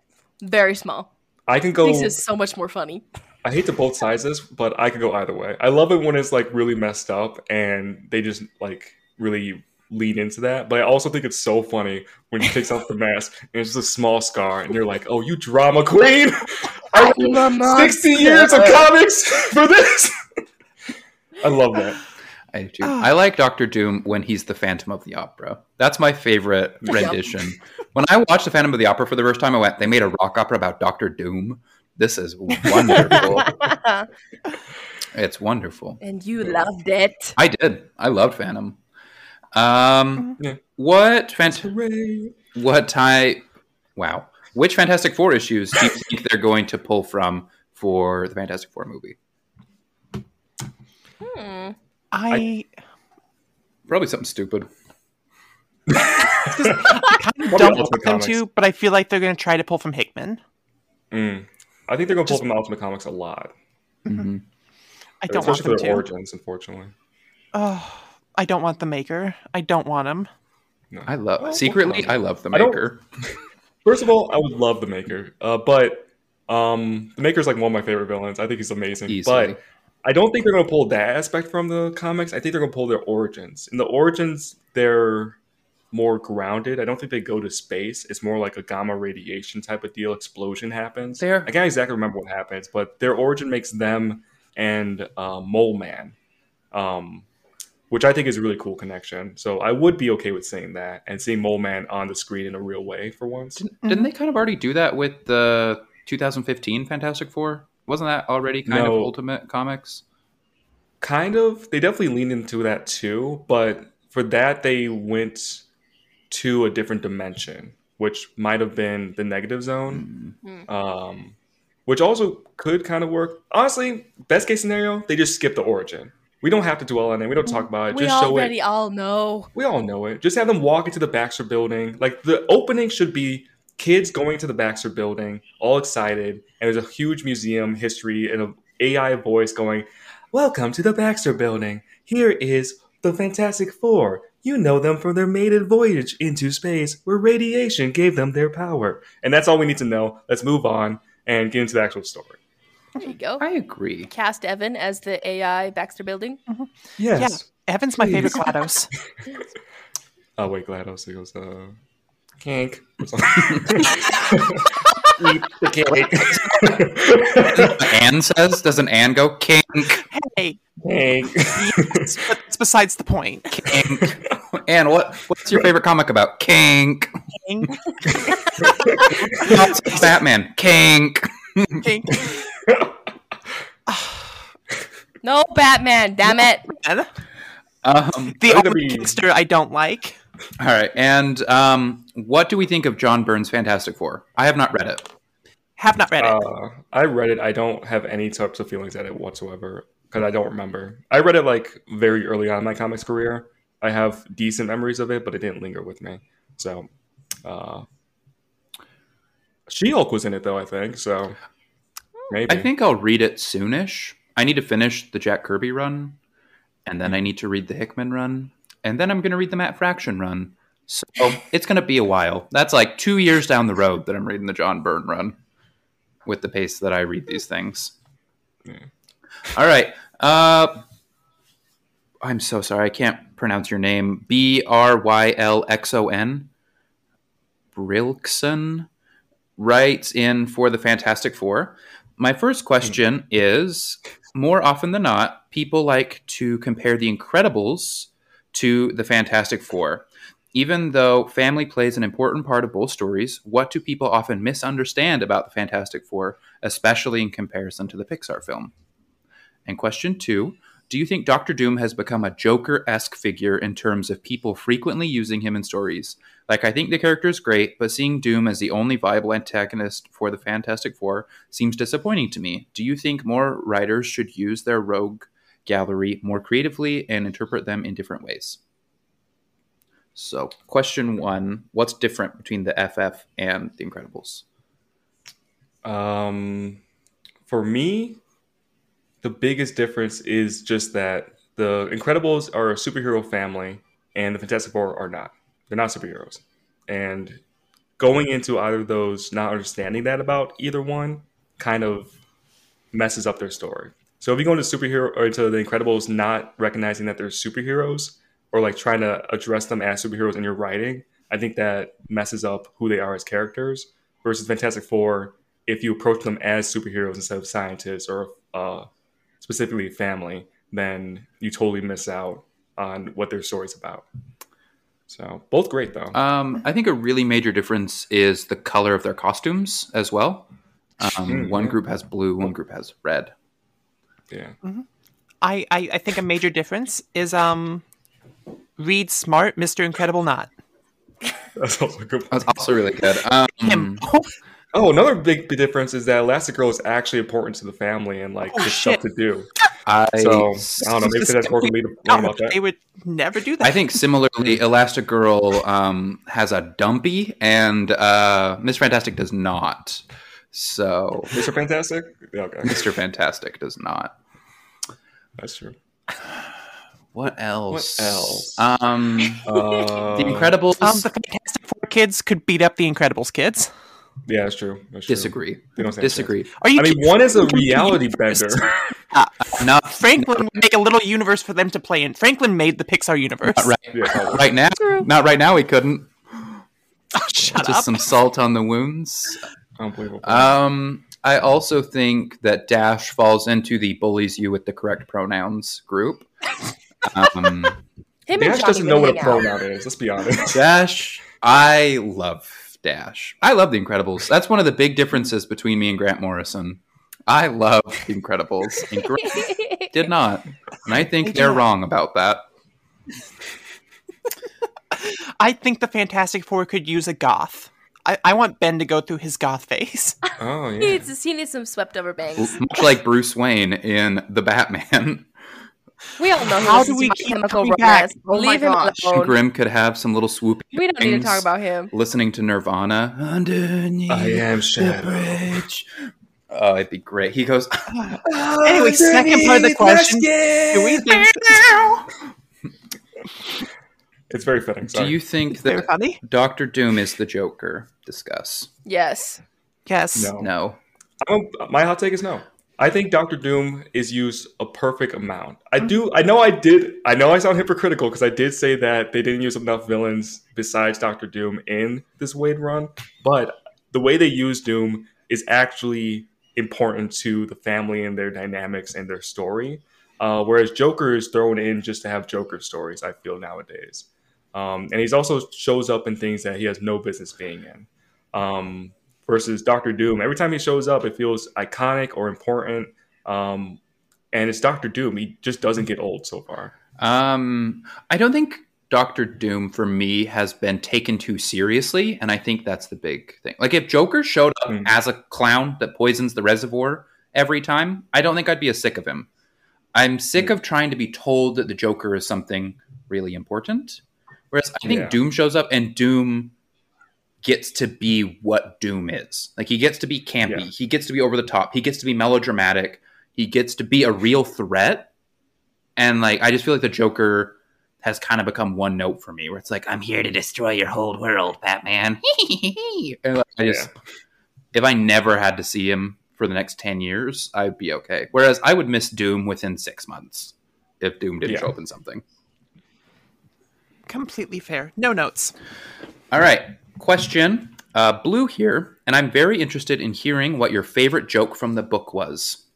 Very small. I can go. This is so much more funny. I hate the both sizes, but I could go either way. I love it when it's like really messed up and they just like really lean into that. But I also think it's so funny when he takes off the mask and it's just a small scar and you're like, "Oh, you drama queen! I waited sixty years of comics for this." I love that. I do. I like Doctor Doom when he's the Phantom of the Opera. That's my favorite rendition. When I watched the Phantom of the Opera for the first time, I went, "They made a rock opera about Doctor Doom. This is wonderful. it's wonderful." and you loved it. I did. I loved Phantom. Um, Yeah. what fant- Hooray. what type? Wow. Which Fantastic Four issues do you think they're going to pull from for the Fantastic Four movie? Hmm. I, Probably something stupid. kind don't Ultimate want them to, but I feel like they're going to try to pull from Hickman. Mm. I think they're gonna pull from Ultimate Comics a lot, Mhm. I don't want especially them for their to. origins. Unfortunately, Oh, I don't want the maker. I don't want him. no. I love secretly. I love the Maker. First of all, I would love the Maker, uh, but um, the Maker's like one of my favorite villains. I think he's amazing. Easily. But I don't think they're going to pull that aspect from the comics. I think they're going to pull their origins. In the origins, they're more grounded. I don't think they go to space. It's more like a gamma radiation type of deal. Explosion happens. There- I can't exactly remember what happens, but their origin makes them and uh, Mole Man, um, which I think is a really cool connection. So I would be okay with saying that and seeing Mole Man on the screen in a real way for once. Didn't they kind of already do that with the 2015 Fantastic Four? Wasn't that already kind of Ultimate Comics? kind of they definitely leaned into that too but for that they went to a different dimension which might have been the negative zone Mm. um which also could kind of work honestly best case scenario they just skip the origin we don't have to dwell on it we don't talk about it we just show already it all know. we all know it just have them walk into the baxter building like the opening should be kids going to the baxter building all excited and there's a huge museum history and an ai voice going Welcome to the Baxter Building. Here is the Fantastic Four. You know them from their maiden voyage into space, where radiation gave them their power. And that's all we need to know. Let's move on and get into the actual story. There you go. I agree. Cast Evan as the AI Baxter Building. Yes. Evan's my favorite Please. GLaDOS. Oh, wait, GLaDOS. He goes, uh, kink. or. Eat the cake. Anne says, doesn't Anne go kink, hey, Kink. yes, but it's besides the point. kink? Anne, what what's your favorite comic about? Kink. King, Not Batman. Kink. king. No Batman, damn it. Um, the I'm only be- gangster I don't like. All right, and um, what do we think of John Byrne's Fantastic Four? I have not read it. Have not read it. Uh, I read it. I don't have any types of feelings at it whatsoever because I don't remember. I read it like very early on in my comics career. I have decent memories of it, but it didn't linger with me. So, uh, She Hulk was in it though. I think so. Maybe I think I'll read it soonish. I need to finish the Jack Kirby run, and then I need to read the Hickman run, and then I'm going to read the Matt Fraction run. So it's going to be a while. That's like two years down the road that I'm reading the John Byrne run with the pace that I read these things. All right. Uh, I'm so sorry. I can't pronounce your name. B R Y L X O N. Brilkson writes in for the Fantastic Four. My first question is more often than not, people like to compare the Incredibles to the Fantastic Four. Even though family plays an important part of both stories, what do people often misunderstand about the Fantastic Four, especially in comparison to the Pixar film? And question two Do you think Doctor Doom has become a Joker esque figure in terms of people frequently using him in stories? Like, I think the character is great, but seeing Doom as the only viable antagonist for the Fantastic Four seems disappointing to me. Do you think more writers should use their rogue gallery more creatively and interpret them in different ways? So, question one What's different between the FF and the Incredibles? Um, for me, the biggest difference is just that the Incredibles are a superhero family, and the Fantastic Four are not. They're not superheroes, and going into either of those, not understanding that about either one, kind of messes up their story. So if you go into superhero or into the Incredibles, not recognizing that they're superheroes, or like trying to address them as superheroes in your writing, I think that messes up who they are as characters. Versus Fantastic Four, if you approach them as superheroes instead of scientists or uh, specifically family, then you totally miss out on what their story's about. So both great though. Um, I think a really major difference is the color of their costumes as well. Um, Mm, one group has blue, one group has red. Yeah. I, I I think a major difference is um, Reed Smart, Mister Incredible not That's also good. That's also really good. Um. Oh, another big big difference is that Elastigirl is actually important to the family and like Oh, the stuff to do. I, So I don't know. Maybe Fantastic Four can lead No, learn about that. they would never do that. I think similarly, Elastigirl um, has a dumpy, and uh, Miss Fantastic does not. So Mr. Fantastic. Yeah, okay, Mr. Fantastic does not. That's true. What else? What else? Um, Uh, the Incredibles. um, the Fantastic Four kids could beat up the Incredibles kids. Yeah, that's true. That's true. disagree. They don't stand a Disagree. Are you? I mean, one is a reality bender. Not Franklin would make a little universe for them to play in. Franklin made the Pixar universe. not right, Yeah, right now. Not right now. He couldn't. Shut Just up. some salt on the wounds. Unbelievable. Um, I also think that Dash falls into the bullies you with the correct pronouns group. Um, Him Dash doesn't know what a hang out. pronoun is. Let's be honest. Dash, I love Dash. I love The Incredibles. That's one of the big differences between me and Grant Morrison. I love The Incredibles. And Grant did not. And I think They do they're wrong about that. I think the Fantastic Four could use a goth. I, I want Ben to go through his goth phase. Oh He yeah. needs, he needs some swept over bangs. Much like Bruce Wayne in The Batman. We all know How who do we to keep chemical coming back? romance. Oh my Leave him gosh. alone. Grim could have some little swooping We don't need to talk about him. listening to Nirvana. Underneath I am the Shadow. bridge. Oh, it'd be great. He goes. anyway, second part of the question. Do we think It's very fitting. Do you think it's that funny? Doctor Doom is the Joker? Discuss. Yes. Yes. No. No. I'm, my hot take is no. I think Doctor Doom is used a perfect amount. I do. I know I did. I know I sound hypocritical because I did say that they didn't use enough villains besides Doctor Doom in this Waid run. But the way they use Doom is actually important to the family and their dynamics and their story. Uh, whereas Joker is thrown in just to have Joker stories. I feel nowadays, um, and he's also shows up in things that he has no business being in. Um, versus Doctor Doom. Every time he shows up, it feels iconic or important. Um, and it's Doctor Doom. He just doesn't get old so far. Um, I don't think Doctor Doom for me has been taken too seriously, and I think that's the big thing. Like if Joker showed up Mm. as a clown that poisons the reservoir every time, I don't think I'd be as sick of him. I'm sick of trying to be told that the Joker is something really important. Whereas I think Yeah. Doom shows up and Doom gets to be what Doom is. Like he gets to be campy, Yeah. he gets to be over the top, he gets to be melodramatic, he gets to be a real threat. And like I just feel like the Joker has kind of become one note for me where it's like, I'm here to destroy your whole world, Batman. and like, I just if I never had to see him for the next ten years, I'd be okay. Whereas I would miss Doom within six months if Doom didn't Yeah. show up in something. Completely fair. No notes. All right. Question. Uh, Blue here, and I'm very interested in hearing what your favorite joke from the book was.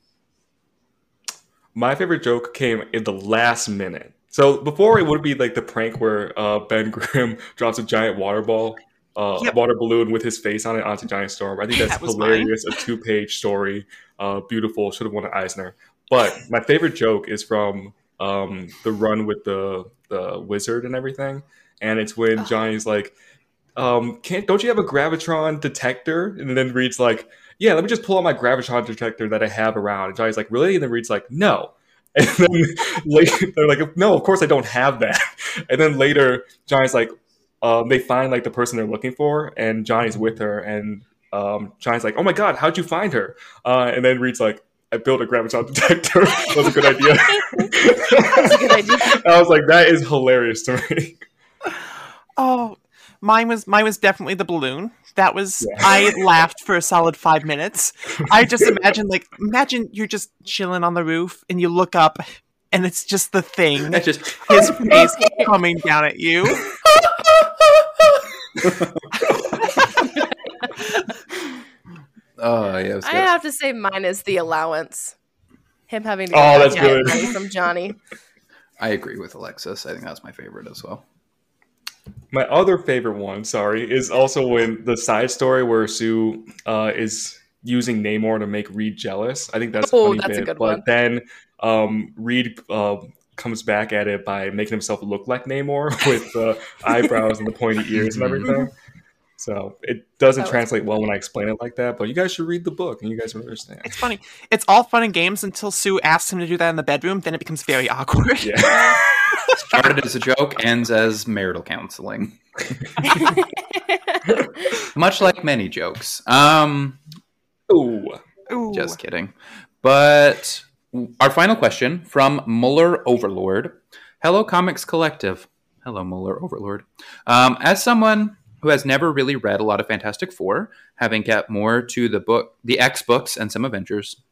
My favorite joke came in the last minute. So before it would be like the prank where uh, Ben Grimm drops a giant water ball, uh, Yep. water balloon with his face on it onto Giant Storm. I think that's That was hilarious. A two-page story, uh, beautiful. Should have won an Eisner. But my favorite joke is from um, the run with the the wizard and everything, and it's when Johnny's like, um, "Can't don't you have a gravitron detector?" And then Reed's like, "Yeah, let me just pull out my gravitron detector that I have around." And Johnny's like, "Really?" And then Reed's like, "No." And then later, they're like, "No, of course I don't have that." And then later, Johnny's like, um, they find like the person they're looking for, and Johnny's with her, and um, Johnny's like, "Oh my god, how'd you find her?" Uh, and then Reed's like, "I built a gravitron detector. that was a good idea." That's a good idea. I was like, "That is hilarious to me." Oh, mine was mine was definitely the balloon. That was Yeah. I laughed for a solid five minutes. I just imagine like imagine you're just chilling on the roof and you look up and it's just the thing, That's just his face coming down at you. oh yeah, I good. have to say mine is the allowance. Him having to Oh, get that's good. money from Johnny. I agree with Alexis. I think that's my favorite as well. My other favorite one, sorry, is also when the side story where Sue uh, is using Namor to make Reed jealous. I think that's a Oh, funny that's a bit. good but one. then um, Reed uh, comes back at it by making himself look like Namor with the eyebrows and the pointy ears and everything. So it doesn't That was- translate well when I explain it like that. But you guys should read the book and you guys will understand. It's funny. It's all fun and games until Sue asks him to do that in the bedroom. Then it becomes very awkward. Yeah. Started as a joke, ends as marital counseling. Much like many jokes. Um, Ooh. Ooh. Just kidding. But our final question from Muller Overlord. Hello, Comics Collective. Hello, Muller Overlord. Um, as someone who has never really read a lot of Fantastic Four, having kept more to the book, the X books, and some Avengers,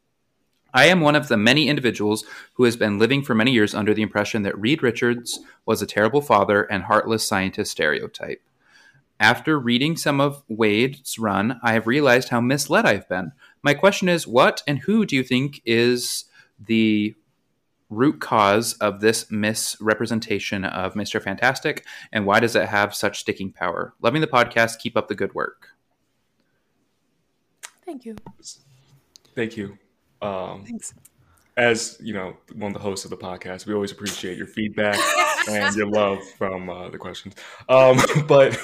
I am one of the many individuals who has been living for many years under the impression that Reed Richards was a terrible father and heartless scientist stereotype. After reading some of Waid's run, I have realized how misled I've been. My question is what and who do you think is the root cause of this misrepresentation of Mr. Fantastic, and why does it have such sticking power? Loving the podcast. Keep up the good work. Thank you. Thank you. Um, Thanks. as you know, one of the hosts of the podcast, we always appreciate your feedback and your love from uh, the questions. Um, but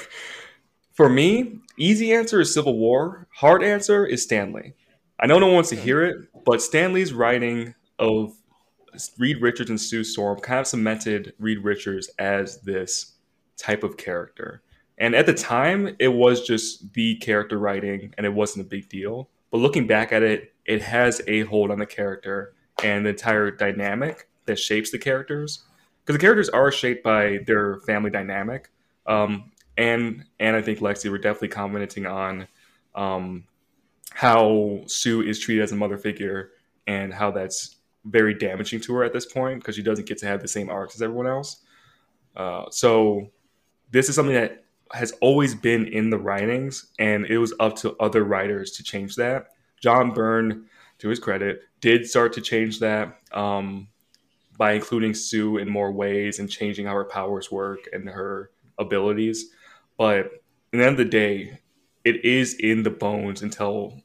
for me, easy answer is Civil War. Hard answer is Stan Lee. I know no one wants to hear it, but Stan Lee's writing of Reed Richards and Sue Storm kind of cemented Reed Richards as this type of character. And at the time, it was just the character writing, and it wasn't a big deal. But looking back at it, it has a hold on the character and the entire dynamic that shapes the characters. Because the characters are shaped by their family dynamic. Um, and and I think Lexi were definitely commenting on um, how Sue is treated as a mother figure and how that's very damaging to her at this point because she doesn't get to have the same arcs as everyone else. Uh, so this is something that has always been in the writings, and it was up to other writers to change that. John Byrne, to his credit, did start to change that um, by including Sue in more ways and changing how her powers work and her abilities. But at the end of the day, it is in the bones until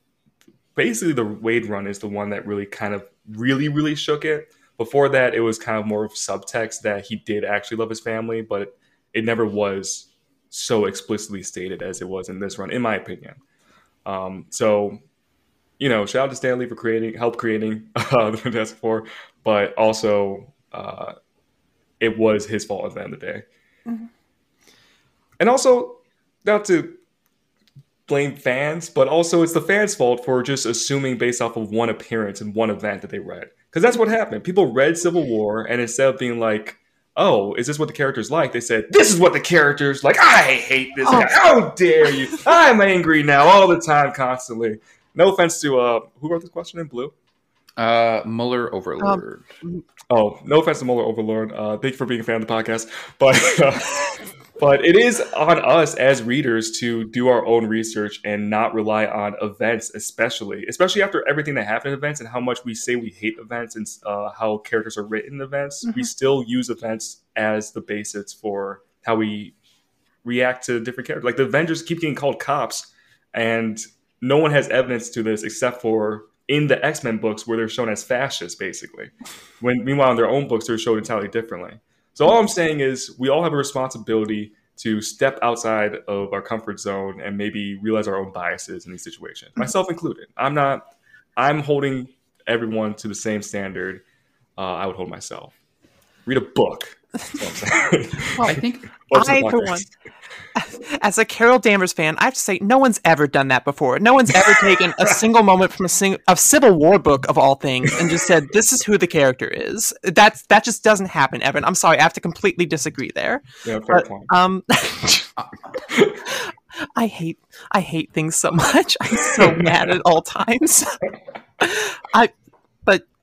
basically the Waid run is the one that really kind of really, really shook it. Before that, it was kind of more of subtext that he did actually love his family, but it never was so explicitly stated as it was in this run, in my opinion. Um, so, you know, shout out to Stan Lee for creating, help creating uh, the Fantastic Four, but also uh, it was his fault at the end of the day. Mhm. And also, not to blame fans, but also it's the fans' fault for just assuming based off of one appearance and one event that they read. Because that's what happened. People read Civil War, and instead of being like, oh, is this what the character's like? They said, this is what the character's like. I hate this Oh. guy. How dare you? I'm angry now all the time, constantly. No offense to, uh, who wrote this question in blue? Uh, Muller Overlord. Oh, no offense to Muller Overlord. Uh, thank you for being a fan of the podcast. But uh, but it is on us as readers to do our own research and not rely on events, especially especially after everything that happened in events and how much we say we hate events and uh, how characters are written in events. We still use events as the basis for how we react to different characters. Like the Avengers keep getting called cops, and no one has evidence to this except for in the X Men books where they're shown as fascists, basically. When meanwhile in their own books they're shown entirely differently. So all I'm saying is we all have a responsibility to step outside of our comfort zone and maybe realize our own biases in these situations, myself included. I'm not. I'm holding everyone to the same standard uh, I would hold myself. Read a book. That's I'm saying. I think I, for one, as a Carol Danvers fan, I have to say no one's ever done that before. No one's ever taken a single moment from a sing- a Civil War book of all things and just said, "This is who the character is." That's that just doesn't happen, Evan. I'm sorry, I have to completely disagree there. Yeah, fair But, point. um, I hate I hate things so much. I'm so mad at all times. I but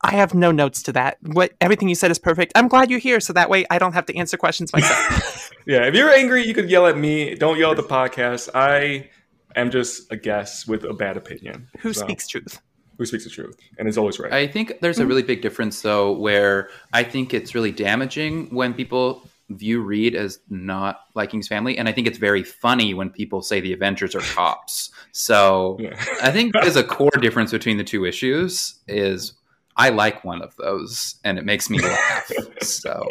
I have no notes to that. What everything you said is perfect. I'm glad you're here, so that way I don't have to answer questions myself. Yeah, if you're angry, you could yell at me. Don't yell at the podcast. I am just a guest with a bad opinion. Who So, speaks truth? Who speaks the truth and is always right. I think there's a mm-hmm. really big difference though, where I think it's really damaging when people view Reed as not liking his family, and I think it's very funny when people say the Avengers are cops. So Yeah. I think there's a core difference between the two issues. Is I like one of those, and it makes me laugh. so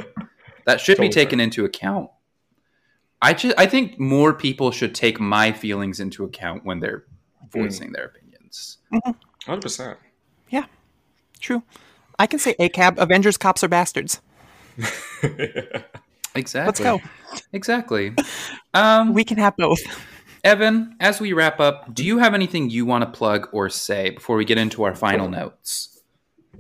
that should be Totally taken into account. I just I think more people should take my feelings into account when they're voicing their opinions. 100%. Yeah, true. I can say ACAB, Avengers cops are bastards. Exactly. Let's go. Exactly. Um, We can have both. Evan, as we wrap up, do you have anything you want to plug or say before we get into our final notes?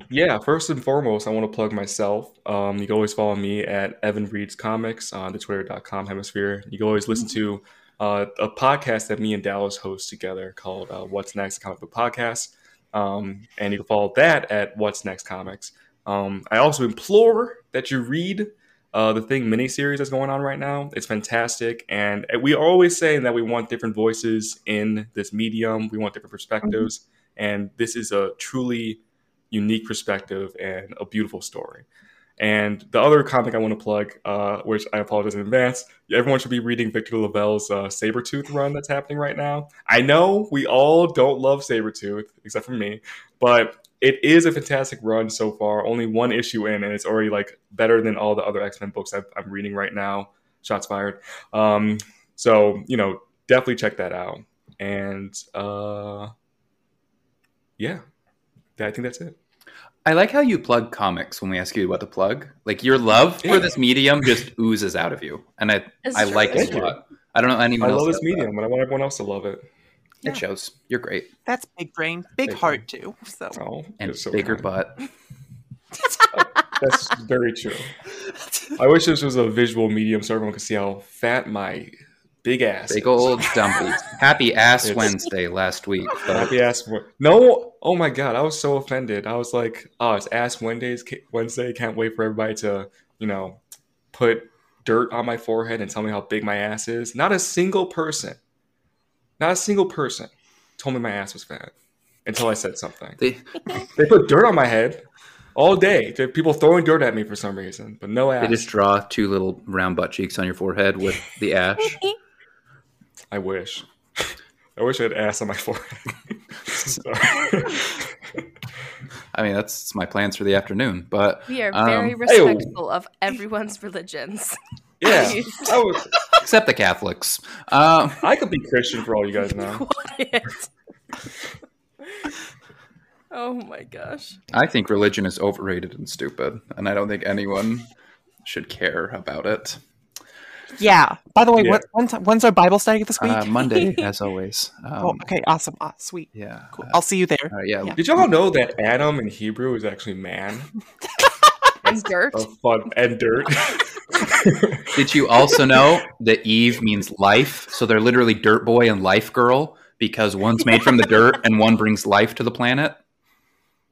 Yeah, first and foremost, I want to plug myself. Um, you can always follow me at Evan Reads Comics on the twitter.com hemisphere. You can always listen to uh, a podcast that me and Dallas host together called uh, What's Next, comic book podcast. Um, and you can follow that at What's Next Comics. Um, I also implore that you read uh, the Thing miniseries that's going on right now. It's fantastic. And we are always saying that we want different voices in this medium, we want different perspectives. And this is a truly unique perspective and a beautiful story. And the other comic I want to plug, uh, which I apologize in advance, everyone should be reading Victor LaValle's uh, Sabretooth run that's happening right now. I know we all don't love Sabretooth, except for me, but it is a fantastic run so far. Only one issue in, and it's already like better than all the other X Men books i am reading right now. Shots fired. Um, so, you know, definitely check that out. And uh, yeah, I think that's it. I like how you plug comics when we ask you what to plug. Like your love for this medium just oozes out of you, and I It's I true. like it a lot. I don't know anyone I else. love this does that. medium, and I want everyone else to love it. It shows. You're great That's big brain, big Big heart too. So Oh, and you're so bigger kind. butt. Oh, that's very true. I wish this was a visual medium so everyone could see how fat my big ass. Big old dumpy. Happy Ass It's- Wednesday last week. folks. Happy ass. No. Oh my god, I was so offended. I was like, oh, it's ass Wednesdays. Wednesday. Can't wait for everybody to, you know, put dirt on my forehead and tell me how big my ass is. Not a single person, not a single person, told me my ass was fat until I said something. They- They put dirt on my head all day. There are people throwing dirt at me for some reason, but no ass. They just draw two little round butt cheeks on your forehead with the ash. I wish. I wish I had ass on my forehead. I mean, that's, that's my plans for the afternoon. But We are Um, very Ayo. respectful of everyone's religions. yeah, I, was, except the Catholics. Um, I could be Christian for all you guys know. Quiet. oh my gosh. I think religion is overrated and stupid, and I don't think anyone should care about it. Yeah. By the way, Yeah. what, when's, when's our Bible study this week? Uh, Monday, as always. Um, oh, okay, awesome, ah, sweet, Yeah. cool. I'll see you there. Uh, yeah. Yeah. Did y'all know that Adam in Hebrew is actually man? And dirt. Oh, fun and dirt. Did you also know that Eve means life? So they're literally Dirt Boy and Life Girl because one's made from the dirt and one brings life to the planet.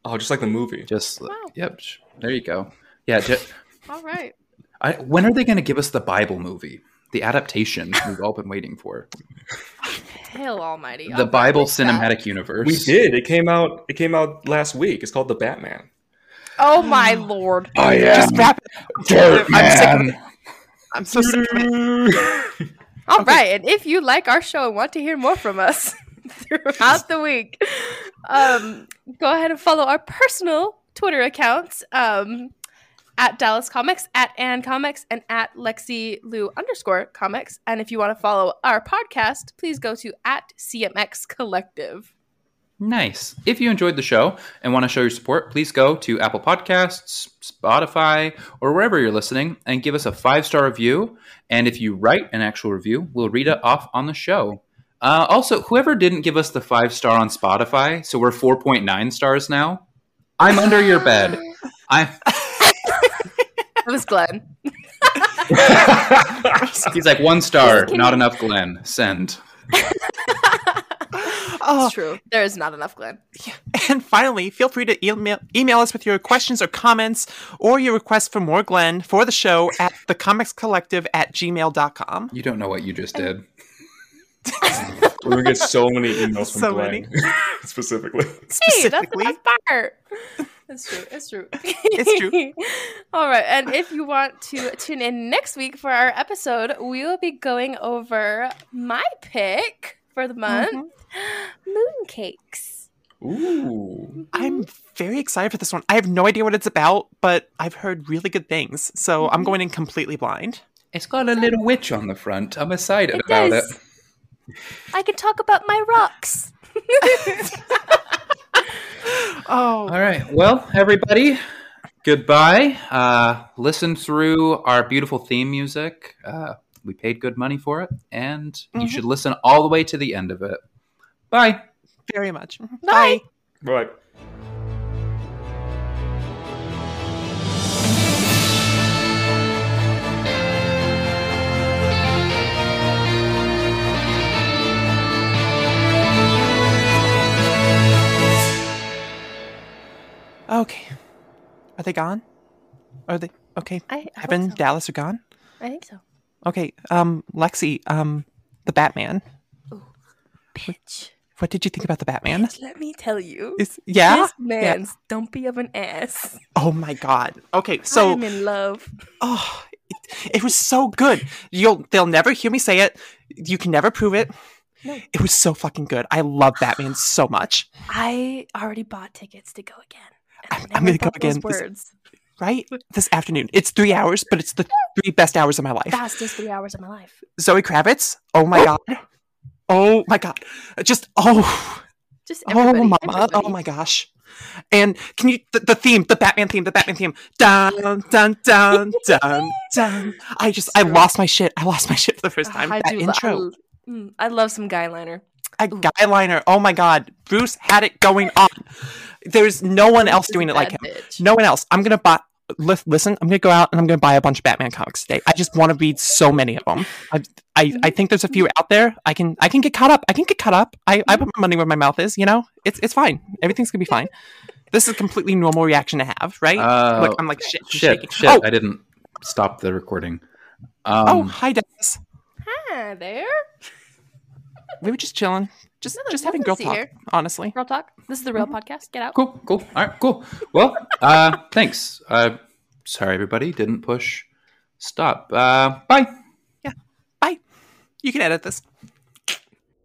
oh, just like the movie. Just Wow. yep. There you go. Yeah. Ju- All right. I, when are they going to give us the Bible movie? The adaptation we've all been waiting for. Hail Almighty. The I'll Bible publish that. cinematic universe. We did. It came out. It came out last week. It's called the Batman. Oh my lord. Oh Just wrap. Dirt I'm sick of Man. it. I'm so sick of it. All right, and if you like our show and want to hear more from us throughout the week, um, go ahead and follow our personal Twitter accounts um, at Dallas Comics, at Ann Comics, and at Lexi Lou underscore Comics. And if you want to follow our podcast, please go to at CMX Collective. Nice. If you enjoyed the show and want to show your support, please go to Apple Podcasts, Spotify, or wherever you're listening and give us a five star review. And if you write an actual review, we'll read it off on the show. Uh, also, whoever didn't give us the five star on Spotify, so we're 4.9 stars now, I'm under your bed. I'm. It was Glenn. He's like one star, Can not you- enough. Glenn, send. Oh, It's true. There is not enough Glenn. and finally, feel free to email, email us with your questions or comments or your request for more Glenn for the show at thecomicscollective at gmail.com. You don't know what you just did. We're gonna get so many emails from So Glenn, specifically. Hey, that's the Specifically. best part. It's true. It's true. It's true. All right. And if you want to tune in next week for our episode, we will be going over my pick for the month Mm-hmm. mooncakes. Ooh. I'm very excited for this one. I have no idea what it's about, but I've heard really good things. So I'm going in completely blind. It's got a little witch on the front. I'm excited It about does. it. I can talk about my rocks. Oh, All right. Well, everybody, goodbye. Uh, listen through our beautiful theme music. Uh, we paid good money for it, and you Mhm. should listen all the way to the end of it. Bye. very much. Bye. Right. Okay. Are they gone? Are they okay? I, I Evan, so. Dallas are gone. I think so. Okay. Um, Lexi. Um, the Batman. Bitch. What did you think about the Batman? Let me tell you. Is yeah. This man's dumpy of an ass. Oh my god. Okay. So I'm in love. oh, it, it was so good. You'll they'll never hear me say it. You can never prove it. No. It was so fucking good. I love Batman so much. I already bought tickets to go again. I'm- I'm gonna go thought those again this- Words. Right this afternoon. It's three hours, but it's the three best hours of my life. Fastest three hours of my life. Zoe Kravitz. Oh my god. Oh my god. Just oh Just oh everybody. mama. everybody. Oh my gosh. And can you the, the theme, the Batman theme, the Batman theme. Dun dun dun dun dun. I just I lost my shit. I lost my shit for the first time. I that do. intro. I, mm, I love some guy liner. A guy liner. Oh my god. Bruce had it going on. There's no one else doing it like him. bitch. No one else. I'm gonna buy. li- Listen, I'm gonna go out and I'm gonna buy a bunch of Batman comics today. I just want to read so many of them. I, I, I think there's a few out there. I can, I can get caught up. I can get caught up. I, I put my money where my mouth is. You know, it's, it's fine. Everything's gonna be fine. This is a completely normal reaction to have, right? Uh, like I'm like shit, I'm shit, shaking. shit. Oh, I didn't stop the recording. oh, Um, hi, Dennis. Hi there. We were just chilling, just, Nothing- just having nothing girl talk. here. Honestly, Girl talk. This is the real Mm-hmm. podcast. Get out. Cool, cool. All right, cool. Well, uh, thanks. Uh, sorry, everybody. Didn't push stop. Uh, bye. Yeah, bye. You can edit this.